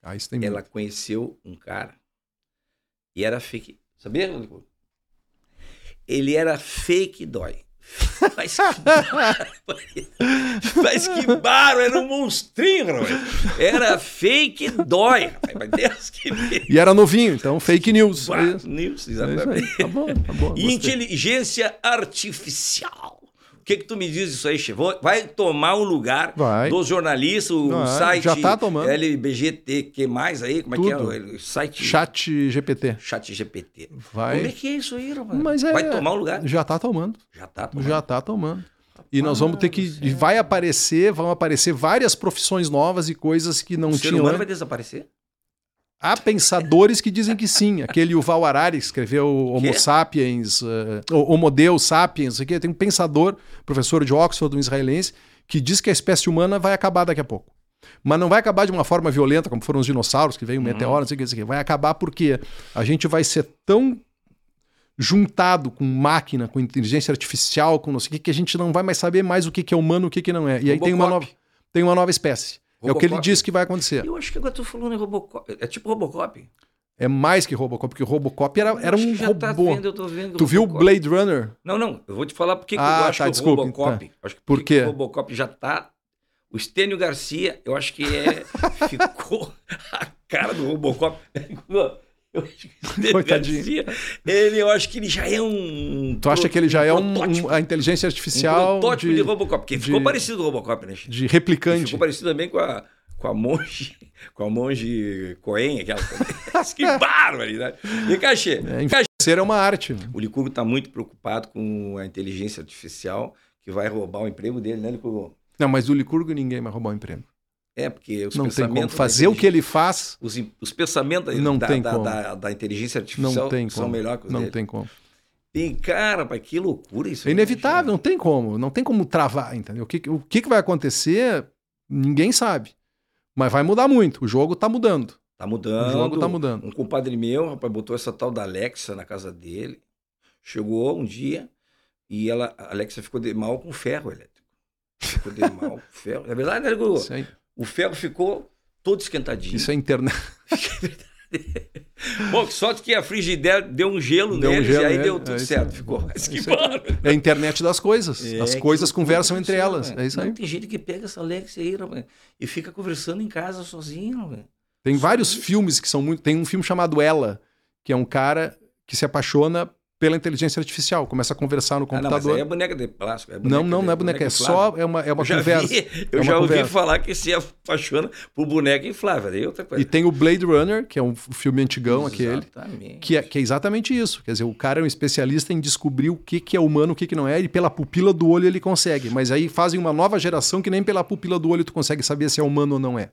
Ah, isso tem Ela conheceu um cara e era fake. Sabia, Rodrigo? Ele era fake dói. Mas que bárbaro. Mas que bárbaro, era um monstrinho, rapaz. Era fake dói. rapaz. Mas Deus que me... E era novinho, então fake news. É. News, É exatamente. Tá bom, tá bom. Inteligência artificial. O que que tu me diz disso aí, chefe? Vai tomar um lugar Vai. dos jornalistas, o Vai, site já tá tomando. LBGT, mais aí? Como é que é? Tudo. O site Chat GPT. Chat GPT. Vai. Como é que é isso aí, rapaz? Mas é- Vai tomar um lugar? Já tá tomando. Já tá tomando. Já tá tomando. E nós vamos ter que. e vai aparecer, vão aparecer várias profissões novas e coisas que não O ser tinham. humano vai desaparecer? Há pensadores que dizem que sim. Aquele Yuval Harari que escreveu Homo Quê? sapiens, uh, Homo Deus sapiens, aqui. tem um pensador, professor de Oxford, um israelense, que diz que a espécie humana vai acabar daqui a pouco. Mas não vai acabar de uma forma violenta, como foram os dinossauros, que veio um Uhum. meteoro, não sei o que, não sei o que. Vai acabar porque a gente vai ser tão juntado com máquina, com inteligência artificial, com não sei o que, que a gente não vai mais saber mais o que, que é humano e o que, que não é. E aí tem uma, nova, tem uma nova espécie. É o que ele Robocop. diz que vai acontecer. Eu acho que agora tu falando em Robocop. É tipo Robocop. É mais que Robocop, porque Robocop era, era um que já robô. Tá vendo, eu tô vendo tu viu o Robocop. Blade Runner? Não, não. Eu vou te falar porque que Ah, eu acho tá, que desculpa, Robocop. Acho que Por porque quê? O Robocop já tá. O Estênio Garcia, eu acho que é. ficou a cara do Robocop. O Coitadinho. Ele, eu acho que ele já é um. Tu acha que ele já é um, um- a inteligência um artificial protótipo de, de, Robocop? Porque de- ficou parecido com o Robocop, né? De replicante? Ficou parecido também com a, com a monge. Com a monge Coen, aquela. que barbaridade. E Cachê, É, envelhecer é uma arte. O Licurgo está muito preocupado com a inteligência artificial que vai roubar o emprego dele, né, Licurgo? Não, mas do Licurgo ninguém vai roubar o emprego. É, porque os Não tem como. Fazer o que ele faz, Os, os pensamentos Não da, tem da, como. da- da inteligência artificial não tem são como. melhores que os Não dele. tem como. E, cara, pai, que loucura isso. É inevitável, não tem como. Não tem como travar, entendeu? O que, o que vai acontecer, ninguém sabe. Mas vai mudar muito. O jogo tá mudando. Tá mudando. O jogo tá mudando. Um compadre meu, rapaz, botou essa tal da Alexa na casa dele. Chegou um dia e ela, a Alexa ficou de mal com ferro elétrico. Ficou de mal com ferro. É verdade, né? Isso, aí, O ferro ficou todo esquentadinho. isso é internet. Bom, que sorte que a frigideira deu um gelo Deu um neles gelo e aí deu é tudo isso certo. aí. Ficou. Mas que Isso aí. bárbaro. É a internet das coisas. É, As coisas conversam que entre elas. velho. É isso Não, aí. tem gente que pega essa Alexa aí rapaz, e fica conversando em casa sozinho. Tem vários filmes que são muito. Tem um filme chamado Ela, que é um cara que se apaixona pela inteligência artificial, começa a conversar no Ah, não, mas computador. aí é boneca de plástico. é não, não, de- não é boneca, é só é uma, é uma eu conversa. Vi, eu É uma já ouvi conversa. falar que se apaixona por boneca inflável. Aí é outra coisa. E tem o Blade Runner, que é um filme antigão aquele, Exatamente. que é, que é exatamente isso. Quer dizer, o cara é um especialista em descobrir o que, que é humano, o que, que não é, e pela pupila do olho ele consegue. Mas aí fazem uma nova geração que nem pela pupila do olho tu consegue saber se é humano ou não é.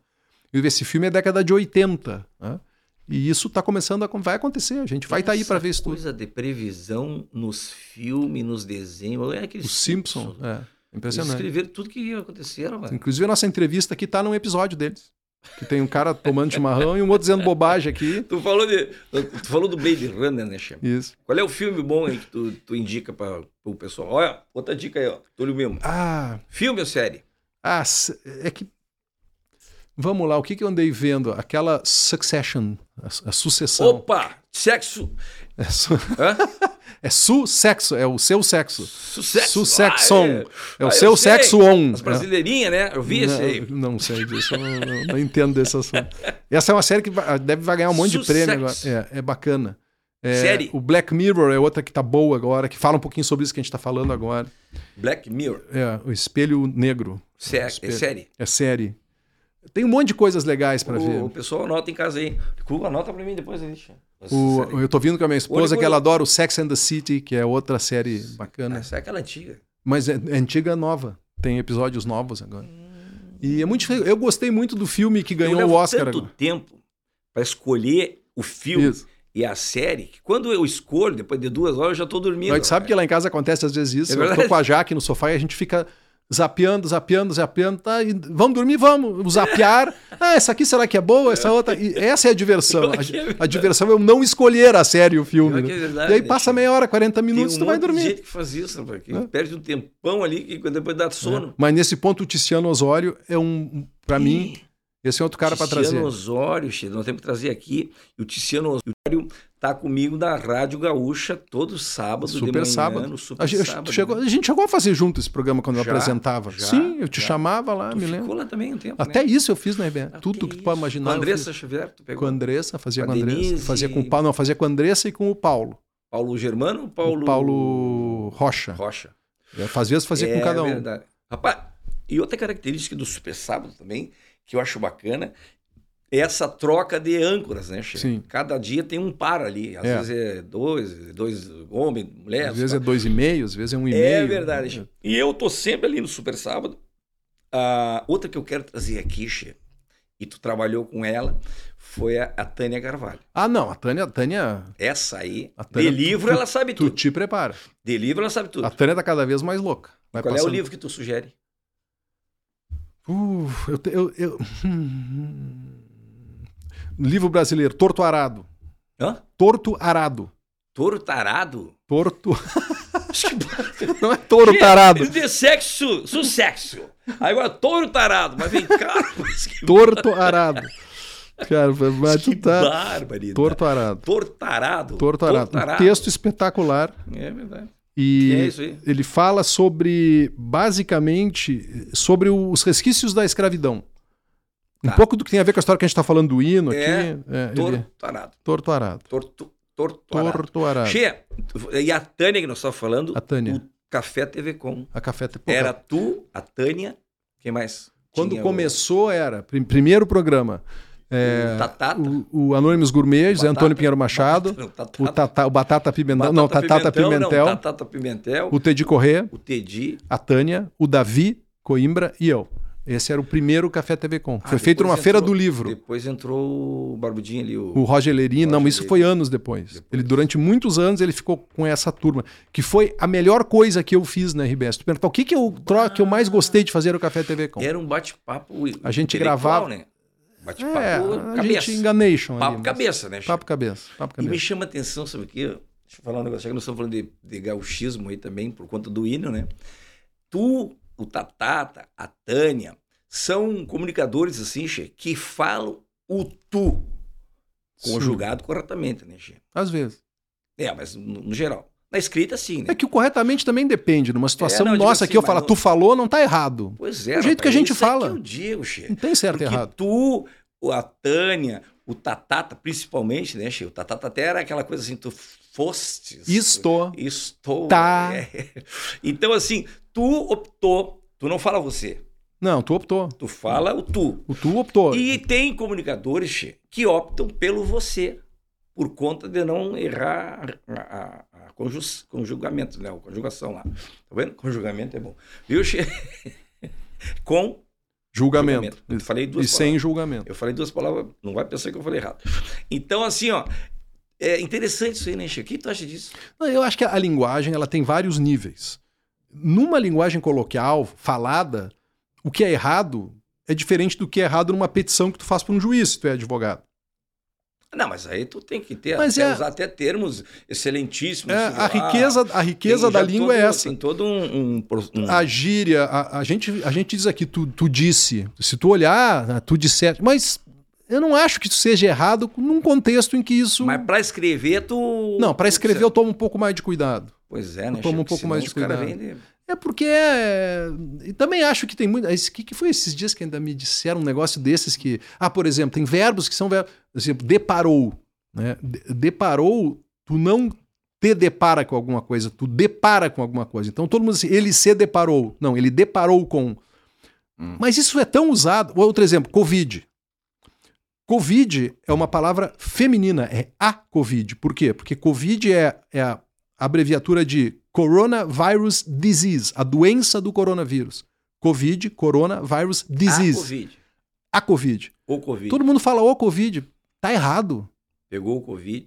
E esse filme é década de 80. né? E isso tá começando a vai acontecer. A gente vai estar aí para ver isso tudo. coisa de previsão nos filmes, nos desenhos. É aqueles Os Simpsons, é Eles impressionante. escreveram tudo que ia acontecer, velho. Inclusive a nossa entrevista aqui tá num episódio deles. Que tem um cara tomando chimarrão e um outro dizendo bobagem aqui. Tu falou, de, tu falou do Blade Runner, né, Chama? Isso. Qual é o filme bom aí que tu, tu indica para o pessoal? Olha, outra dica aí, ó. Túlio mesmo. Ah, Filme ou série? ah, é que. Vamos lá, o que, que eu andei vendo? Aquela Succession, a, a sucessão. Opa! Sexo! É, su, é su-sexo, é o seu sexo. Sucesso! Succession. Ah, É o Ah, eu seu sexo on. As brasileirinhas, né? Eu vi esse aí. Não, não sei disso, eu não, não- não entendo desse assunto. Essa é uma série que deve vai ganhar um monte de prêmio. É, é bacana. É, Série? O Black Mirror é outra que tá boa agora, que fala um pouquinho sobre isso que a gente tá falando agora. Black Mirror. É, o Espelho Negro. Sé- é Espelho. série. É série. Tem um monte de coisas legais pra o, ver. o pessoal anota em casa aí. Cu, anota pra mim depois. Essa O- eu tô vindo com a minha esposa que ela adora o Sex and the City, que é outra série bacana. Essa é aquela antiga. Mas é, é antiga nova. Tem episódios novos agora. E é muito. Eu gostei muito do filme que ganhou eu o Oscar tanto agora. tempo pra escolher o filme Isso. e a série, que quando eu escolho, depois de duas horas, eu já tô dormindo. Gente sabe que lá em casa acontece às vezes isso. É eu tô com a Jaque no sofá e a gente fica zapeando, zapeando, zapeando. Tá, e vamos dormir? Vamos. Zapear. Ah, essa aqui será que é boa? Essa outra. E essa é a diversão. Que é A, a diversão é eu não escolher a série e o filme. Né? é verdade, e aí passa meia hora, 40 minutos, Tem tu um vai dormir. gente que faz isso, rapaz, que É. perde um tempão ali que depois dá sono. Mas nesse ponto, o Tiziano Osório é um. Pra mim, esse é outro cara pra trazer. Tiziano Osório, nós temos que trazer aqui. O Tiziano Osório tá comigo na Rádio Gaúcha todo sábado de Super manhã, sábado. Super A gente, sábado. chegou, a gente chegou a fazer junto esse programa quando eu Já? apresentava. Já? Sim, eu te Já? chamava lá, Tu me ficou lembro. lá também um tempo, Até né? isso eu fiz na IBM. Ah, Tudo que tu pode isso. imaginar. Com a eu Andressa. Xavier, tu Com pegou? a Andressa, fazia Com com a Andressa. Denise. Fazia com o Paulo, não, fazia com a Andressa e com o Paulo. Paulo Germano ou Paulo... O Paulo Rocha. Rocha? É, Às vezes fazia é com cada um. verdade. Rapaz, e outra característica do Super Sábado também, que eu acho bacana, é essa troca de âncoras, né, Che? Sim. Cada dia tem um par ali. Às É. vezes é dois, dois homens, mulheres. Às vezes é tal. dois e meio, às vezes é um e meio. É verdade, Che. E eu tô sempre ali no Super Sábado. Ah, outra que eu quero trazer aqui, Che, e tu trabalhou com ela, foi a, a Tânia Carvalho. Ah, não, a Tânia, a Tânia, Essa aí, A Tânia- de livro tu- ela sabe tu tudo. te prepara. De livro ela sabe tudo. A Tânia tá cada vez mais louca. Vai Qual é o passando- livro que tu sugere? Uh, eu, te- eu, eu- Livro brasileiro, Torto Arado. Hã? Torto Arado. Tarado? Torto. Acho que- Não é touro tarado. De sexo, sucesso. Aí agora, touro tarado. Mas vem cá, mas que, Torto Arado. Cara, mas que tá. barbaridade. Torto Arado. Touro tarado. Torto Arado. Um texto espetacular. É verdade. E é ele fala sobre, basicamente, sobre os resquícios da escravidão. Um Tá. pouco do que tem a ver com a história que a gente está falando do hino aqui. É, É, Touro ele- tarado. Torto Arado. Torto, torto arado. Torto Arado. Che, e a Tânia que nós estávamos falando, A Tânia. o Café TV Com. A café Pô, Era tu, a Tânia, quem mais? Quando Tinha o- começou, era. prim- Primeiro programa. É, o Tatata. o, o Anônimos Gourmet, José Antônio Pinheiro Machado. Batata- não, O, tata, o Batata Pimentel. Batata não, Tatata Pimentel. Não, Tatata Pimentel. O Teddy Corrêa, O Tedi. a Tânia, o Davi Coimbra e eu. Esse era o primeiro Café TV Com. Ah, Foi feito numa feira entrou- do livro. Depois entrou o Barbudinho ali, o... O Roger Lerini, não, isso foi anos depois. Depois. Ele durante muitos anos ele ficou com essa turma, que foi a melhor coisa que eu fiz na RBS. Tu perguntar o que que eu, tro- que eu mais gostei de fazer no Café TV Com? Era um bate-papo A gente gravava- né? Bate-papo É, cabeça. gente enganation Papo ali, cabeça, né? Papo cabeça, papo E me cabeça. chama a atenção, sabe o quê? Deixa eu falar um negócio, já que nós estamos falando de, de gauchismo aí também, por conta do hino, né? Tu, o Tatata, a Tânia, são comunicadores, assim, Che, que falam o tu conjugado corretamente, né, Che? Às vezes. É, mas no, no geral. Na escrita, sim, né? É que o corretamente também depende. Numa situação não, eu digo nossa assim, que eu falo, não- tu falou, não tá errado. Pois é. do jeito que a rapaz, gente isso é fala. que eu digo, Che. Não tem certo e errado. tu, a Tânia, o Tatata, principalmente, né, Che? O Tatata até era aquela coisa assim, tu fostes. Estou. Estou. Tá. é. Então, assim, tu optou, tu não fala você, Não, tu optou. tu fala o tu. O tu optou. E tem comunicadores che, que optam pelo você, por conta de não errar a, a- a conjugamento, né? A conjugação lá. Tá vendo? Conjugamento é bom. Viu, che? Com Julgamento. Eu falei duas E sem julgamento. eu falei duas palavras, não vai pensar que eu falei errado. Então, assim, ó, é interessante isso aí, né, Che? O que tu acha disso? Não, Eu acho que a linguagem ela tem vários níveis. Numa linguagem coloquial, falada, o que é errado é diferente do que é errado numa petição que tu faz para um juiz, se tu é advogado. Não, mas aí tu tem que ter, Mas até é- usar até termos excelentíssimos. É, a ah, riqueza, a riqueza tem da língua todo- é essa. Tem todo um... um, um- A gíria, a, a gente, a gente diz aqui, tu, tu disse. Se tu olhar, tu disseste. Mas eu não acho que isso seja errado num contexto em que isso. Mas pra escrever, tu... Não, para escrever eu tomo um pouco mais de cuidado. Pois é, né? eu tomo um pouco mais de cuidado. É porque é. E também acho que tem muito. O que, que foi esses dias que ainda me disseram um negócio desses que. Ah, por exemplo, tem verbos que são verbos. Por exemplo, deparou. Né? De- Deparou, tu não te depara com alguma coisa, tu depara com alguma coisa. Então todo mundo diz assim, ele se deparou. Não, ele deparou com. Hum. Mas isso é tão usado. Outro exemplo, Covid. Covid é uma palavra feminina, é a Covid. Por quê? Porque Covid é, é a abreviatura de Coronavirus Disease, a doença do coronavírus. Covid, Coronavirus Disease. A Covid. A Covid. O Covid. Todo mundo fala o Covid. Tá errado. Pegou o Covid.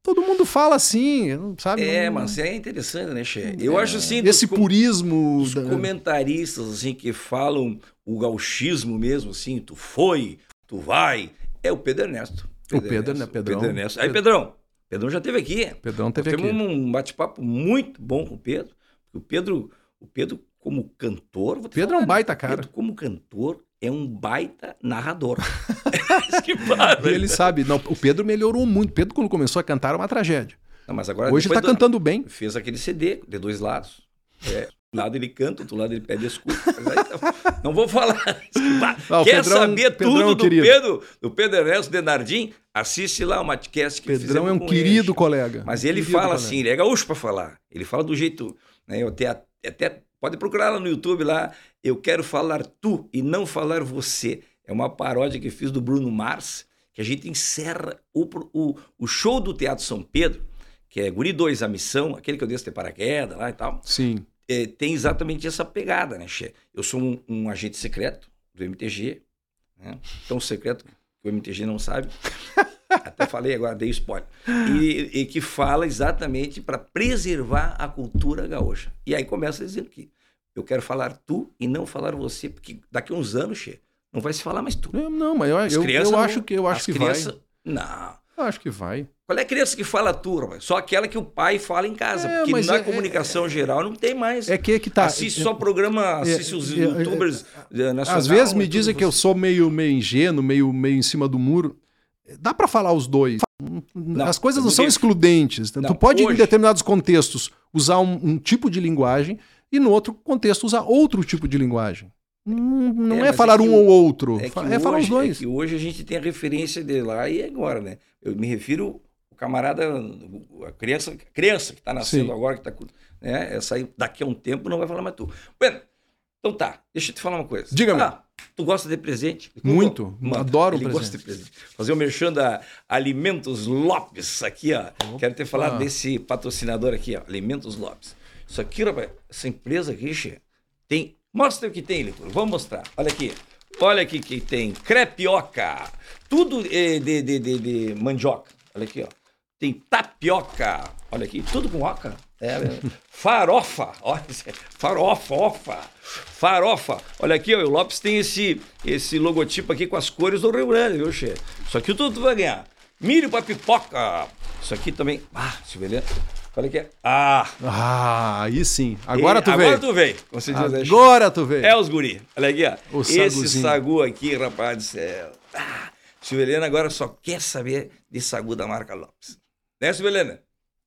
Todo mundo fala assim, sabe? É, não... mas é interessante, né, Che? Eu é, acho assim. Esse purismo. Os da... comentaristas, assim, que falam o gauchismo mesmo, assim, tu foi, tu vai, é o Pedro Ernesto. Pedro o Pedro, né? Pedrão. Pedro Ernesto. Aí, Pedrão. Pedrão já esteve aqui. Pedrão teve aqui. Temos um bate-papo muito bom com o Pedro. O Pedro, o Pedro como cantor. Pedro falar, é um baita cara. Pedro, como cantor, é um baita narrador. que e ele sabe. Não, o Pedro melhorou muito. Pedro, quando começou a cantar, era uma tragédia. Não, mas agora, Hoje está do... cantando bem. Fez aquele CD de dois lados. É, lado ele canta, outro lado ele pede desculpa. Aí, não vou falar. Não, Quer Pedrão, saber Pedrão tudo do Pedro, do Pedro Ernesto Denardim? Assiste lá o Matcast que Pedrão é um querido colega. Mas ele fala colega. assim, ele é gaúcho para falar. Ele fala do jeito. Né, eu até, até Pode procurar lá no YouTube lá. Eu quero falar tu e não falar você. É uma paródia que fiz do Bruno Mars, que a gente encerra o, o, o show do Teatro São Pedro, que é Guri 2, a missão, aquele que eu desço de paraquedas lá e tal. Sim. É, tem exatamente essa pegada, né, Che? Eu sou um, um, agente secreto do MTG, né? tão secreto que o MTG não sabe. Até falei agora, dei spoiler. E, e que fala exatamente para preservar a cultura gaúcha. E aí começa dizendo que eu quero falar tu e não falar você, porque daqui a uns anos, Che, não vai se falar mais tu. Não, mas eu, eu, eu acho que eu acho que criança, vai. Não. Eu acho que vai. Qual é a criança que fala tu, rapaz? Só aquela que o pai fala em casa. É, porque na é, comunicação é, geral não tem mais. É que, é que tá. Assiste só programa, é, assiste os youtubers nacionais. Às vezes me dizem que eu sou meio, meio ingênuo, meio, meio em cima do muro. Dá para falar os dois. Não, As coisas não são excludentes. Não, tu pode, hoje... em determinados contextos, usar um, um, tipo de linguagem e, no outro contexto, usar outro tipo de linguagem. Não, não é, é falar é um ou outro, é, é hoje, falar os dois. É que hoje a gente tem a referência de lá e agora, né? Eu me refiro o camarada, a criança, a criança que está nascendo Sim. agora, que está. Né? Essa aí, daqui a um tempo não vai falar mais tu. Bueno, então tá, deixa eu te falar uma coisa. Diga-me. Ah, tu gosta de presente? Muito, adoro ele presente. gosta de presente. Fazer o um merchan da Alimentos Lopes aqui, ó. Opa. Quero ter falado desse patrocinador aqui, ó, Alimentos Lopes. Isso aqui, rapaz, essa empresa aqui, che, tem... Mostra o que tem, Litor. Vamos mostrar. Olha aqui. Olha aqui que tem crepioca. Tudo de, de, de, de mandioca. Olha aqui, ó. Tem tapioca. Olha aqui, tudo com oca. É, farofa, olha, farofa, ofa, farofa. Olha aqui, ó, o Lopes tem esse, esse logotipo aqui com as cores do Rio Grande, viu, Che? Isso aqui tudo tu vai ganhar. Milho para pipoca. Isso aqui também. Ah, Silvelena. Olha aqui. Ah. Ah, aí sim. Agora e, tu veio. Agora tu veio. Diz, agora tu veio. É os guri. Olha aqui, ó. O Esse sagu aqui, rapaz do céu. Ah, Silvelena agora só quer saber de sagu da marca Lopes. Né, Silvelena?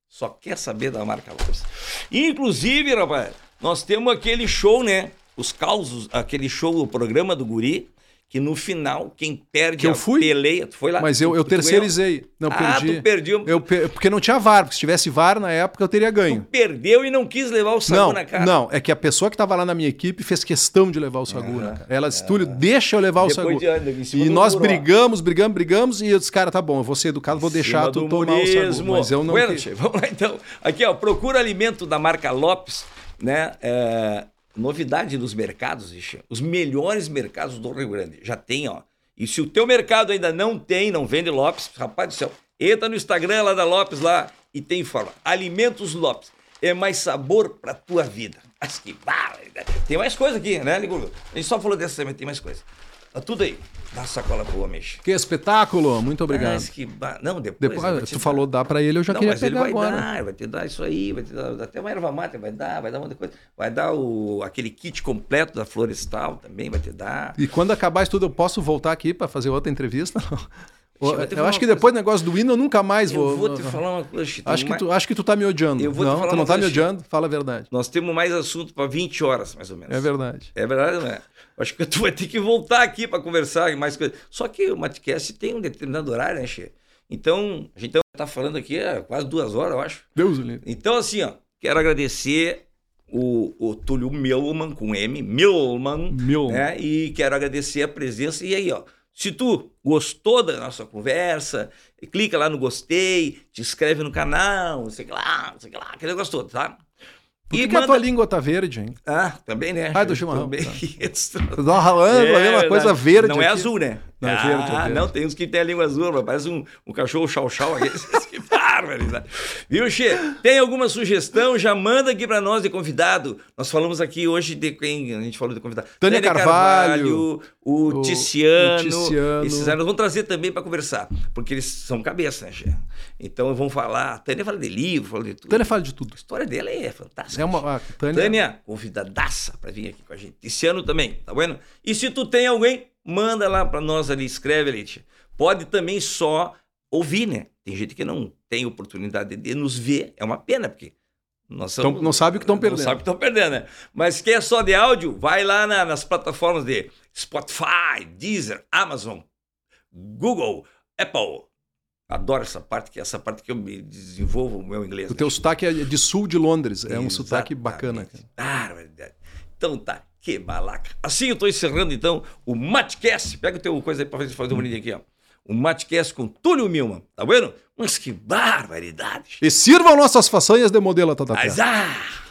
Só quer saber da marca Lopes. Inclusive, rapaz, nós temos aquele show, né? Os causos, aquele show, o programa do Guri, que no final, quem perde que eu fui? peleia, tu foi lá? Mas eu, eu terceirizei. Não, ah, perdi. tu perdeu. Eu, porque não tinha VAR, porque se tivesse VAR na época eu teria ganho. Tu perdeu e não quis levar o Sagu não, na cara. Não, é que a pessoa que estava lá na minha equipe fez questão de levar o Sagu na cara. Ela disse, Túlio, deixa eu levar Depois o Sagu. De, e nós muro, brigamos, brigamos, brigamos, e eu disse, cara, tá bom, eu vou ser educado, vou deixar tu tomar o Sagu. Mas eu não... Bueno, vamos lá então. Aqui, ó, procura alimento da marca Lopes, né? É, novidade nos mercados, Ixi, os melhores mercados do Rio Grande. Já tem, ó e se o teu mercado ainda não tem, não vende Lopes, rapaz do céu, entra no Instagram lá da Lopes lá e tem informa. Alimentos Lopes. É mais sabor pra tua vida. Mas que Tem mais coisa aqui, né, Ligúrio? A gente só falou dessa, mas tem mais coisa. Tá tudo aí. Dá a sacola pro homem. Que espetáculo! Muito obrigado. Mas que ba... Não, depois. depois tu falou dá para ele, eu já não, queria mas pegar ele vai agora. Dar, vai te dar isso aí, vai te dar até uma erva mate, vai dar, vai dar uma coisa. Vai dar o, aquele kit completo da Florestal também, vai te dar. E quando acabar isso tudo, eu posso voltar aqui para fazer outra entrevista? Eu acho que depois do negócio do hino eu nunca mais vou. Eu vou te falar uma coisa, Chito, acho, que tu, acho que tu tá me odiando. Eu vou não, te falar tu não tá me odiando, fala a verdade. Nós temos mais assunto para 20 horas, mais ou menos. É verdade. É verdade, não é? Acho que tu vai ter que voltar aqui para conversar mais coisas. Só que o Matcast tem um determinado horário, né, Che? Então, a gente está falando aqui há quase duas horas, eu acho. Deus lindo. Então, assim, ó, quero agradecer o, o Túlio Milman, com M, Milman, Milman. né? E quero agradecer a presença. E aí, ó, se tu gostou da nossa conversa, clica lá no gostei, te inscreve no canal, não sei que lá, não sei que lá, aquele negócio todo, tá? Por que, que a tua língua tá verde, hein? Ah, também, né? Ah, do chimarrão. Também. Tá. Isso. Dá ralando, É, é, uma coisa verdade. verde. Não é aqui. azul, né? Não, é ah, verde, é verde. não, tem uns que tem a língua azul, mas parece um, um cachorro chau-chau. que barbaridade. Viu, Che? Tem alguma sugestão? Já manda aqui pra nós de convidado. Nós falamos aqui hoje de quem a gente falou de convidado. Tânia Carvalho, o, o- Tiziano. o Tiziano. Esses aí nós vamos trazer também pra conversar, porque eles são cabeça, né, Che? Então vamos falar. Tânia fala de livro, fala de tudo. Tânia fala de tudo. A história dela é fantástica. É uma. Tânia, Tânia, convidadaça pra vir aqui com a gente. Esse ano também, tá vendo? E se tu tem alguém, manda lá pra nós ali, escreve ali. Pode também só ouvir, né? Tem gente que não tem oportunidade de nos ver. É uma pena, porque nós Então, não sabe o que tão perdendo. Não sabe o que estão perdendo, né? Mas quer só de áudio, vai lá na- nas plataformas de Spotify, Deezer, Amazon, Google, Apple. Adoro essa parte, que é essa parte que eu me desenvolvo o meu inglês. o teu sotaque é de sul de Londres. É um Exatamente. sotaque bacana. Barbaridade. Então tá, que balaca. Assim eu tô encerrando então o Matcast. Pega o teu coisa aí pra fazer, fazer um bonito aqui, ó. O Matcast com Túlio Milman, tá vendo? Mas que barbaridade. E sirvam nossas façanhas de modelo, Tata. Mas, ah!